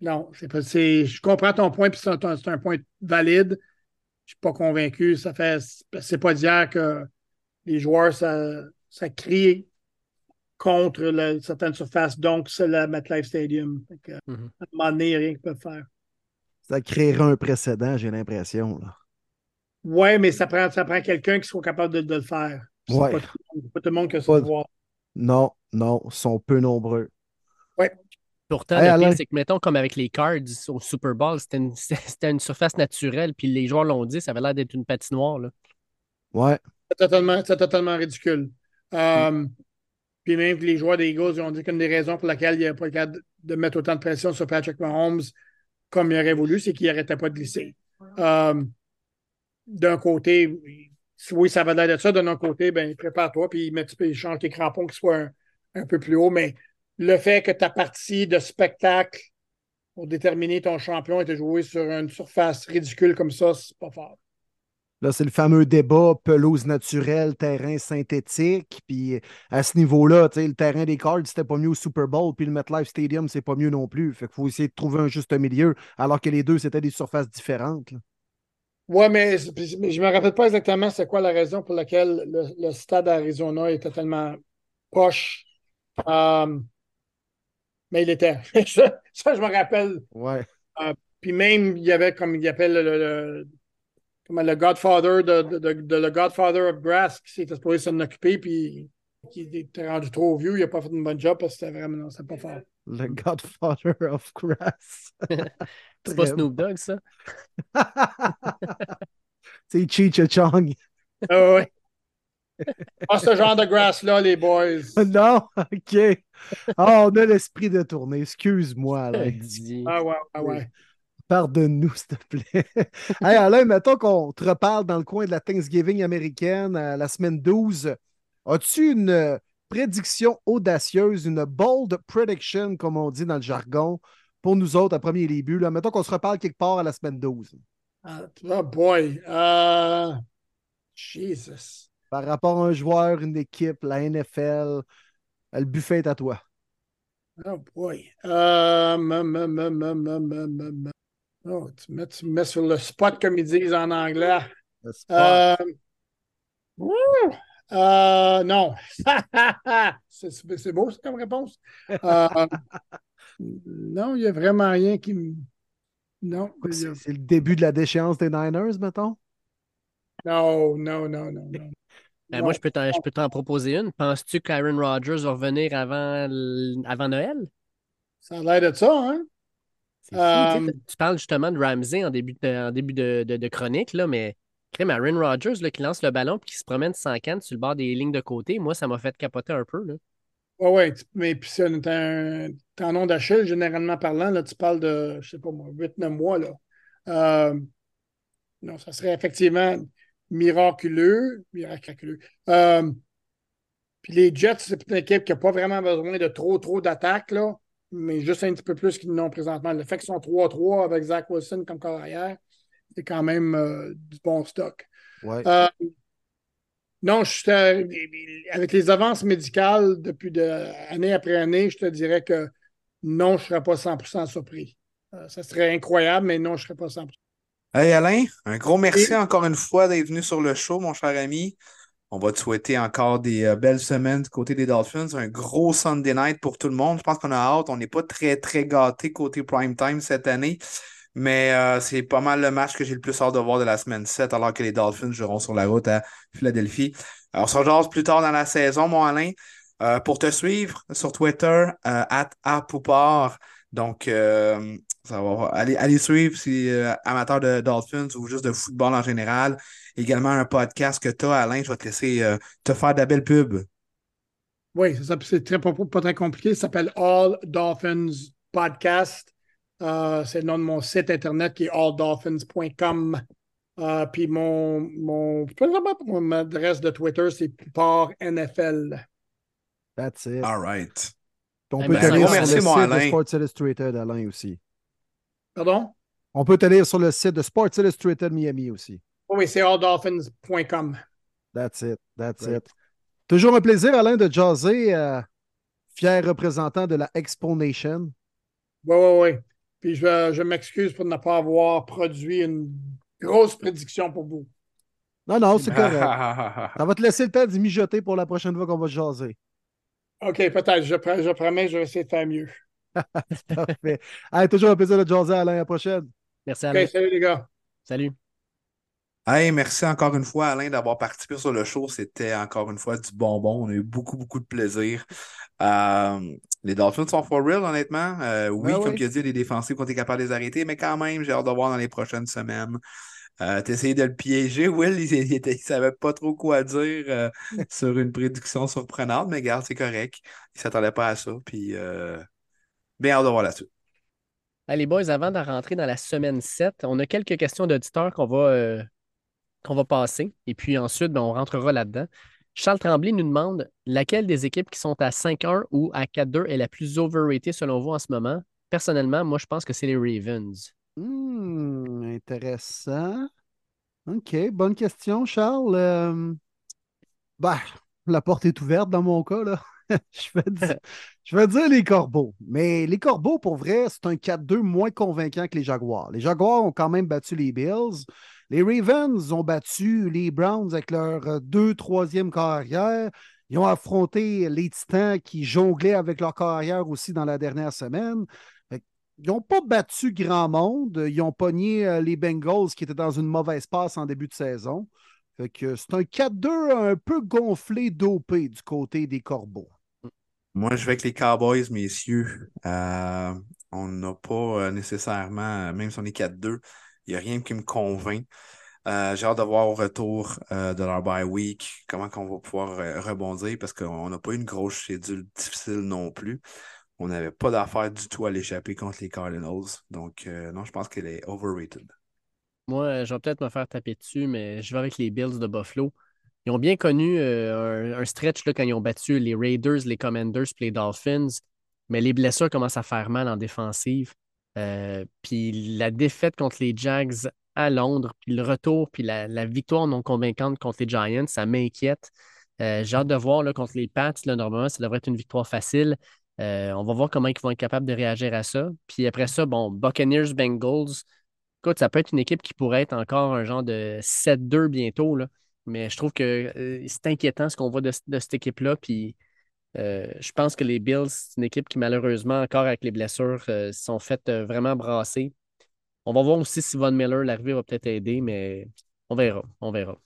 non, c'est pas, c'est- je comprends ton point, puis c'est un, c'est un point valide. Je ne suis pas convaincu. Ça fait, c'est pas d'hier que les joueurs, ça, ça crie contre la- certaines surfaces. Donc, c'est le MetLife Stadium. Que, Mhm. À un moment donné, il n'y a rien qu'ils peuvent faire. Ça créera un précédent, j'ai l'impression. là. Oui, mais ça prend, ça prend quelqu'un qui soit capable de, de le faire. C'est Ouais. pas, tout le monde- pas tout le monde qui a ce Pas- pouvoir. Non, non, ils sont peu nombreux. Pourtant, Hey, le pire, c'est que, mettons, comme avec les Cards au Super Bowl, c'était une, c'était une surface naturelle, puis les joueurs l'ont dit, ça avait l'air d'être une patinoire. Là. Ouais. C'est totalement, c'est totalement ridicule. Euh, Puis même que les joueurs des Eagles ils ont dit qu'une des raisons pour laquelle il n'y a pas le cas de, de mettre autant de pression sur Patrick Mahomes comme il aurait voulu, c'est qu'il n'arrêtait pas de glisser. Euh, D'un côté, oui, ça va l'air de ça. D'un autre côté, ben, prépare-toi, puis met, puis change tes crampons qui soient un, peu plus haut. Mais le fait que ta partie de spectacle pour déterminer ton champion était joué sur une surface ridicule comme ça, c'est pas fort. Là, c'est le fameux débat pelouse naturelle, terrain synthétique. Puis à ce niveau-là, le terrain des Cards, c'était pas mieux au Super Bowl. Puis le MetLife Stadium, c'est pas mieux non plus. Fait qu'il faut essayer de trouver un juste milieu, alors que les deux, c'était des surfaces différentes. Oui, mais, mais je ne me rappelle pas exactement c'est quoi la raison pour laquelle le, le stade d'Arizona était tellement proche. Euh, mais il était. ça, ça, je me rappelle. Ouais. Puis même, il y avait comme il appelle le, le- comment, le Godfather de, de- de- de- le Godfather of Grass qui s'était supposé s'en occuper, puis qui était rendu trop vieux, il n'a pas fait une bonne job parce que c'était vraiment non, c'était pas fort. Le Godfather of Grass. C'est pas Snoop Dogg, ça? C'est Cheech Chong. Ah ouais. Pas ce genre de grass-là, les boys. non, OK. Ah, on a l'esprit de tourner. Excuse-moi, Alain. Ah ouais, ah ouais. Pardonne-nous, s'il te plaît. hey, Alain, mettons qu'on te reparle dans le coin de la Thanksgiving américaine à la semaine 12. As-tu une euh, prédiction audacieuse, une bold prediction, comme on dit dans le jargon, pour nous autres à premier début. Là. Mettons qu'on se reparle quelque part à la semaine 12. Oh ah, boy. Euh, Jesus. Par rapport à un joueur, une équipe, la NFL, euh, le buffet est à toi. Oh boy. Euh, oh, tu, mets, me mets sur le spot, comme ils disent en anglais. Le spot. Non. c'est beau, c'est comme réponse. non, il n'y a vraiment rien qui me. Non, C'est le début de la déchéance des Niners, mettons? non, non, non, non, non. Ben, Non. moi, je peux t'en je peux t'en proposer une. Penses-tu qu'Aaron Rodgers va revenir avant, avant Noël? Ça a l'air de ça, hein? Fou, tu Euh, Tu parles justement de Ramsey en début de, en début de, de- de chronique, là, mais crème Aaron Rodgers là, qui lance le ballon et qui se promène sans canne sur le bord des lignes de côté, moi, ça m'a fait capoter un peu. Là. Oui, oui, mais puis c'est un, un tendon d'Achille, généralement parlant, là, tu parles de, je sais pas moi, 8-9 mois, là. Euh, non, ça serait effectivement miraculeux, miraculeux. Euh, puis les Jets, c'est une équipe qui n'a pas vraiment besoin de trop, trop d'attaques, là, mais juste un petit peu plus qu'ils n'ont présentement. Le fait qu'ils sont 3-3 avec Zach Wilson comme carrière, c'est quand même euh, du bon stock. Ouais. Euh, non, je suis, euh, avec les avances médicales depuis de, année après année, je te dirais que non, je ne serais pas 100% surpris. Euh, ça serait incroyable, mais non, je ne serais pas 100%. Hey Alain, un gros merci encore une fois d'être venu sur le show, mon cher ami. On va te souhaiter encore des euh, belles semaines du côté des Dolphins. Un gros Sunday night pour tout le monde. Je pense qu'on a hâte. On n'est pas très, très gâtés côté prime time cette année. Mais euh, c'est pas mal le match que j'ai le plus hâte de voir de la semaine 7, alors que les Dolphins joueront sur la route à Philadelphie. Alors, on se rejoint plus tard dans la saison, mon Alain. Euh, pour te suivre sur Twitter, at Apoupard. Donc, ça va. Allez, allez suivre si amateur de Dolphins ou juste de football en général. Également un podcast que tu as, Alain. Je vais te laisser te faire de la belle pub. Oui, c'est très, pas, pas, très compliqué. Ça s'appelle All Dolphins Podcast. Euh, c'est le nom de mon site internet qui est alldolphins.com. Euh, puis mon, mon, mon adresse de Twitter, c'est par NFL. That's it. All right. On peut t'aller sur le site de Sports Illustrated, Alain, aussi. Pardon? On peut t'aller sur le site de Sports Illustrated Miami aussi. Oui, c'est alldolphins.com. That's it. That's it. Toujours un plaisir, Alain, de jaser, euh, fier représentant de la Expo Nation. Oui, oui, oui. Puis je, je m'excuse pour ne pas avoir produit une grosse prédiction pour vous. Non, non, c'est correct. Ça va te laisser le temps d'y mijoter pour la prochaine fois qu'on va jaser. OK, peut-être. Je, je, promets, je vais essayer de faire mieux. Parfait. Allez, toujours un plaisir de jaser, Alain. À la prochaine. Merci, Alain. salut, les gars. Salut. Hey, merci encore une fois, Alain, d'avoir participé sur le show. C'était encore une fois du bonbon. On a eu beaucoup, beaucoup de plaisir. Euh, les Dolphins sont for real, honnêtement. Euh, oui, comme tu as dit, les défensifs, quand tu es capable de les arrêter, mais quand même, j'ai hâte de voir dans les prochaines semaines. Euh, T'essayais de le piéger, Will? Il, ne savait pas trop quoi dire euh, sur une prédiction surprenante, mais regarde, c'est correct. Il ne s'attendait pas à ça. Puis, bien hâte de voir la suite. Allez, boys, avant de rentrer dans la semaine 7, on a quelques questions d'auditeurs qu'on va, va passer. Et puis ensuite, ben, on rentrera là-dedans. Charles Tremblay nous demande laquelle des équipes qui sont à 5-1 ou à 4-2 est la plus overrated selon vous en ce moment? Personnellement, moi, je pense que c'est les Ravens. Hmm, intéressant. OK, bonne question, Charles. Euh, bah, la porte est ouverte dans mon cas, là. je, vais dire, je vais dire les Corbeaux. Mais les Corbeaux, pour vrai, c'est un 4-2 moins convaincant que les Jaguars. Les Jaguars ont quand même battu les Bills. Les Ravens ont battu les Browns avec leur euh, deux, troisième carrière. Ils ont affronté les Titans qui jonglaient avec leur carrière aussi dans la dernière semaine. Ils n'ont pas battu grand monde. Ils ont pogné euh, les Bengals qui étaient dans une mauvaise passe en début de saison. c'est un 4-2 un peu gonflé, dopé du côté des Corbeaux. Moi, je vais avec les Cowboys, messieurs. Euh, on n'a pas nécessairement, même si on est 4-2, il n'y a rien qui me convainc. Euh, j'ai hâte de voir au retour euh, de leur bye week comment on va pouvoir euh, rebondir parce qu'on n'a pas eu une grosse schedule difficile non plus. On n'avait pas d'affaire du tout à l'échapper contre les Cardinals. Donc, non, je pense qu'elle est overrated. Moi, je vais peut-être me faire taper dessus, mais je vais avec les Bills de Buffalo. Ils ont bien connu un, stretch là, quand ils ont battu les Raiders, les Commanders et les Dolphins, mais les blessures commencent à faire mal en défensive. Euh, puis la défaite contre les Jags à Londres, puis le retour, puis la, victoire non convaincante contre les Giants, ça m'inquiète. Euh, j'ai hâte de voir contre les Pats. Là, normalement, ça devrait être une victoire facile. Euh, on va voir comment ils vont être capables de réagir à ça. Puis après ça, bon, Buccaneers, Bengals. Écoute, ça peut être une équipe qui pourrait être encore un genre de 7-2 bientôt. Là. Mais je trouve que c'est inquiétant ce qu'on voit de, de cette équipe-là. Puis euh, je pense que les Bills, c'est une équipe qui, malheureusement, encore avec les blessures, euh, sont faites euh, vraiment brasser. On va voir aussi si Von Miller, l'arrivée va peut-être aider, mais on verra. On verra.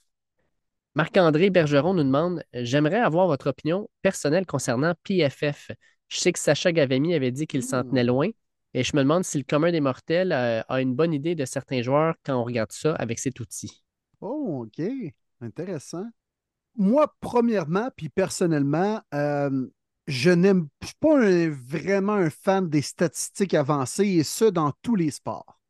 Marc-André Bergeron nous demande J'aimerais avoir votre opinion personnelle concernant PFF. Je sais que Sacha Gavemi avait dit qu'il s'en tenait loin, et je me demande si le commun des mortels a une bonne idée de certains joueurs quand on regarde ça avec cet outil. Oh, OK. Intéressant moi, premièrement, puis personnellement, euh, je n'aime pas vraiment un fan des statistiques avancées et ce, dans tous les sports.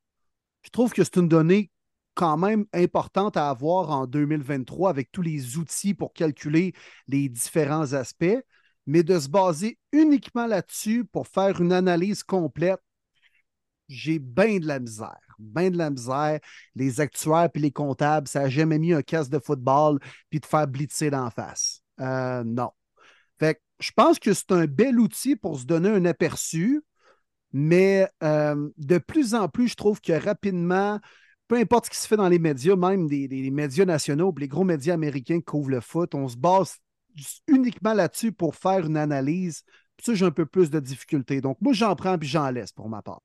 Je trouve que c'est une donnée quand même importante à avoir en 2023 avec tous les outils pour calculer les différents aspects, mais de se baser uniquement là-dessus pour faire une analyse complète, j'ai bien de la misère bien de la misère. Les actuaires puis les comptables, ça n'a jamais mis un casque de football puis de faire blitzer d'en face. Euh, non. Fait je pense que c'est un bel outil pour se donner un aperçu. Mais euh, de plus en plus, je trouve que rapidement, peu importe ce qui se fait dans les médias, même des, des médias nationaux, les gros médias américains qui couvrent le foot, on se base uniquement là-dessus pour faire une analyse. ça, j'ai un peu plus de difficultés. Donc, moi, j'en prends puis j'en laisse pour ma part.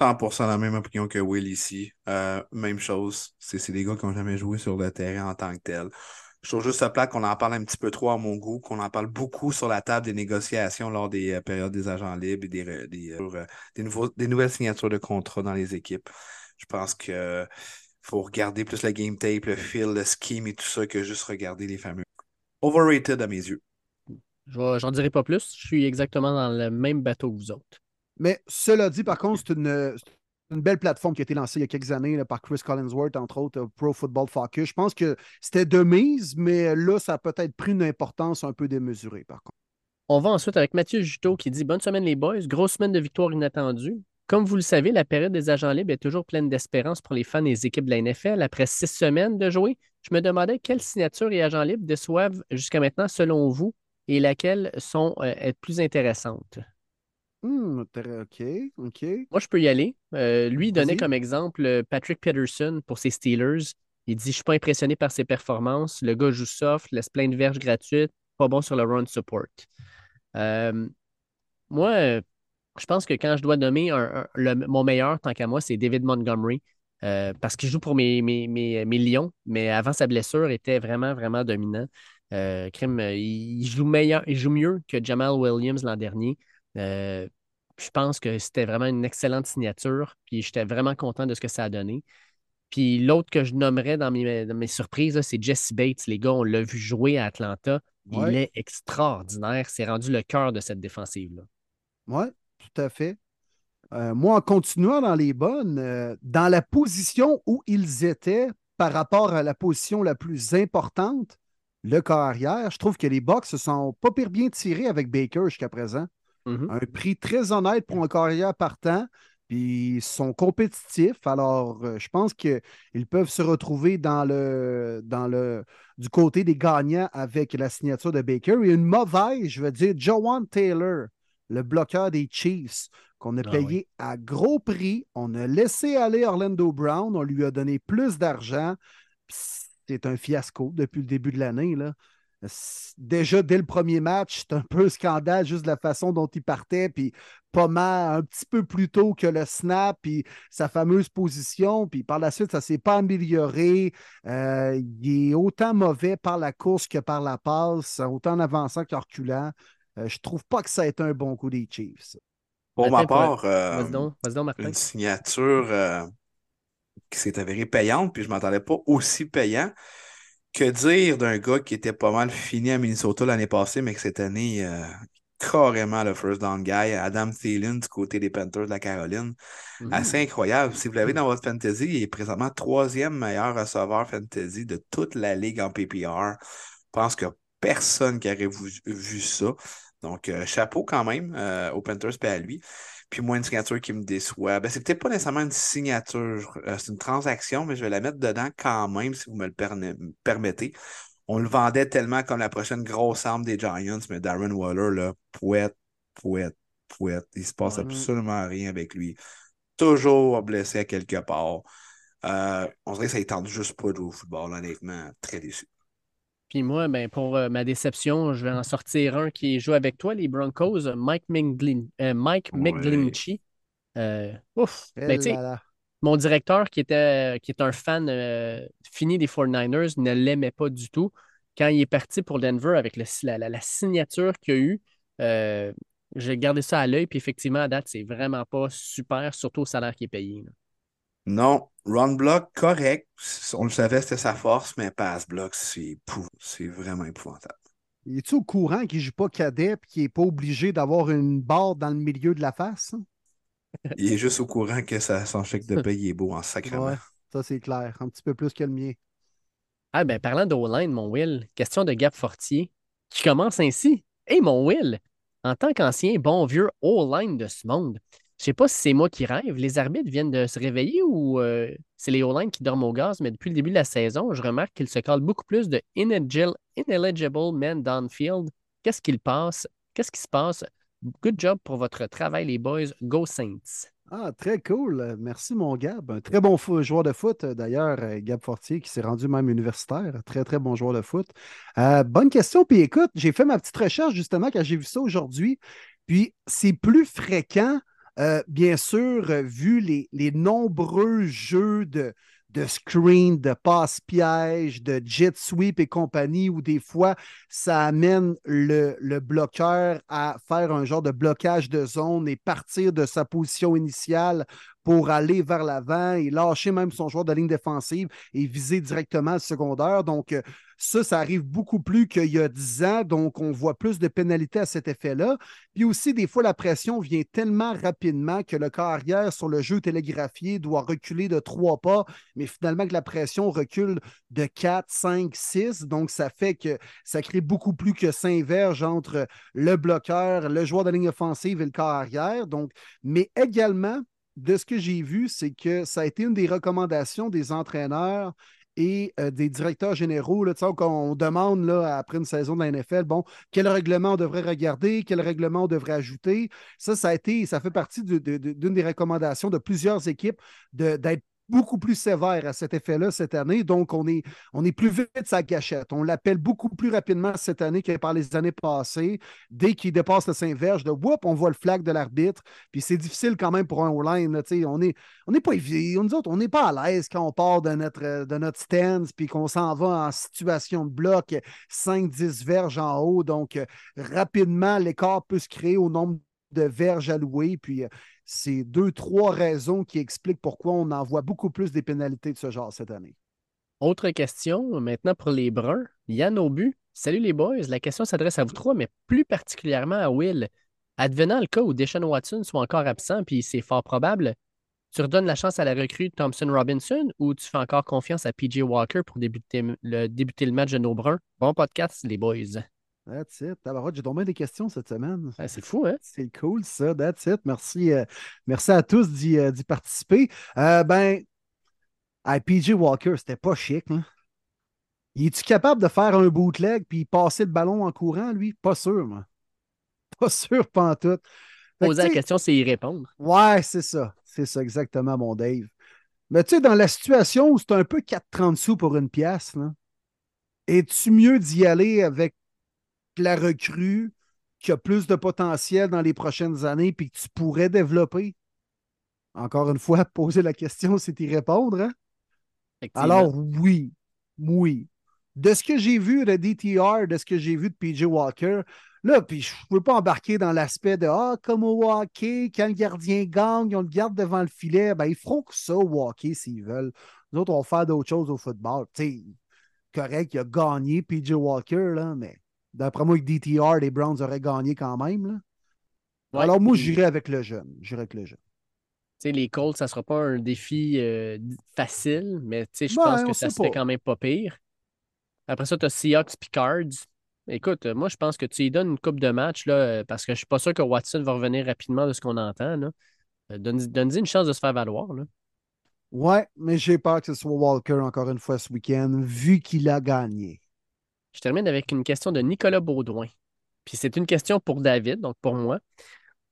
100% la même opinion que Will ici. Euh, même chose. C'est des gars qui n'ont jamais joué sur le terrain en tant que tel. Je trouve juste plat qu'on en parle un petit peu trop à mon goût, qu'on en parle beaucoup sur la table des négociations lors des euh, périodes des agents libres et des, des, euh, des, nouveaux, des nouvelles signatures de contrats dans les équipes. Je pense que faut regarder plus le game tape, le feel, le scheme et tout ça que juste regarder les fameux. Overrated à mes yeux. J'en dirai pas plus. Je suis exactement dans le même bateau que vous autres. Mais cela dit, par contre, c'est une, belle plateforme qui a été lancée il y a quelques années par Chris Collinsworth, entre autres, Pro Football Focus. Je pense que c'était de mise, mais là, ça a peut-être pris une importance un peu démesurée, par contre. On va ensuite avec Mathieu Juteau qui dit Bonne semaine, les boys. Grosse semaine de victoire inattendue. Comme vous le savez, la période des agents libres est toujours pleine d'espérance pour les fans des équipes de la NFL. Après six semaines de jouer, je me demandais quelles signatures et agents libres déçoivent jusqu'à maintenant selon vous et laquelle sont euh, plus intéressantes. Hmm, OK, OK. Moi, je peux y aller. Euh, lui, donnait comme exemple euh, Patrick Peterson pour ses Steelers. Il dit Je ne suis pas impressionné par ses performances. Le gars joue soft, laisse plein de verges gratuites, pas bon sur le run support. moi, je pense que quand je dois nommer mon meilleur, tant qu'à moi, c'est David Montgomery. parce qu'il joue pour mes, mes, mes, Lions, mais avant sa blessure, était vraiment, vraiment dominant. Euh, il joue meilleur, il joue mieux que Jamal Williams l'an dernier. Euh, je pense que c'était vraiment une excellente signature. Puis j'étais vraiment content de ce que ça a donné. Puis l'autre que je nommerais dans mes, surprises, c'est Jesse Bates. Les gars, on l'a vu jouer à Atlanta. Il est extraordinaire. C'est rendu le cœur de cette défensive-là. Oui, tout à fait. Euh, moi, en continuant dans les bonnes, dans la position où ils étaient par rapport à la position la plus importante, le carrière, je trouve que les Bucks se sont pas pire bien tirés avec Baker jusqu'à présent. Mm-hmm. Un prix très honnête pour un carrière partant. Puis ils sont compétitifs. Alors, euh, je pense qu'ils peuvent se retrouver dans le, dans le, du côté des gagnants avec la signature de Baker. Et une mauvaise, je veux dire, Joan Taylor, le bloqueur des Chiefs, qu'on a ah payé à gros prix. On a laissé aller Orlando Brown. On lui a donné plus d'argent c'est un fiasco depuis le début de l'année. Déjà, dès le premier match, c'est un peu scandale juste la façon dont il partait, puis pas mal, un petit peu plus tôt que le snap, puis sa fameuse position, puis par la suite, ça ne s'est pas amélioré. Euh, il est autant mauvais par la course que par la passe, autant en avançant qu'en reculant. Je euh, je trouve pas que ça a été un bon coup des Chiefs. Pour ma part, euh, une signature qui s'est avérée payante, puis je ne m'attendais pas aussi payant. Que dire d'un gars qui était pas mal fini à Minnesota l'année passée, mais que cette année, euh, carrément le first down guy, Adam Thielen du côté des Panthers de la Caroline. Mm-hmm. Assez incroyable. Si vous l'avez dans votre fantasy, il est présentement troisième meilleur receveur fantasy de toute la ligue en PPR. Je pense que personne qui aurait vu, ça. Donc, euh, chapeau quand même euh, aux Panthers et à lui. Puis moi, une signature qui me déçoit, ben, c'est peut-être pas nécessairement une signature, euh, c'est une transaction, mais je vais la mettre dedans quand même, si vous me le permettez. On le vendait tellement comme la prochaine grosse arme des Giants, mais Darren Waller, là, pouette, pouette, pouette. Il se passe absolument rien avec lui. Toujours blessé à quelque part. Euh, on dirait que ça ne tente juste pas de jouer au football, honnêtement. Très déçu. Puis moi, ben, pour euh, ma déception, je vais en sortir un qui joue avec toi, les Broncos, Mike, euh, Mike McGlinchey. Euh, ouf! Ben, mon directeur, qui, était, qui est un fan fini des 49ers, ne l'aimait pas du tout. Quand il est parti pour Denver avec le, la, signature qu'il a eue, j'ai gardé ça à l'œil, puis effectivement, à date, c'est vraiment pas super, surtout au salaire qui est payé. Non, run block, correct. On le savait, c'était sa force, mais pass block, c'est vraiment épouvantable. Il est-tu au courant qu'il ne joue pas cadet et qu'il n'est pas obligé d'avoir une barre dans le milieu de la face? Hein? il est juste au courant que ça, son chèque de paye est beau en sacrement. ça, c'est clair. Un petit peu plus que le mien. Ah, ben, parlant de line mon Will, question de Gap Fortier, qui commence ainsi. Hey, mon Will, en tant qu'ancien bon vieux O-line de ce monde, je sais pas si c'est moi qui rêve. Les arbitres viennent de se réveiller ou euh, c'est les O-line qui dorment au gaz, mais depuis le début de la saison, je remarque qu'ils se calent beaucoup plus de ineligible, men downfield. Qu'est-ce qu'il passe? Qu'est-ce qui se passe? Good job pour votre travail, les boys. Go Saints. Ah, très cool. Merci, mon Gab. Très bon joueur de foot, d'ailleurs, euh, Gab Fortier, qui s'est rendu même universitaire. Très, très bon joueur de foot. Euh, bonne question. Puis écoute, j'ai fait ma petite recherche justement quand j'ai vu ça aujourd'hui. Puis c'est plus fréquent, euh, bien sûr, vu les, les nombreux jeux de, de screen, de passe-piège, de jet sweep et compagnie, où des fois, ça amène le, le, bloqueur à faire un genre de blocage de zone et partir de sa position initiale pour aller vers l'avant et lâcher même son joueur de ligne défensive et viser directement le secondaire. Donc, euh, ça, ça arrive beaucoup plus qu'il y a 10 ans, donc on voit plus de pénalités à cet effet-là. Puis aussi, des fois, la pression vient tellement rapidement que le carrière sur le jeu télégraphié doit reculer de trois pas, mais finalement que la pression recule de 4, 5, 6. Donc, ça fait que ça crée beaucoup plus que cinq verges entre le bloqueur, le joueur de ligne offensive et le carrière. Donc, mais également, de ce que j'ai vu, c'est que ça a été une des recommandations des entraîneurs et euh, des directeurs généraux, là, on demande là, après une saison de la NFL, bon, quel règlement on devrait regarder, quel règlement on devrait ajouter. Ça, ça a été, ça fait partie d'une des recommandations de plusieurs équipes d'être beaucoup plus sévère à cet effet-là cette année. Donc, on est, plus vite sa gâchette. On l'appelle beaucoup plus rapidement cette année que par les années passées. Dès qu'il dépasse le Saint-Verge, de whoop, on voit le flag de l'arbitre. Puis c'est difficile quand même pour un O-line. On n'est on pas autres, on n'est pas à l'aise quand on part de notre, de notre puis qu'on s'en va en situation de bloc 5-10 verges en haut. Donc, rapidement, l'écart peut se créer au nombre de verges allouées. Puis c'est deux, trois raisons qui expliquent pourquoi on en voit beaucoup plus des pénalités de ce genre cette année. Autre question, maintenant pour les Bruns. Yann Aubu, salut les boys. La question s'adresse à vous trois, mais plus particulièrement à Will. Advenant le cas où Deshaun Watson soit encore absent, puis c'est fort probable, tu redonnes la chance à la recrue Thompson Robinson ou tu fais encore confiance à PJ Walker pour débuter le, débuter le match de nos Bruns? Bon podcast, les boys. That's it. J'ai tombé des questions cette semaine. c'est fou, hein? C'est cool, ça. That's it. Merci, euh, merci à tous d'y euh, participer. Euh, ben, PJ Walker, c'était pas chic. Hein? Es-tu capable de faire un bootleg puis passer le ballon en courant, lui? Pas sûr, moi. Pas sûr, pas en tout. Poser la question, c'est y répondre. Ouais, c'est ça. C'est ça, exactement, mon Dave. Mais tu sais, dans la situation où c'est un peu 4,30 sous pour une pièce, es-tu mieux d'y aller avec la recrue qui a plus de potentiel dans les prochaines années puis que tu pourrais développer? Encore une fois, poser la question, c'est y répondre. Hein? Alors, oui, oui. De ce que j'ai vu de DTR, de ce que j'ai vu de PJ Walker, là, puis je ne peux pas embarquer dans l'aspect de Ah, comme au hockey, quand le gardien gagne, on le garde devant le filet, ben, ils feront que ça au hockey s'ils veulent. Nous autres, on va faire d'autres choses au football. Tu sais, correct, il a gagné PJ Walker, là, mais D'après moi, avec DTR, les Browns auraient gagné quand même. Alors, moi, j'irais avec le jeune. J'irais avec le jeune. les Colts, ça ne sera pas un défi euh, facile, mais je pense que ça serait quand même pas pire. Après ça, tu as Seahawks Picards. Écoute, moi, je pense que tu y donnes une coupe de match là, euh, parce que je ne suis pas sûr que Watson va revenir rapidement de ce qu'on entend. Euh, donne-y une chance de se faire valoir. Là. Ouais, mais j'ai peur que ce soit Walker encore une fois ce week-end, vu qu'il a gagné. Je termine avec une question de Nicolas Baudouin. Puis c'est une question pour David, donc pour moi.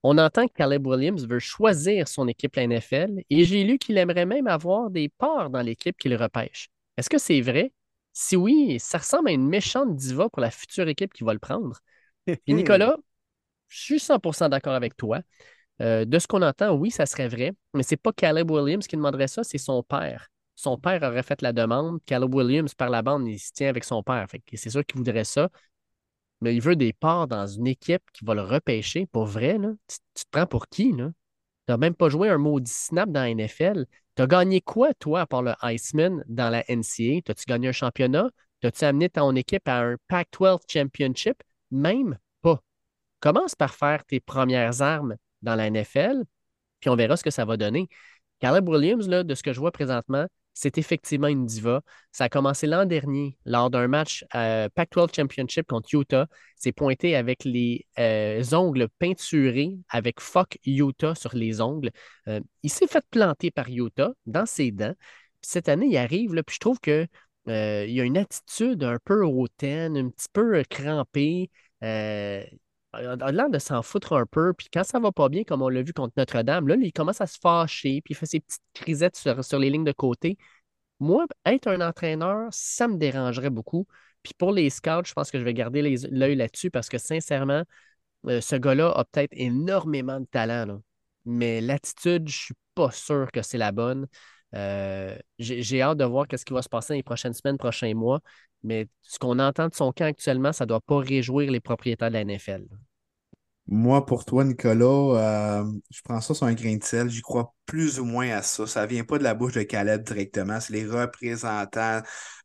On entend que Caleb Williams veut choisir son équipe la NFL et j'ai lu qu'il aimerait même avoir des parts dans l'équipe qu'il repêche. Est-ce que c'est vrai? Si oui, ça ressemble à une méchante diva pour la future équipe qui va le prendre. Et Nicolas, je suis 100% d'accord avec toi. Euh, de ce qu'on entend, oui, ça serait vrai, mais c'est pas Caleb Williams qui demanderait ça, c'est son père son père aurait fait la demande. Caleb Williams, par la bande, il se tient avec son père. c'est sûr qu'il voudrait ça. Mais il veut des parts dans une équipe qui va le repêcher. Pour vrai, là, tu, te prends pour qui? Tu n'as même pas joué un maudit snap dans la NFL. Tu as gagné quoi, toi, à part le Iceman dans la NCA? T'as-tu gagné un championnat? T'as-tu amené ton équipe à un Pac-12 Championship? Même pas. Commence par faire tes premières armes dans la NFL, puis on verra ce que ça va donner. Caleb Williams, là, de ce que je vois présentement, c'est effectivement une diva. Ça a commencé l'an dernier lors d'un match euh, Pac-12 Championship contre Utah. C'est pointé avec les euh, ongles peinturés avec Fuck Utah sur les ongles. Euh, il s'est fait planter par Utah dans ses dents. cette année, il arrive, là, puis je trouve qu'il il a une attitude un peu hautaine, un petit peu crampée. A l'air de s'en foutre un peu. Puis quand ça va pas bien, comme on l'a vu contre Notre-Dame, là, il commence à se fâcher, puis il fait ses petites crisettes sur, sur les lignes de côté. Moi, être un entraîneur, ça me dérangerait beaucoup. Puis pour les scouts, je pense que je vais garder l'œil là-dessus parce que sincèrement, euh, ce gars-là a peut-être énormément de talent. Mais l'attitude, je suis pas sûr que c'est la bonne. Euh, j'ai hâte de voir ce qui va se passer dans les prochaines semaines, prochains mois. Mais ce qu'on entend de son camp actuellement, ça ne doit pas réjouir les propriétaires de la NFL. Moi, pour toi, Nicolas, euh, je prends ça sur un grain de sel. J'y crois plus ou moins à ça. Ça vient pas de la bouche de Caleb directement. C'est les représentants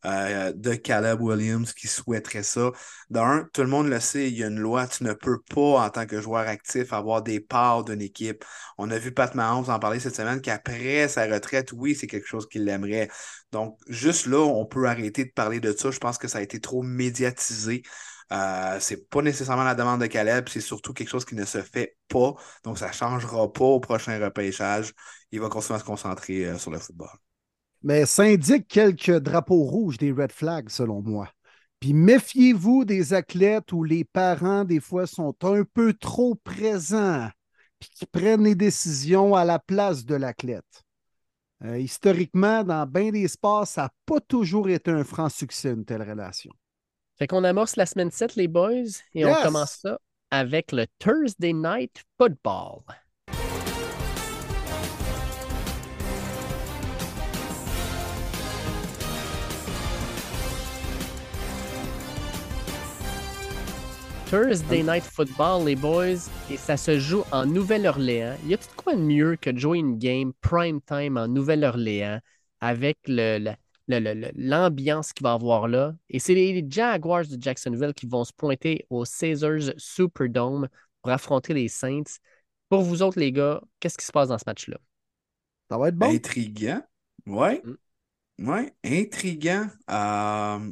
euh, de Caleb Williams qui souhaiteraient ça. D'un, tout le monde le sait, il y a une loi. Tu ne peux pas, en tant que joueur actif, avoir des parts d'une équipe. On a vu Pat Mahomes en parler cette semaine qu'après sa retraite, oui, c'est quelque chose qu'il aimerait. Donc, juste là, on peut arrêter de parler de ça. Je pense que ça a été trop médiatisé. Euh, c'est pas nécessairement la demande de Caleb, c'est surtout quelque chose qui ne se fait pas. Donc, ça ne changera pas au prochain repêchage. Il va continuer à se concentrer euh, sur le football. Mais ça indique quelques drapeaux rouges des red flags, selon moi. Puis méfiez-vous des athlètes où les parents, des fois, sont un peu trop présents puis qui prennent les décisions à la place de l'athlète. Euh, historiquement, dans bien des sports, ça n'a pas toujours été un franc succès, une telle relation. Fait qu'on amorce la semaine 7, les boys, et on commence ça avec le Thursday Night Football. Thursday Night Football, les boys, et ça se joue en Nouvelle-Orléans. Y a-t-il quoi de mieux que de jouer une game prime time en Nouvelle-Orléans avec le, l'ambiance qu'il va avoir là. Et c'est les Jaguars de Jacksonville qui vont se pointer au Caesars Superdome pour affronter les Saints. Pour vous autres, les gars, qu'est-ce qui se passe dans ce match-là? Ça va être bon. Intriguant. Ouais. Mm. Ouais, intriguant. Euh,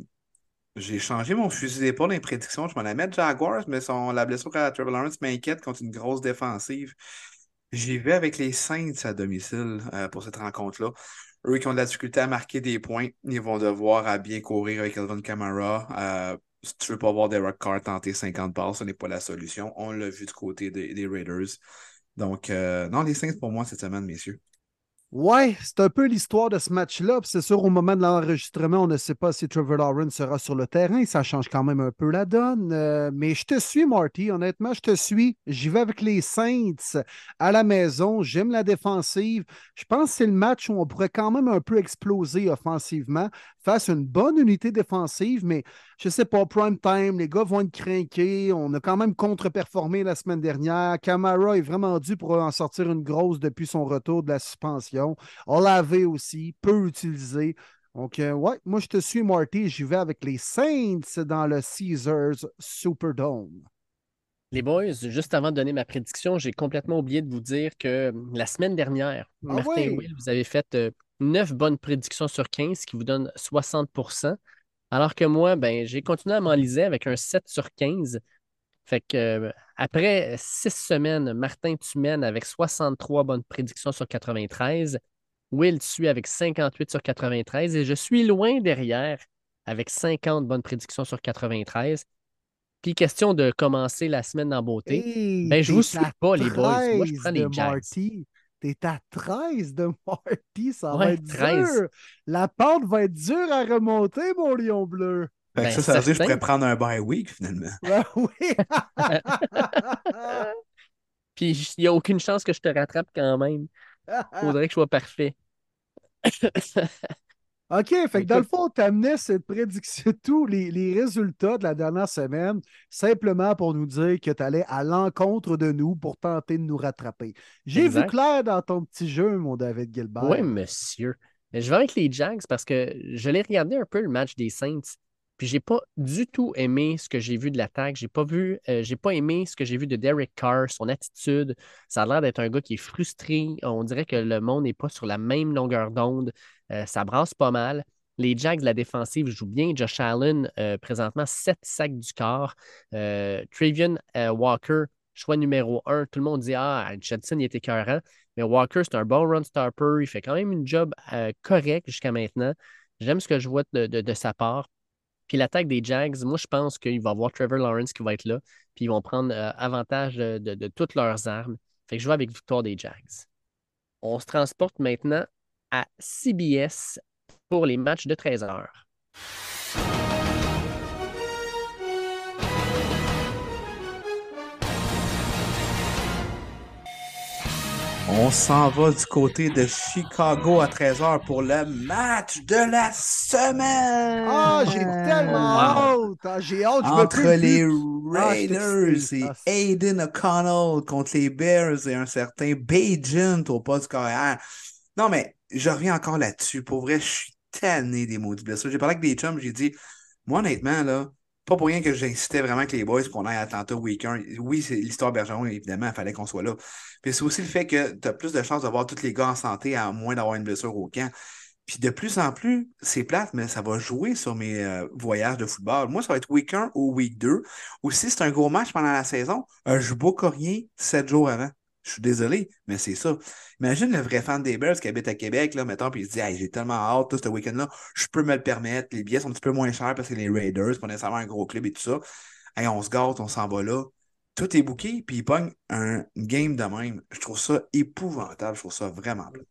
j'ai changé mon fusil d'épaule en prédiction. Je m'en allais mettre Jaguars, mais son, la blessure à Trevor Lawrence m'inquiète contre une grosse défensive. J'y vais avec les Saints à domicile euh, pour cette rencontre-là. Eux qui ont de la difficulté à marquer des points, ils vont devoir à bien courir avec Elvin Kamara. Euh, si tu veux pas voir Derek Carr tenter 50 passes, ce n'est pas la solution. On l'a vu du côté des, Raiders. Donc, euh, non, les Saints pour moi cette semaine, messieurs. Ouais, c'est un peu l'histoire de ce match-là. C'est sûr, au moment de l'enregistrement, on ne sait pas si Trevor Lawrence sera sur le terrain. Ça change quand même un peu la donne. Euh, mais je te suis, Marty. Honnêtement, je te suis. J'y vais avec les Saints à la maison. J'aime la défensive. Je pense que c'est le match où on pourrait quand même un peu exploser offensivement à une bonne unité défensive. Mais je ne sais pas, prime time, les gars vont être craqués. On a quand même contre-performé la semaine dernière. Camara est vraiment dû pour en sortir une grosse depuis son retour de la suspension. On l'avait aussi, peu utilisé. Donc, euh, ouais, moi, je te suis, Marty. J'y vais avec les Saints dans le Caesars Superdome. Les boys, juste avant de donner ma prédiction, j'ai complètement oublié de vous dire que la semaine dernière, ah Martin et Will, vous avez fait 9 euh, bonnes prédictions sur 15, ce qui vous donne 60% alors que moi, ben, j'ai continué à m'enliser avec un 7 sur 15. Fait que euh, après six semaines, Martin, tu mènes avec 63 bonnes prédictions sur 93. Will, tu suis avec 58 sur 93 et je suis loin derrière avec 50 bonnes prédictions sur 93. Puis question de commencer la semaine en beauté. ben, je vous suis pas, les boys. Moi, je prends les Jags. T'es à 13 de Marty, ça va être dur. La pente va être dure à remonter, mon lion bleu. Ben, ça, ça veut dire que je pourrais prendre un bye week finalement. Ben oui! Puis il n'y a aucune chance que je te rattrape quand même. Il faudrait que je sois parfait. OK, fait que dans le fond, tu amenais cette prédiction, tous les, les, résultats de la dernière semaine, simplement pour nous dire que tu allais à l'encontre de nous pour tenter de nous rattraper. J'ai vu clair dans ton petit jeu, mon David Gilbert. Oui, monsieur. Je vais avec les Jags parce que je l'ai regardé un peu le match des Saints. Puis j'ai pas du tout aimé ce que j'ai vu de l'attaque. J'ai pas vu, euh, j'ai pas aimé ce que j'ai vu de Derek Carr, son attitude. Ça a l'air d'être un gars qui est frustré. On dirait que le monde n'est pas sur la même longueur d'onde. Euh, ça brasse pas mal. Les Jags la défensive jouent bien. Josh Allen, euh, présentement, 7 sacs du corps. Travion Walker, choix numéro 1. Tout le monde dit Ah, Judson, il était écœurant. Mais Walker, c'est un bon run stopper. Il fait quand même une job correct jusqu'à maintenant. J'aime ce que je vois de sa part. Puis l'attaque des Jags, moi, je pense qu'il va avoir Trevor Lawrence qui va être là. Puis ils vont prendre euh, avantage de, de- toutes leurs armes. Fait que je vais avec victoire des Jags. On se transporte maintenant à CBS pour les matchs de 13 heures. On s'en va du côté de Chicago à 13h pour le match de la semaine. Ah, j'ai tellement Wow. hâte. Ah, j'ai hâte. je Entre les plus. Ah, Raiders et Ah, Aiden O'Connell contre les Bears et un certain Bajent au poste carrière. Non, mais je reviens encore là-dessus. Pour vrai, je suis tanné des maudits blessures. J'ai parlé avec des chums, j'ai dit, moi, honnêtement, là, pas pour rien que j'incitais vraiment que les boys qu'on aille à Atlanta week 1. Oui, c'est l'histoire Bergeron, évidemment, il fallait qu'on soit là. Puis c'est aussi le fait que tu as plus de chances de voir tous les gars en santé à moins d'avoir une blessure au camp. Puis de plus en plus, c'est plate, mais ça va jouer sur mes euh, voyages de football. Moi, ça va être week 1 ou week 2. Ou si c'est un gros match pendant la saison, euh, je book rien sept jours avant. Je suis désolé, mais c'est ça. Imagine le vrai fan des Bears qui habite à Québec, là, mettons, puis il se dit Hey, j'ai tellement hâte, là, ce week-end-là, je peux me le permettre. Les billets sont un petit peu moins chers parce que les Raiders, pas nécessairement un gros club et tout ça. Hey, on se gâte, on s'en va là. Tout est booké, puis il pogne un game de même. Je trouve ça épouvantable. Je trouve ça vraiment plate.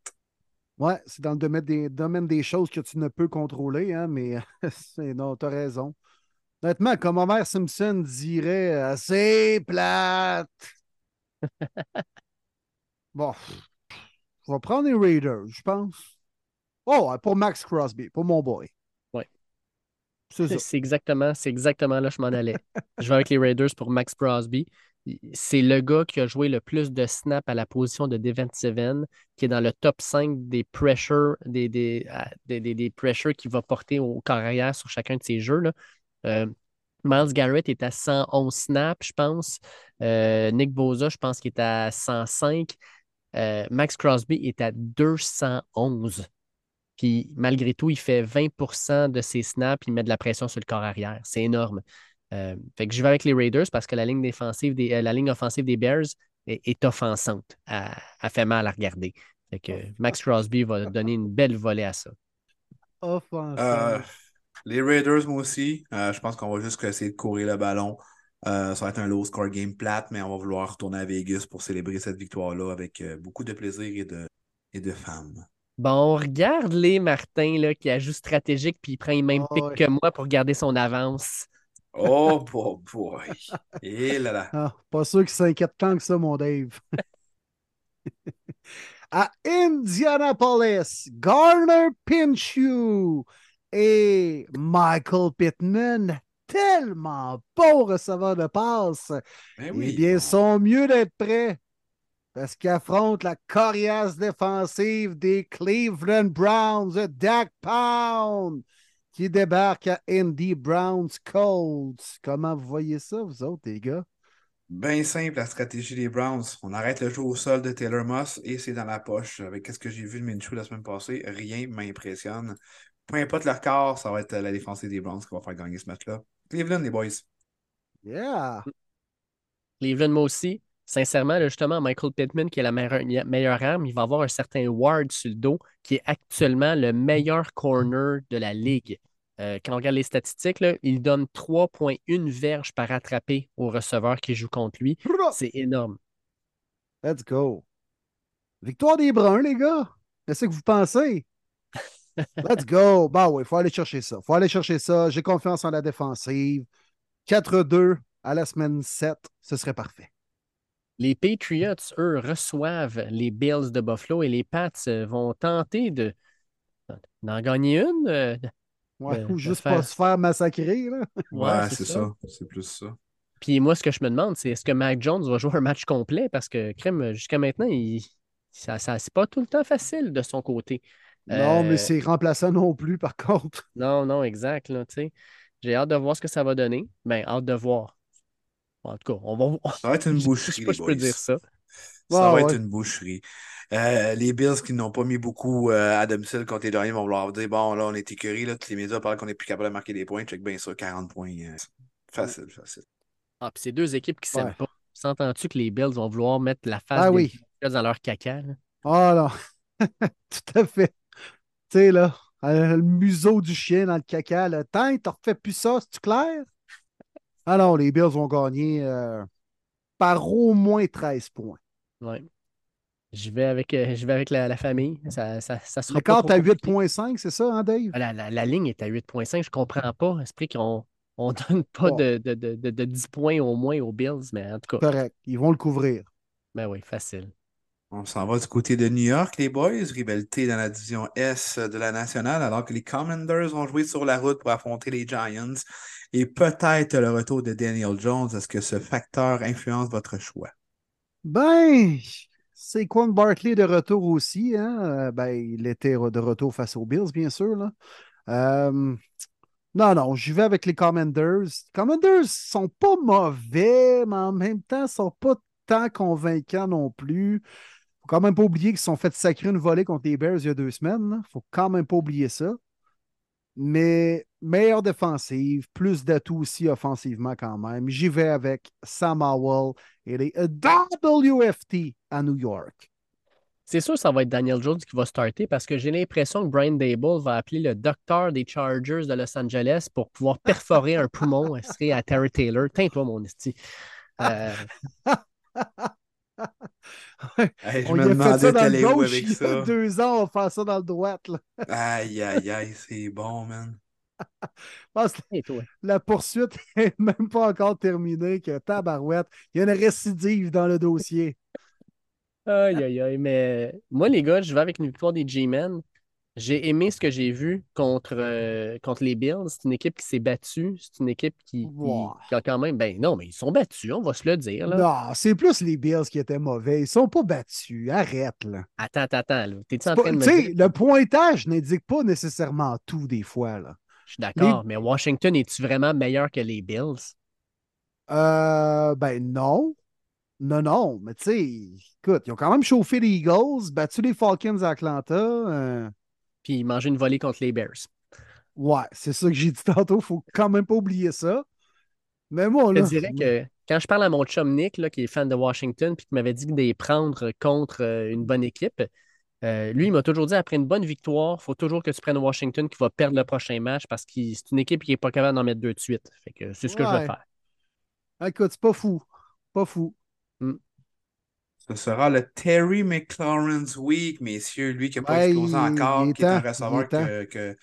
Ouais, c'est dans le domaine des, des choses que tu ne peux contrôler, hein, mais non, t'as raison. Honnêtement, comme Homer Simpson dirait, euh, c'est plate. Bon, je vais prendre les Raiders, je pense. Oh, pour Max Crosby, pour mon boy. Ouais. C'est ça. C'est exactement, c'est exactement là que je m'en allais. je vais avec les Raiders pour Max Crosby. C'est le gars qui a joué le plus de snaps à la position de end, qui est dans le top 5 des pressures, des, des, des, des- des pressures qu'il va porter au carrière sur chacun de ses jeux. là. Euh, Miles Garrett est à 111 snaps, je pense. Euh, Nick Bosa, je pense qu'il est à 105. Euh, Max Crosby est à 211. Puis malgré tout, il fait 20% de ses snaps, il met de la pression sur le corps arrière. C'est énorme. Euh, fait que je vais avec les Raiders parce que la ligne défensive des, euh, la ligne offensive des Bears est, est offensante. Elle, elle fait mal à regarder. Fait que Max Crosby va donner une belle volée à ça. Offensif. Les Raiders, moi aussi. Euh, je pense qu'on va juste essayer de courir le ballon. Euh, ça va être un low score game plate, mais on va vouloir retourner à Vegas pour célébrer cette victoire-là avec euh, beaucoup de plaisir et de, et de femmes. Bon, on regarde les Martin là, qui ajoute stratégique puis il prend les mêmes Ah pics que moi pour garder son avance. Oh boy, boy. Et là là. Ah, pas sûr qu'il s'inquiète tant que ça, mon Dave. à Indianapolis, Garner Pinshew et Michael Pittman, tellement bon receveur de passe. Ben Eh bien, sont mieux d'être prêts parce qu'ils affrontent la coriace défensive des Cleveland Browns Dak Pound qui débarque à Indy Browns Colts. Comment vous voyez ça, vous autres, les gars? Bien simple la stratégie des Browns. On arrête le jeu au sol de Taylor Moss et c'est dans la poche. Avec ce que j'ai vu de Minshew la semaine passée, rien ne m'impressionne. Peu importe leur corps, ça va être la défensive des Browns qui va faire gagner ce match-là. Cleveland, les boys. Yeah! Cleveland, moi aussi. Sincèrement, là, justement, Michael Pittman, qui est la meilleure, meilleure arme, il va avoir un certain Ward sur le dos, qui est actuellement le meilleur corner de la ligue. Euh, quand on regarde les statistiques, là, il donne 3,1 verges par attrapé au receveur qui joue contre lui. C'est énorme. Let's go. Victoire des Bruns, les gars. Qu'est-ce que vous pensez? Let's go. Bah oui, il faut aller chercher ça. Il faut aller chercher ça. J'ai confiance en la défensive. 4-2 à la semaine 7, ce serait parfait. Les Patriots, eux, reçoivent les Bills de Buffalo et les Pats euh, vont tenter de d'en gagner une. euh, Ouais, ou juste faire- pas se faire massacrer. Là. Ouais, c'est ça. C'est plus ça. Puis moi, ce que je me demande, c'est est-ce que Mac Jones va jouer un match complet? Parce que, crème, jusqu'à maintenant, il... ça, ça c'est pas tout le temps facile de son côté. Non, Euh, mais c'est remplaçant non plus, par contre. Non, non, exact. Là, tu sais. J'ai hâte de voir ce que ça va donner. Ben, hâte de voir. En tout cas, on va voir. Ça va être une Je boucherie, sais pas les si je boys. peux dire ça. Ça Ouais, va ouais. être une boucherie. Euh, les Bills qui n'ont pas mis beaucoup euh, à domicile contre les Giants vont vouloir dire bon, là, on est écœurés, là, tous les médias parlent qu'on n'est plus capable de marquer des points. Check bien ça, 40 points. euh, facile, facile. Ah, puis c'est deux équipes qui s'aiment Ouais. pas. S'entends-tu que les Bills vont vouloir mettre la face Ah des oui. Patriots dans leur caca? là? Ah non, tout à fait. Tu sais, là, Euh, le museau du chien dans le caca. Le temps, t'as refait plus ça, c'est clair? Alors, les Bills vont gagner euh, par au moins 13 points. Ouais. Je vais avec, euh, je vais avec la, la famille. Ça, ça, ça sera à compliqué. 8,5, c'est ça, hein, Dave? La, la- la ligne est à 8.5. Je comprends pas. Esprit qu'on on donne pas de, de, de- de 10 points au moins aux Bills, mais en tout cas, Correct. Ils vont le couvrir. ben oui, facile. On s'en va du côté de New York, les boys. Rivalité dans la division S de la nationale, alors que les Commanders vont jouer sur la route pour affronter les Giants. Et peut-être le retour de Daniel Jones. Est-ce que ce facteur influence votre choix? Ben, c'est Quan Barkley de retour aussi. Hein? Euh, Ben, il était de retour face aux Bills, bien sûr. Là. Euh, non, non, j'y vais avec les Commanders. Les Commanders sont pas mauvais, mais en même temps, sont pas tant convaincants non plus. Faut quand même pas oublier qu'ils se sont fait sacrer une volée contre les Bears il y a deux semaines. là. Faut quand même pas oublier ça. Mais meilleure défensive, plus d'atouts aussi offensivement quand même. J'y vais avec Sam Howell et les WFT à New York. C'est sûr que ça va être Daniel Jones qui va starter parce que j'ai l'impression que Brian Dable va appeler le docteur des Chargers de Los Angeles pour pouvoir perforer un poumon serait à Terry Taylor. Tiens-toi, mon esti. Euh, Hey, je On me a fait demandais ça dans le gauche avec il y a ça. deux ans, on faire ça dans le droit. Là. Aïe, aïe, aïe, c'est bon, man. Je pense que tiens-toi. la poursuite n'est même pas encore terminée, que tabarouette. Il y a une récidive dans le dossier. Aïe, aïe, aïe. Mais moi, les gars, je vais avec une victoire des G-Men. J'ai aimé ce que j'ai vu contre, euh, contre les Bills. C'est une équipe qui s'est battue. C'est une équipe qui, qui- Ouais. qui a quand même. Ben non, mais ils sont battus, on va se le dire. Là. Non, c'est plus les Bills qui étaient mauvais. Ils sont pas battus. Arrête, là. Attends, attends, attends. T'es-tu en pas- train de me dire? le pointage n'indique pas nécessairement tout des fois, là. Je suis d'accord, mais Washington, es-tu vraiment meilleur que les Bills? Euh, ben non. Non, non. Mais tu sais, écoute, ils ont quand même chauffé les Eagles, battu les Falcons à Atlanta. euh, Puis manger une volée contre les Bears. Ouais, c'est ça que j'ai dit tantôt. Faut quand même pas oublier ça. Mais moi, Je là. te dirais que quand je parle à mon chum Nick, là, qui est fan de Washington, puis qui m'avait dit de les prendre contre euh, une bonne équipe, euh, lui, il m'a toujours dit après une bonne victoire, il faut toujours que tu prennes Washington qui va perdre le prochain match parce que c'est une équipe qui n'est pas capable d'en mettre deux de suite. Fait que c'est ce que je vais faire. Écoute, c'est pas fou. Pas fou. Ce sera le Terry McLaurin's Week, messieurs. Lui qui n'a pas Ouais, explosé il- encore, qui est un receveur que, que,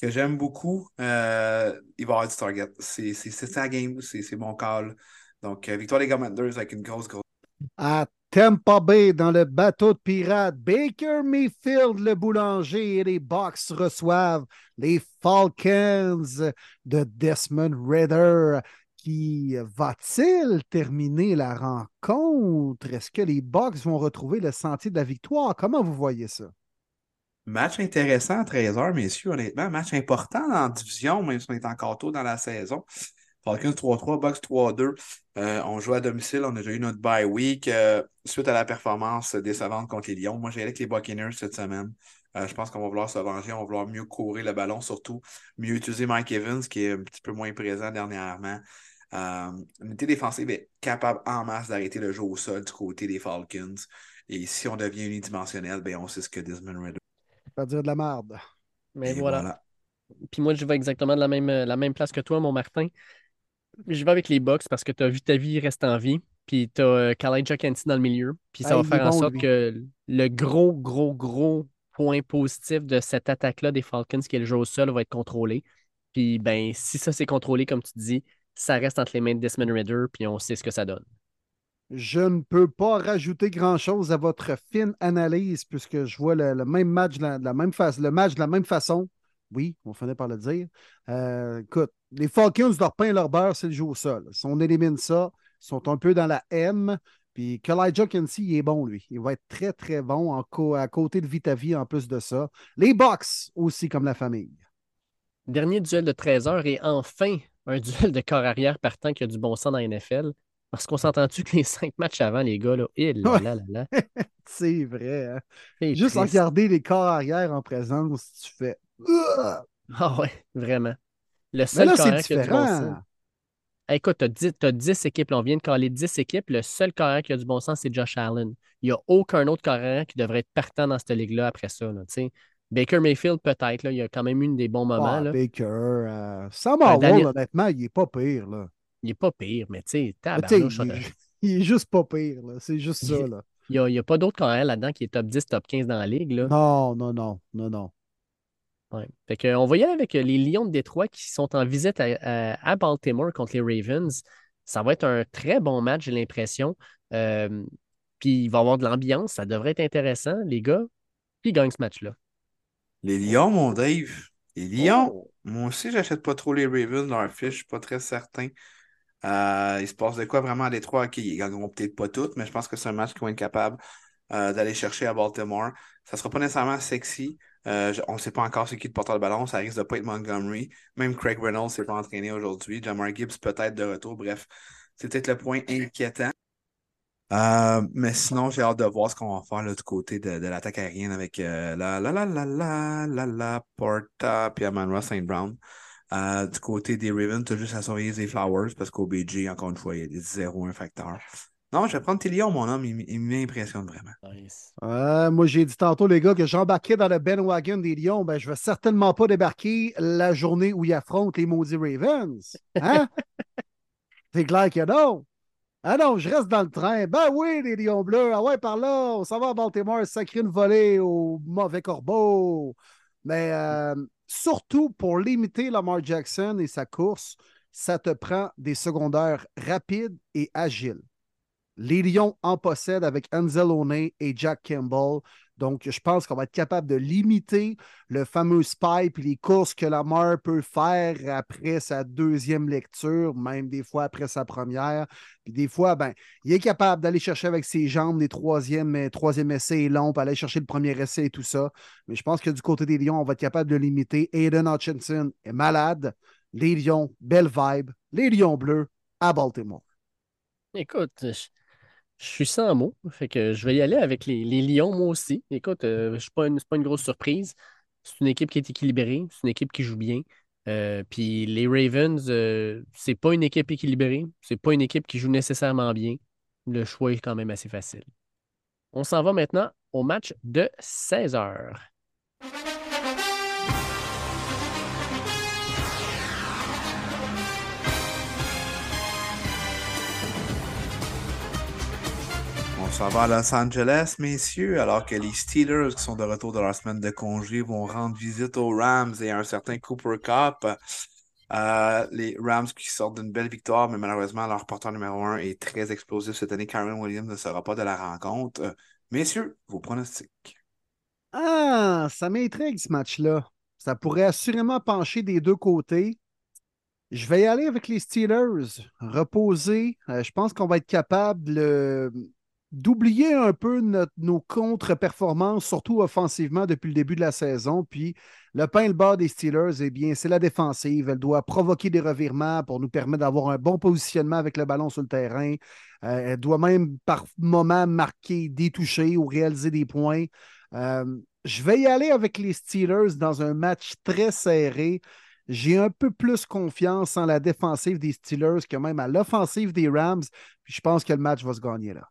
que j'aime beaucoup. Euh, il va avoir du target. C'est sa game, c'est c'est mon call. Donc, euh, victoire des Commanders avec une grosse, grosse. À Tampa Bay, dans le bateau de pirates, Baker Mayfield, le boulanger, et les Bucks reçoivent les Falcons de Desmond Ritter. Qui va-t-il terminer la rencontre? Est-ce que les Bucks vont retrouver le sentier de la victoire? Comment vous voyez ça? Match intéressant à 13h, messieurs, honnêtement. Match important dans division, même si on est encore tôt dans la saison. Falcons 3-3, Bucks 3-2. Euh, on joue à domicile, on a déjà eu notre bye week euh, suite à la performance décevante contre les Lions. Moi, j'ai avec les Buccaneers cette semaine. Euh, je pense qu'on va vouloir se venger, on va vouloir mieux courir le ballon, surtout mieux utiliser Mike Evans, qui est un petit peu moins présent dernièrement. Euh, L'unité défensive est capable en masse d'arrêter le jeu au sol du côté des Falcons. Et si on devient unidimensionnel, ben on sait ce que Desmond Ritter. Pas dire de la merde. Mais voilà. Puis moi, je vais exactement de la même, la même place que toi, mon Martin. Je vais avec les Bucks parce que tu as vu ta vie reste en vie. Puis tu as Khalid Kensi dans le milieu. Puis ça Ah, va faire en bon, sorte lui. que le gros, gros, gros point positif de cette attaque-là des Falcons, qui est le jeu au sol, va être contrôlé. Puis ben, si ça c'est contrôlé, comme tu dis, ça reste entre les mains de Desmond Ritter, puis on sait ce que ça donne. Je ne peux pas rajouter grand-chose à votre fine analyse puisque je vois le, le même match de la, de la même face, le match de la même façon. Oui, on finit par le dire. Euh, écoute, les Falcons, leur pain, leur beurre, c'est le jeu au sol. Si on élimine ça, ils sont un peu dans la M. Puis Kalijah Kensi, il est bon, lui. Il va être très, très bon en co- à côté de Vitavi en plus de ça. Les Bucks aussi, comme la famille. Dernier duel de 13 heures et enfin un duel de corps arrière partant qui a du bon sens dans la NFL. Parce qu'on s'entend-tu que les cinq matchs avant, les gars, là, eh là, Ouais. là, là, là, C'est vrai. hein? Juste triste. regarder les corps arrière en présence, tu fais. Ah ouais, vraiment. Le seul corps arrière qui a du bon sens. Hey, écoute, tu as 10, t'as 10 équipes. là, on vient de caler 10 équipes. Le seul carrière qui a du bon sens, c'est Josh Allen. Il n'y a aucun autre carrière qui devrait être partant dans cette ligue-là après ça. là. Baker Mayfield, peut-être. Il y a quand même eu des bons moments. Ah, là. Baker, euh, Sam Euh, Howell, Daniel- honnêtement, il est pas pire. Là. Il n'est pas pire, mais tu sais, il, on a- est- il est juste pas pire. là. C'est juste ça. Là. il n'y a, a pas d'autre carrière là-dedans qui est top 10, top 15 dans la ligue. Là. Non, non, non, non, non. Ouais. Fait que, on va y aller avec euh, les Lions de Détroit qui sont en visite à, à- à Baltimore contre les Ravens. Ça va être un très bon match, j'ai l'impression. Euh, puis il va y avoir de l'ambiance, ça devrait être intéressant, les gars. Puis ils gagnent ce match-là? Les Lions, mon Dave. Les Lions. Oh. Moi aussi, j'achète pas trop les Ravens, leur fiche, je suis pas très certain. Euh, il se passe de quoi vraiment à Détroit? OK, ils gagneront peut-être pas toutes, mais je pense que c'est un match qu'ils vont être capables euh, d'aller chercher à Baltimore. Ça sera pas nécessairement sexy. Euh, on ne sait pas encore c'est qui le porteur de ballon. Ça risque de pas être Montgomery. Même Craig Reynolds s'est pas entraîné aujourd'hui. Jamar Gibbs peut-être de retour. Bref, c'est peut-être le point inquiétant. Euh, mais sinon, j'ai hâte de voir ce qu'on va faire là, du côté de, de l'attaque aérienne avec euh, la la la la la la la Porta puis Amon St. Brown. Euh, du côté des Ravens, tu as juste à surveiller les Flowers parce qu'au BG, encore une fois, il y a des 0-1 facteurs. Non, je vais prendre tes Lions, mon homme. Il, il m'impressionne vraiment. Nice. Ouais, moi, j'ai dit tantôt, les gars, que j'embarquais dans le bandwagon des Lions. Ben, je vais certainement pas débarquer la journée où ils affrontent les maudits Ravens. Hein? C'est clair que non. Ah non, je reste dans le train. Ben oui, les Lions bleus. Ah ouais, par là, on s'en va Baltimore, sacrer une volée au mauvais corbeau. Mais euh, surtout pour limiter Lamar Jackson et sa course, ça te prend des secondaires rapides et agiles. Les Lions en possèdent avec Ansel O'Neill et Jack Campbell. Donc, je pense qu'on va être capable de limiter le fameux spy et les courses que Lamar peut faire après sa deuxième lecture, même des fois après sa première. Puis des fois, ben, il est capable d'aller chercher avec ses jambes les troisième, euh, troisième essais longs, puis aller chercher le premier essai et tout ça. Mais je pense que du côté des Lions, on va être capable de limiter. Aiden Hutchinson est malade. Les Lions, belle vibe. Les Lions bleus à Baltimore. Écoute, je suis sans mots. Fait que je vais y aller avec les, Lions, moi aussi. Écoute, euh, je suis pas une, c'est pas une grosse surprise. C'est une équipe qui est équilibrée, c'est une équipe qui joue bien. Euh, puis les Ravens, euh, c'est pas une équipe équilibrée, c'est pas une équipe qui joue nécessairement bien. Le choix est quand même assez facile. On s'en va maintenant au match de 16 heures. On s'en va à Los Angeles, messieurs, alors que les Steelers, qui sont de retour de leur semaine de congé, vont rendre visite aux Rams et à un certain Cooper Cup. Euh, les Rams qui sortent d'une belle victoire, mais malheureusement, leur porteur numéro un est très explosif cette année. Karen Williams ne sera pas de la rencontre. Euh, messieurs, vos pronostics. Ah, ça m'intrigue ce match-là. Ça pourrait assurément pencher des deux côtés. Je vais y aller avec les Steelers. Reposer. Euh, je pense qu'on va être capable de- d'oublier un peu nos contre-performances, surtout offensivement depuis le début de la saison. Puis le pain et le bas des Steelers, eh bien, c'est la défensive. Elle doit provoquer des revirements pour nous permettre d'avoir un bon positionnement avec le ballon sur le terrain. Euh, elle doit même par moments marquer des touchés ou réaliser des points. Euh, je vais y aller avec les Steelers dans un match très serré. J'ai un peu plus confiance en la défensive des Steelers que même à l'offensive des Rams. Puis je pense que le match va se gagner là.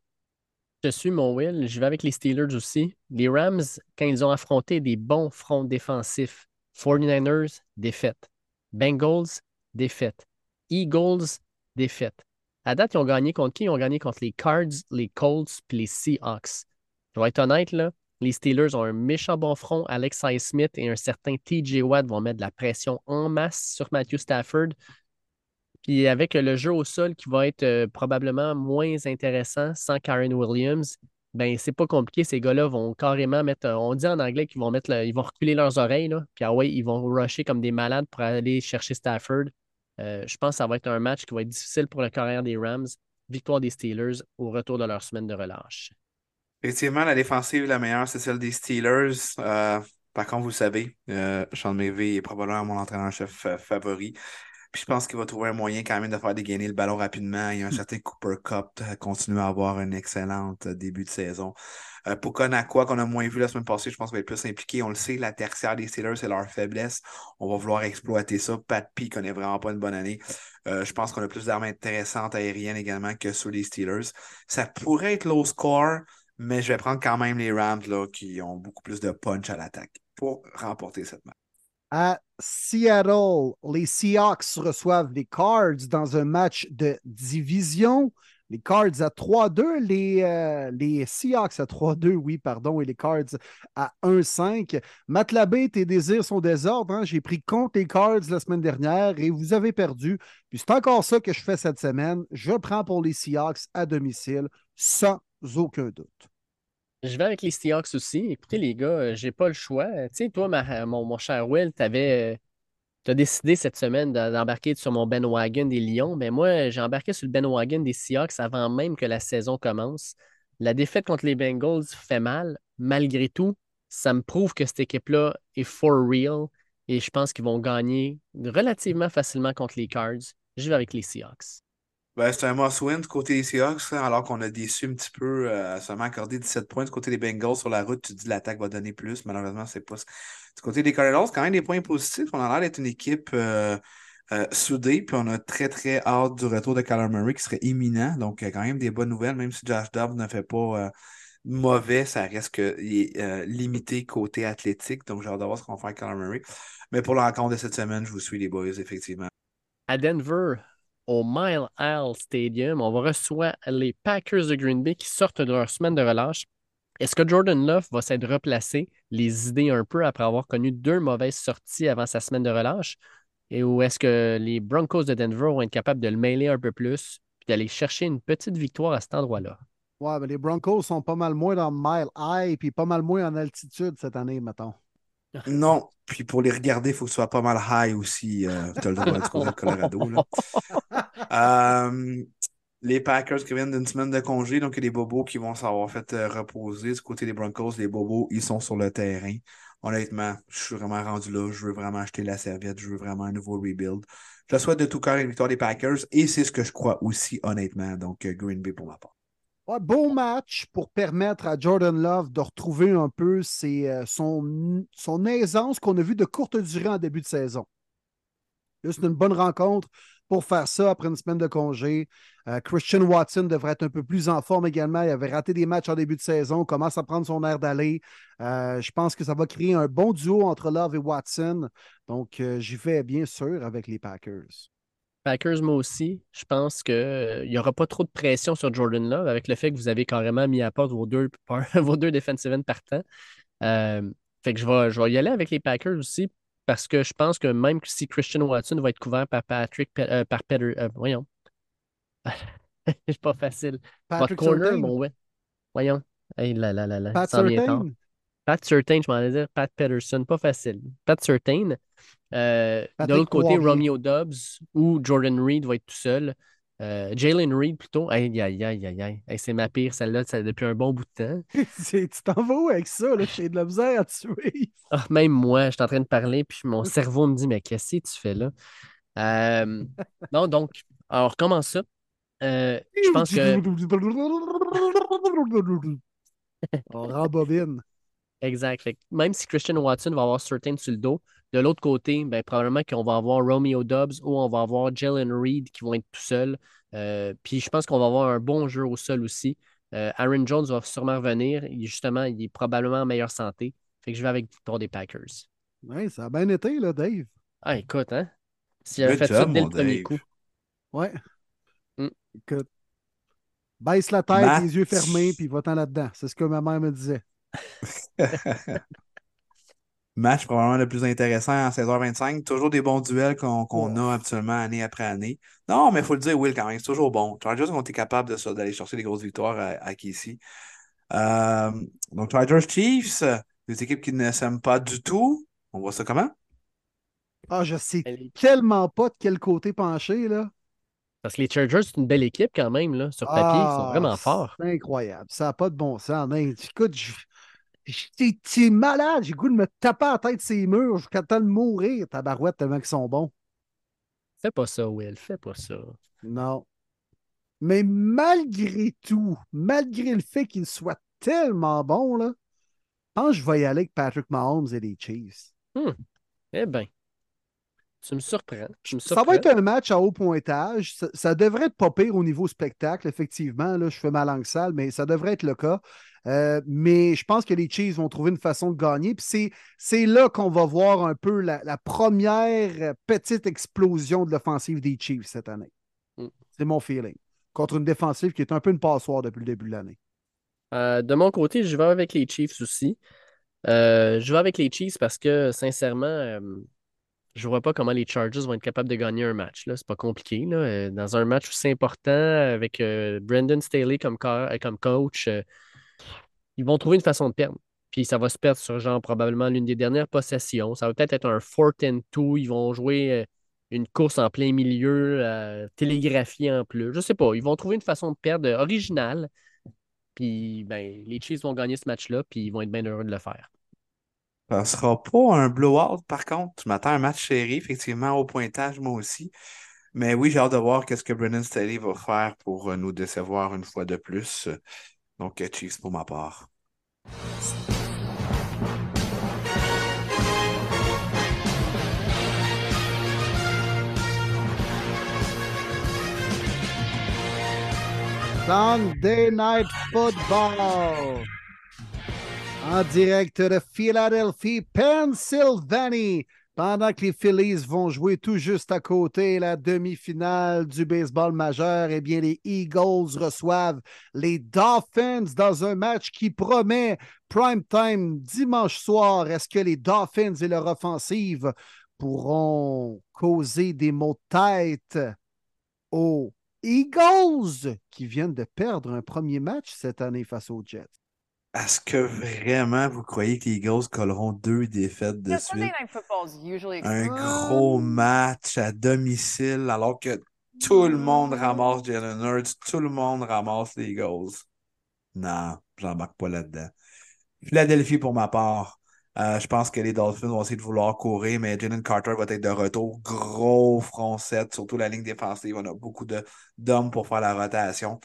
Je suis mon Will. Je vais avec les Steelers aussi. Les Rams, quand ils ont affronté des bons fronts défensifs, 49ers, défaite. Bengals, défaite. Eagles, défaite. À date, ils ont gagné contre qui? Ils ont gagné contre les Cards, les Colts puis les Seahawks. Je vais être honnête, là, les Steelers ont un méchant bon front. Alex Smith et un certain TJ Watt vont mettre de la pression en masse sur Matthew Stafford. Puis avec le jeu au sol qui va être euh, probablement moins intéressant sans Karen Williams, ben c'est pas compliqué. Ces gars-là vont carrément mettre, euh, on dit en anglais qu'ils vont mettre, ils vont reculer leurs oreilles, là, puis ah ouais, ils vont rusher comme des malades pour aller chercher Stafford. Euh, je pense que ça va être un match qui va être difficile pour le carrière des Rams. Victoire des Steelers au retour de leur semaine de relâche. Effectivement, la défensive la meilleure, c'est celle des Steelers. Par contre, vous savez, euh, Sean McVay est probablement mon entraîneur-chef favori. Puis je pense qu'il va trouver un moyen quand même de faire dégainer le ballon rapidement. Il y a un certain Cooper Cup euh, continue à avoir un excellent euh, début de saison. Euh, Puka Nakua, qu'on a moins vu la semaine passée, je pense qu'il va être plus impliqué. On le sait, la tertiaire des Steelers, c'est leur faiblesse. On va vouloir exploiter ça. Pat P connaît vraiment pas une bonne année. Euh, je pense qu'on a plus d'armes intéressantes aériennes également que sur les Steelers. Ça pourrait être low score, mais je vais prendre quand même les Rams là, qui ont beaucoup plus de punch à l'attaque. pour remporter cette match. À Seattle, les Seahawks reçoivent les Cards dans un match de division. Les Cards à 3-2, les, euh, les Seahawks à 3-2, oui, pardon, et les Cards à 1-5. Matt Labé, tes désirs sont désordres. Hein? J'ai pris compte les Cards la semaine dernière et vous avez perdu. Puis c'est encore ça que je fais cette semaine. Je prends pour les Seahawks à domicile sans aucun doute. Je vais avec les Seahawks aussi. Écoutez, les gars, euh, j'ai pas le choix. Tu sais, toi, mon, mon, cher Will, tu avais. Euh, tu as décidé cette semaine d'embarquer sur mon Ben Wagon des Lions, mais moi, j'ai embarqué sur le Ben Wagon des Seahawks avant même que la saison commence. La défaite contre les Bengals fait mal. Malgré tout, ça me prouve que cette équipe-là est for real et je pense qu'ils vont gagner relativement facilement contre les Cards. Je vais avec les Seahawks. Ben, c'est un must-win du côté des Seahawks, hein, alors qu'on a déçu un petit peu, euh, seulement accordé 17 points du côté des Bengals sur la route. Tu dis l'attaque va donner plus. Malheureusement, c'est pas. Du côté des Cardinals, quand même des points positifs. On a l'air d'être une équipe euh, euh, soudée, puis on a très, très hâte du retour de Kyler Murray qui serait imminent. Donc, quand même des bonnes nouvelles, même si Josh Dobbs ne fait pas mauvais, ça reste que, est, limité côté athlétique. Donc, j'ai hâte de voir ce qu'on va faire avec Murray. Mais pour la de cette semaine, je vous suis les boys, effectivement. À Denver, au Mile High Stadium. On va recevoir les Packers de Green Bay qui sortent de leur semaine de relâche. Est-ce que Jordan Love va s'être replacé? Les idées un peu après avoir connu deux mauvaises sorties avant sa semaine de relâche? Et ou est-ce que les Broncos de Denver vont être capables de le mêler un peu plus et d'aller chercher une petite victoire à cet endroit-là? Ouais, mais les Broncos sont pas mal moins dans Mile High puis pas mal moins en altitude cette année, mettons. Non, puis pour les regarder, il faut que ce soit pas mal high aussi. Euh, tu as le droit de du Colorado. Euh, les Packers qui viennent d'une semaine de congé, donc il y a des bobos qui vont s'avoir fait euh, reposer. Du côté des Broncos, les bobos, ils sont sur le terrain. Honnêtement, je suis vraiment rendu là. Je veux vraiment acheter la serviette. Je veux vraiment un nouveau rebuild. Je souhaite de tout cœur une victoire des Packers et c'est ce que je crois aussi, honnêtement. Donc, Green Bay pour ma part bon match pour permettre à Jordan Love de retrouver un peu euh, son, aisance qu'on a vu de courte durée en début de saison. C'est une bonne rencontre pour faire ça après une semaine de congé. Euh, Christian Watson devrait être un peu plus en forme également. Il avait raté des matchs en début de saison, commence à prendre son air d'aller. Euh, je pense que ça va créer un bon duo entre Love et Watson. Donc, j'y vais bien sûr avec les Packers. Packers, moi aussi, je pense qu'il euh, n'y aura pas trop de pression sur Jordan Love avec le fait que vous avez carrément mis à part vos deux, vos deux defensive ends partants. Euh, fait que je vais, je vais y aller avec les Packers aussi parce que je pense que même si Christian Watson va être couvert par Patrick, euh, par Peter, voyons. c'est pas facile. Patrick corner, bon, ouais. Voyons. Hey, là, là, là, là. Pat Certain. Pat Certain, je m'en allais dire. Pat Peterson, pas facile. Pat Certain. Euh, de l'autre côté, Romeo Dobbs ou Jordan Reed va être tout seul. Euh, Jalen Reed plutôt. Aïe, aïe, aïe, aïe, aïe. c'est ma pire, celle-là, depuis un bon bout de temps. tu t'en vas où avec ça? J'ai de la misère à tuer. Ah, même moi, je suis en train de parler, puis mon cerveau me dit Mais qu'est-ce que tu fais là? Euh, non, donc, alors, comment ça? je pense que. On rembobine. Exact. même si Christian Watson va avoir Certain sur le dos, de l'autre côté, ben, probablement qu'on va avoir Romeo Dobbs ou on va avoir Jalen Reed qui vont être tout seuls. Euh, puis je pense qu'on va avoir un bon jeu au sol aussi. Euh, Aaron Jones va sûrement revenir. justement, il est probablement en meilleure santé. Fait que je vais avec victoire des Packers. Oui, ça a bien été, là, Dave. Ah, écoute, hein? S'il avait fait ça dès le premier coup. Ouais. Mm. Écoute. Baisse la tête, les yeux fermés, puis va-t'en là-dedans. C'est ce que ma mère me disait. Match probablement le plus intéressant à 16h25. Toujours des bons duels qu'on a absolument année après année. Non, mais il faut le dire, Will, quand même, c'est toujours bon. Chargers ont été capables d'aller chercher des grosses victoires à, à euh, donc, Chargers Chiefs, des équipes qui ne s'aiment pas du tout. On voit ça comment? Ah, je sais tellement pas de quel côté pencher, là. Parce que les Chargers, c'est une belle équipe quand même, là. Sur papier, ils sont ah, vraiment forts. C'est incroyable. Ça n'a pas de bon sens. Mais, écoute, je T'es malade, j'ai goût de me taper à la tête ces murs jusqu'à temps de mourir, tabarouette, tellement qu'ils sont bons. Fais pas ça, Will, fais pas ça. Non. Mais malgré tout, malgré le fait qu'ils soient tellement bons, là, je pense que je vais y aller avec Patrick Mahomes et les Chiefs. Hmm. Eh bien. Tu me surprends. Tu me Ça va être un match à haut pointage. Ça, ça devrait être pas pire au niveau spectacle, effectivement. Là, je fais ma langue sale, mais ça devrait être le cas. Euh, mais je pense que les Chiefs vont trouver une façon de gagner. Puis c'est, là qu'on va voir un peu la, la première petite explosion de l'offensive des Chiefs cette année. Mm. C'est mon feeling. Contre une défensive qui est un peu une passoire depuis le début de l'année. Euh, de mon côté, je vais avec les Chiefs aussi. Euh, je vais avec les Chiefs parce que, sincèrement, je ne vois pas comment les Chargers vont être capables de gagner un match. Là. C'est pas compliqué. Là. Dans un match aussi important, avec euh, Brendan Staley comme, co- comme coach, euh, ils vont trouver une façon de perdre. Puis ça va se perdre sur genre probablement l'une des dernières possessions. Ça va peut-être être un fourth and two. Ils vont jouer euh, une course en plein milieu, euh, télégraphiée en plus. Je sais pas. Ils vont trouver une façon de perdre euh, originale. Puis ben, les Chiefs vont gagner ce match-là, puis ils vont être bien heureux de le faire. Ça sera pas un blowout, par contre. Je m'attends à un match serré, effectivement, au pointage, moi aussi. Mais oui, j'ai hâte de voir qu'est-ce que Brennan Staley va faire pour euh, nous décevoir une fois de plus. Donc, Chiefs pour ma part. Sunday Night Football. En direct de Philadelphie, Pennsylvanie. Pendant que les Phillies vont jouer tout juste à côté la demi-finale du baseball majeur, eh bien, les Eagles reçoivent les Dolphins dans un match qui promet prime time dimanche soir. Est-ce que les Dolphins et leur offensive pourront causer des maux de tête aux Eagles qui viennent de perdre un premier match cette année face aux Jets? Est-ce que vraiment vous croyez que les Eagles colleront deux défaites de Yeah, suite? Un gros match à domicile alors que tout le monde ramasse Jalen Hurts, tout le monde ramasse les Eagles. Non, j'embarque pas là-dedans. Philadelphie pour ma part. Euh, je pense que les Dolphins vont essayer de vouloir courir, mais Jalen Carter va être de retour. Gros front set, surtout la ligne défensive. On a beaucoup d'hommes pour faire la rotation.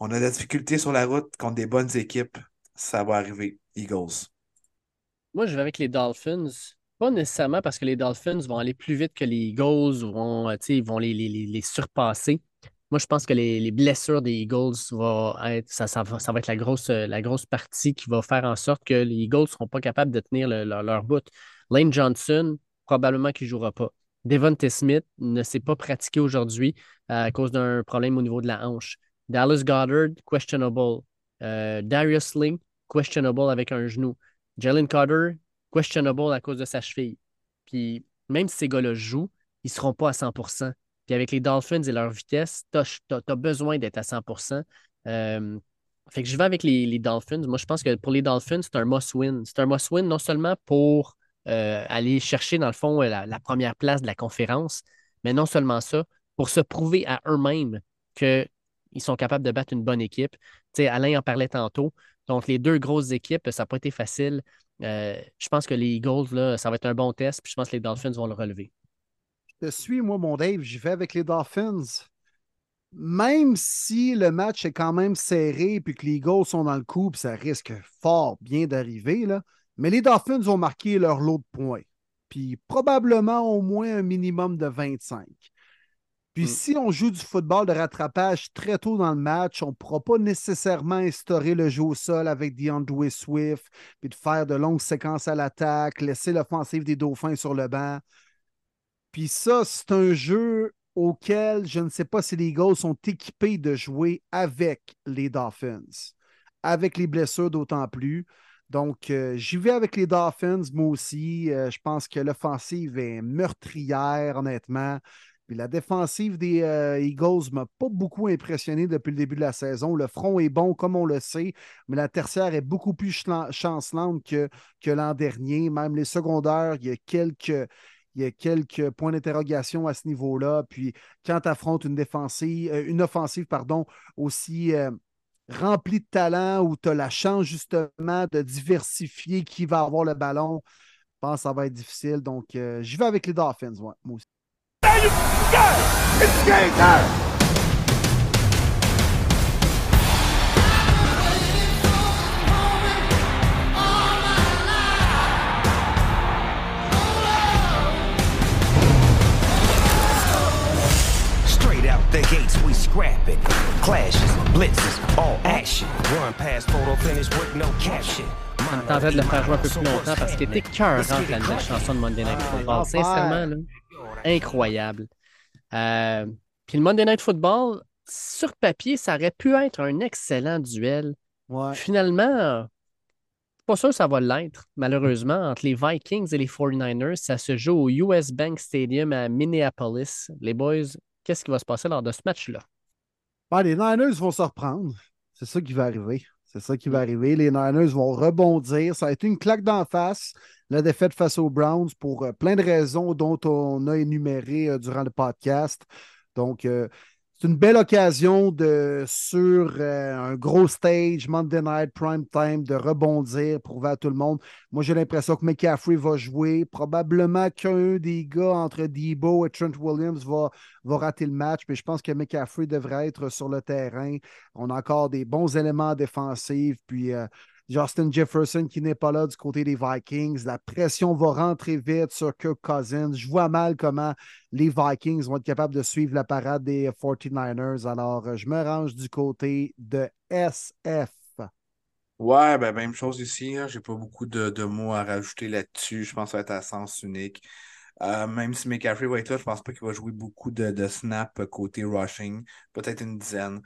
On a des difficultés sur la route contre des bonnes équipes. Ça va arriver. Eagles. Moi, je vais avec les Dolphins. Pas nécessairement parce que les Dolphins vont aller plus vite que les Eagles ou vont, euh, les, surpasser. Moi, je pense que les, les blessures des Eagles vont être, ça, va, être la grosse, euh, la grosse partie qui va faire en sorte que les Eagles ne seront pas capables de tenir le- leur, leur bout. Lane Johnson, probablement qu'il ne jouera pas. Devontae Smith ne s'est pas pratiqué aujourd'hui euh, à cause d'un problème au niveau de la hanche. Dallas Goddard, questionable. Euh, Darius Sling, questionable avec un genou. Jalen Carter, questionable à cause de sa cheville. Puis même si ces gars-là jouent, ils ne seront pas à 100% Puis avec les Dolphins et leur vitesse, tu as, besoin d'être à 100% Euh, Fait que je vais avec les, Dolphins. Moi, je pense que pour les Dolphins, c'est un must-win. C'est un must-win non seulement pour euh, aller chercher, dans le fond, la, la première place de la conférence, mais non seulement ça, pour se prouver à eux-mêmes qu'ils sont capables de battre une bonne équipe. Alain en parlait tantôt. Donc, les deux grosses équipes, ça n'a pas été facile. Euh, je pense que les Eagles, là, ça va être un bon test, puis je pense que les Dolphins vont le relever. Je te suis, moi, mon Dave. J'y vais avec les Dolphins. Même si le match est quand même serré puis que les Eagles sont dans le coup, ça risque fort bien d'arriver. Mais les Dolphins ont marqué leur lot de points. Puis probablement au moins un minimum de 25. Puis Mm. si on joue du football de rattrapage très tôt dans le match, on ne pourra pas nécessairement instaurer le jeu au sol avec DeAndre Swift, puis de faire de longues séquences à l'attaque, laisser l'offensive des Dauphins sur le banc. Puis ça, c'est un jeu auquel je ne sais pas si les Eagles sont équipés de jouer avec les Dolphins. Avec les blessures d'autant plus. Donc, euh, j'y vais avec les Dolphins, moi aussi. Euh, je pense que l'offensive est meurtrière, honnêtement. Puis la défensive des euh, Eagles m'a pas beaucoup impressionné depuis le début de la saison. Le front est bon, comme on le sait, mais la tertiaire est beaucoup plus chancelante que, que l'an dernier. Même les secondaires, il y a quelques, il y a quelques points d'interrogation à ce niveau-là. Puis quand tu affrontes une euh, une offensive, pardon, aussi euh, remplie de talent, où tu as la chance justement de diversifier qui va avoir le ballon, je pense que ça va être difficile. Donc, euh, j'y vais avec les Dolphins, ouais, moi aussi. It's game time! Straight out the gates, we scrap it. Clashes, blitzes, all action. Run past photo finish with no caption. Ça me tentait de le faire jouer un peu plus longtemps parce qu'il était cœurante la chanson de Monday Night Football. Sincèrement, là, incroyable. Euh, puis le Monday Night Football, sur papier, ça aurait pu être un excellent duel. Ouais. Finalement, pas sûr que ça va l'être, malheureusement. Entre les Vikings et les 49ers, ça se joue au US Bank Stadium à Minneapolis. Les boys, qu'est-ce qui va se passer lors de ce match-là? Ben, les Niners vont se reprendre. C'est ça qui va arriver. C'est ça qui va arriver. Les Niners vont rebondir. Ça a été une claque d'en face, la défaite face aux Browns, pour euh, plein de raisons dont on a énuméré euh, durant le podcast. Donc, euh, c'est une belle occasion de, sur euh, un gros stage, Monday Night, Prime Time, de rebondir, prouver à tout le monde. Moi, j'ai l'impression que McCaffrey va jouer. Probablement qu'un des gars entre Debo et Trent Williams va, va rater le match, mais je pense que McCaffrey devrait être sur le terrain. On a encore des bons éléments défensifs, puis euh, Justin Jefferson qui n'est pas là du côté des Vikings. La pression va rentrer vite sur Kirk Cousins. Je vois mal comment les Vikings vont être capables de suivre la parade des 49ers. Alors, je me range du côté de SF. Ouais, ben même chose ici. J'ai pas beaucoup de, de, mots à rajouter là-dessus. Je pense que ça va être à sens unique. Euh, même si McCaffrey va être là, je pense pas qu'il va jouer beaucoup de, de snaps côté rushing. Peut-être une dizaine.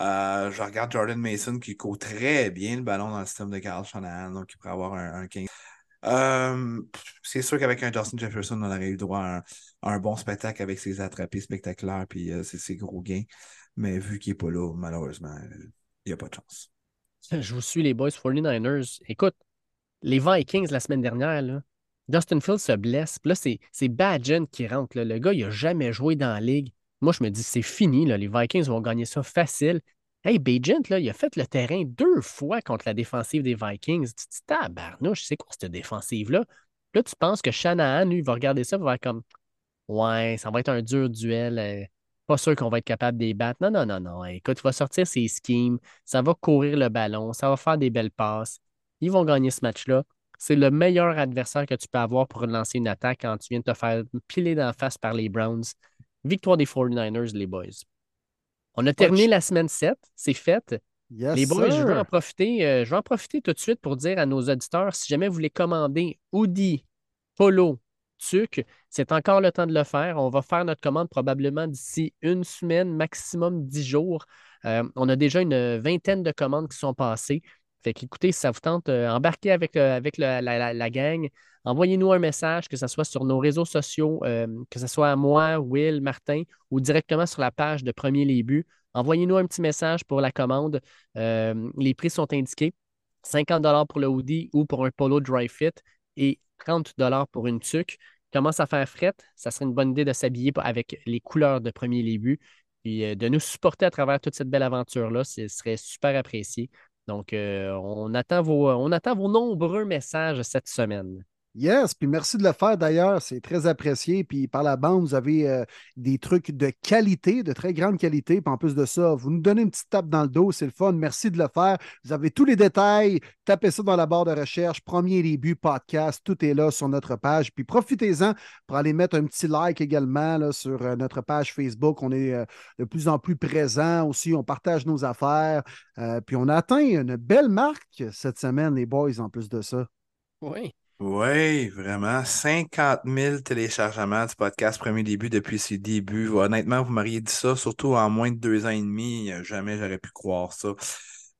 Euh, je regarde Jordan Mason qui court très bien le ballon dans le système de Carl Shanahan, donc il pourrait avoir un, un 15. Euh, c'est sûr qu'avec un Justin Jefferson, on aurait eu droit à un, bon spectacle avec ses attrapés spectaculaires et euh, ses, ses, gros gains. Mais vu qu'il n'est pas là, malheureusement, il n'y a pas de chance. Je vous suis les boys 49ers. Écoute, les Vikings la semaine dernière, là, Dustin Field se blesse. Puis là, c'est Badgen qui rentre. Le gars, il n'a jamais joué dans la ligue. Moi, je me dis, c'est fini. Les Vikings vont gagner ça facile. Hey, Bajent, là, il a fait le terrain deux fois contre la défensive des Vikings. Tu te dis, tabarnouche, c'est quoi cette défensive-là? Là, tu penses que Shanahan, lui, va regarder ça, va être comme, ouais, ça va être un dur duel. Euh, pas sûr qu'on va être capable de les battre. Non, non, non, non. Écoute, il va sortir ses schemes, ça va courir le ballon, ça va faire des belles passes. Ils vont gagner ce match-là. C'est le meilleur adversaire que tu peux avoir pour lancer une attaque quand tu viens de te faire piler d'en face par les Browns. Victoire des 49ers, les boys. On a terminé la semaine 7, c'est fait. Yes, les boys, sir. je veux, en profiter, euh, je vais en profiter tout de suite pour dire à nos auditeurs, si jamais vous voulez commander hoodie, polo, tuc, c'est encore le temps de le faire. On va faire notre commande probablement d'ici une semaine, maximum dix jours. Euh, on a déjà une vingtaine de commandes qui sont passées. Fait qu'écoutez, si ça vous tente, euh, embarquez avec, euh, la, la, gang. Envoyez-nous un message, que ce soit sur nos réseaux sociaux, euh, que ce soit à moi, Will, Martin, ou directement sur la page de Premier Les. Envoyez-nous un petit message pour la commande. Les prix sont indiqués. 50 pour le hoodie ou pour un polo dry fit et 30 pour une tuque. Commence à faire fret. Ça serait une bonne idée de s'habiller avec les couleurs de Premier Les Buts. Puis de nous supporter à travers toute cette belle aventure-là, ce serait super apprécié. Donc, euh, on, attend vos, on attend vos nombreux messages cette semaine. Yes, puis merci de le faire d'ailleurs, c'est très apprécié. Puis par la bande, vous avez euh, des trucs de qualité, de très grande qualité. Puis en plus de ça, vous nous donnez une petite tape dans le dos, c'est le fun. Merci de le faire. Vous avez tous les détails. Tapez ça dans la barre de recherche. Premier début podcast, tout est là sur notre page. Puis profitez-en pour aller mettre un petit like également là, sur euh, notre page Facebook. On est euh, de plus en plus présent aussi. On partage nos affaires. Puis on a atteint une belle marque cette semaine, les boys, en plus de ça. Oui. Oui, vraiment. 50 000 téléchargements du podcast Premier Début depuis ses débuts. Honnêtement, vous m'auriez dit ça, surtout en moins de deux ans et demi. Jamais j'aurais pu croire ça.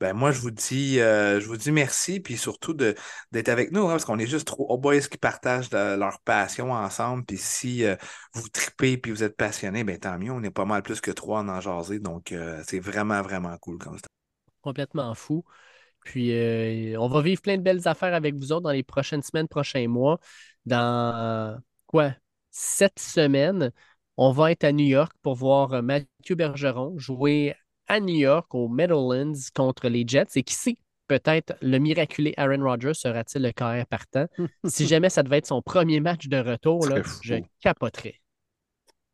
Ben moi, je vous dis, euh, je vous dis merci, puis surtout d'être avec nous, hein, parce qu'on est juste trop boys qui partagent leur passion ensemble. Puis si euh, vous tripez puis vous êtes passionnés, ben tant mieux. On est pas mal plus que trois en en jaser. Donc, euh, c'est vraiment, vraiment cool comme ça. Complètement fou. Puis, euh, on va vivre plein de belles affaires avec vous autres dans les prochaines semaines, prochains mois. Dans quoi? Sept semaines, on va être à New York pour voir Mathieu Bergeron jouer à New York aux Meadowlands contre les Jets. Et qui sait, peut-être le miraculé Aaron Rodgers sera-t-il le carrière partant. si jamais ça devait être son premier match de retour, là, je capoterais.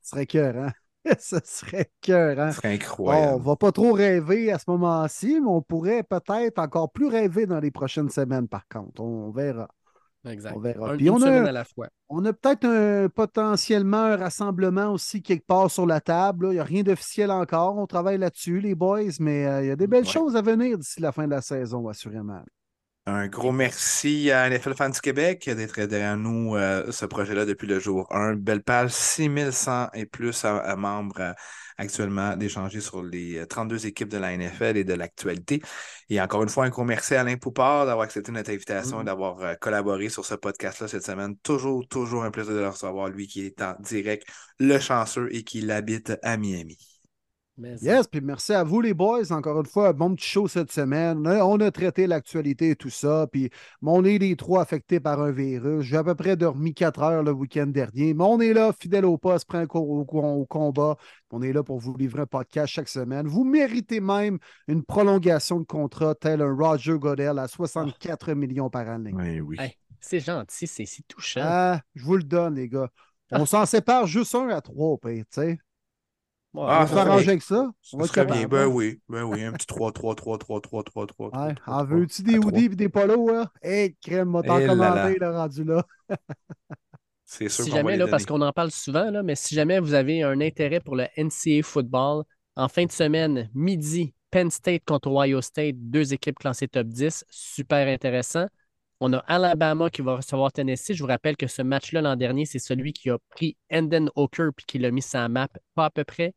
Ce serait cœur, hein? ce serait cœur. Hein? Ce serait incroyable. On va pas trop rêver à ce moment-ci, mais on pourrait peut-être encore plus rêver dans les prochaines semaines, par contre. On verra. Exact. On verra. Un- Puis une on a- à la fois. On a peut-être un, potentiellement un rassemblement aussi quelque part sur la table. là. Il n'y a rien d'officiel encore. On travaille là-dessus, les boys, mais euh, il y a des belles Ouais. choses à venir d'ici la fin de la saison, assurément. Un gros merci à NFL Fans du Québec d'être derrière nous euh, ce projet-là depuis le jour 1. Belle page, 6100 et plus à, à membres euh, actuellement d'échanger sur les euh, 32 équipes de la NFL et de l'actualité. Et encore une fois, un gros merci à Alain Poupard d'avoir accepté notre invitation Mm. et d'avoir euh, collaboré sur ce podcast-là cette semaine. Toujours, toujours un plaisir de le recevoir, lui qui est en direct, le chanceux et qui l'habite à Miami. Mais Yes, puis merci à vous, les boys. Encore une fois, un bon petit show cette semaine. On a, traité l'actualité et tout ça. Puis on est les trois affectés par un virus. J'ai à peu près dormi quatre heures le week-end dernier. Mais on est là, fidèle au poste, prêt au, au- au combat. On est là pour vous livrer un podcast chaque semaine. Vous méritez même une prolongation de contrat tel un Roger Godel à 64 millions par année. Oui, oui. Hey, c'est gentil, c'est c'est touchant. Ah, je vous le donne, les gars. On s'en sépare juste un à trois, tu sais. Ouais, On Ah, s'arranger serait- avec ça? On va bien. Ben hein? oui, ben oui, un petit 3, 3, 3, 3, 3, 3, 3, 3. Ouais. En veux-tu des hoodies et des polos? Hé, crème, m'a t'en Eh commandé, le rendu là. C'est sûr Si va jamais, les là, parce qu'on en parle souvent, là, mais si jamais vous avez un intérêt pour le NCAA football, en fin de semaine, midi, Penn State contre Ohio State, deux équipes classées top 10, super intéressant. On a Alabama qui va recevoir Tennessee. Je vous rappelle que ce match-là l'an dernier, c'est celui qui a pris Enden Hooker puis qui l'a mis sur la map, pas à peu près.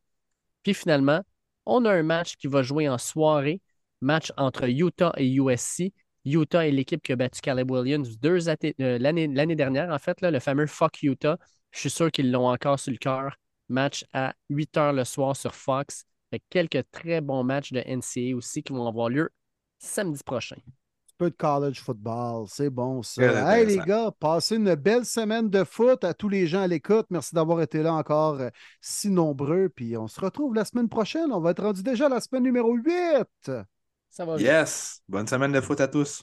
Puis finalement, on a un match qui va jouer en soirée, match entre Utah et USC. Utah est l'équipe qui a battu Caleb Williams euh, l'année dernière, en fait, le fameux Fuck Utah. Je suis sûr qu'ils l'ont encore sur le cœur. Match à 8 h le soir sur Fox. Quelques très bons matchs de NCAA aussi qui vont avoir lieu samedi prochain. Peu de college football, c'est bon ça. Hey les gars, passez une belle semaine de foot à tous les gens à l'écoute. Merci d'avoir été là encore euh, si nombreux. Puis on se retrouve la semaine prochaine. On va être rendu déjà à la semaine numéro 8. Ça va bien. Yes! Bonne semaine de foot à tous.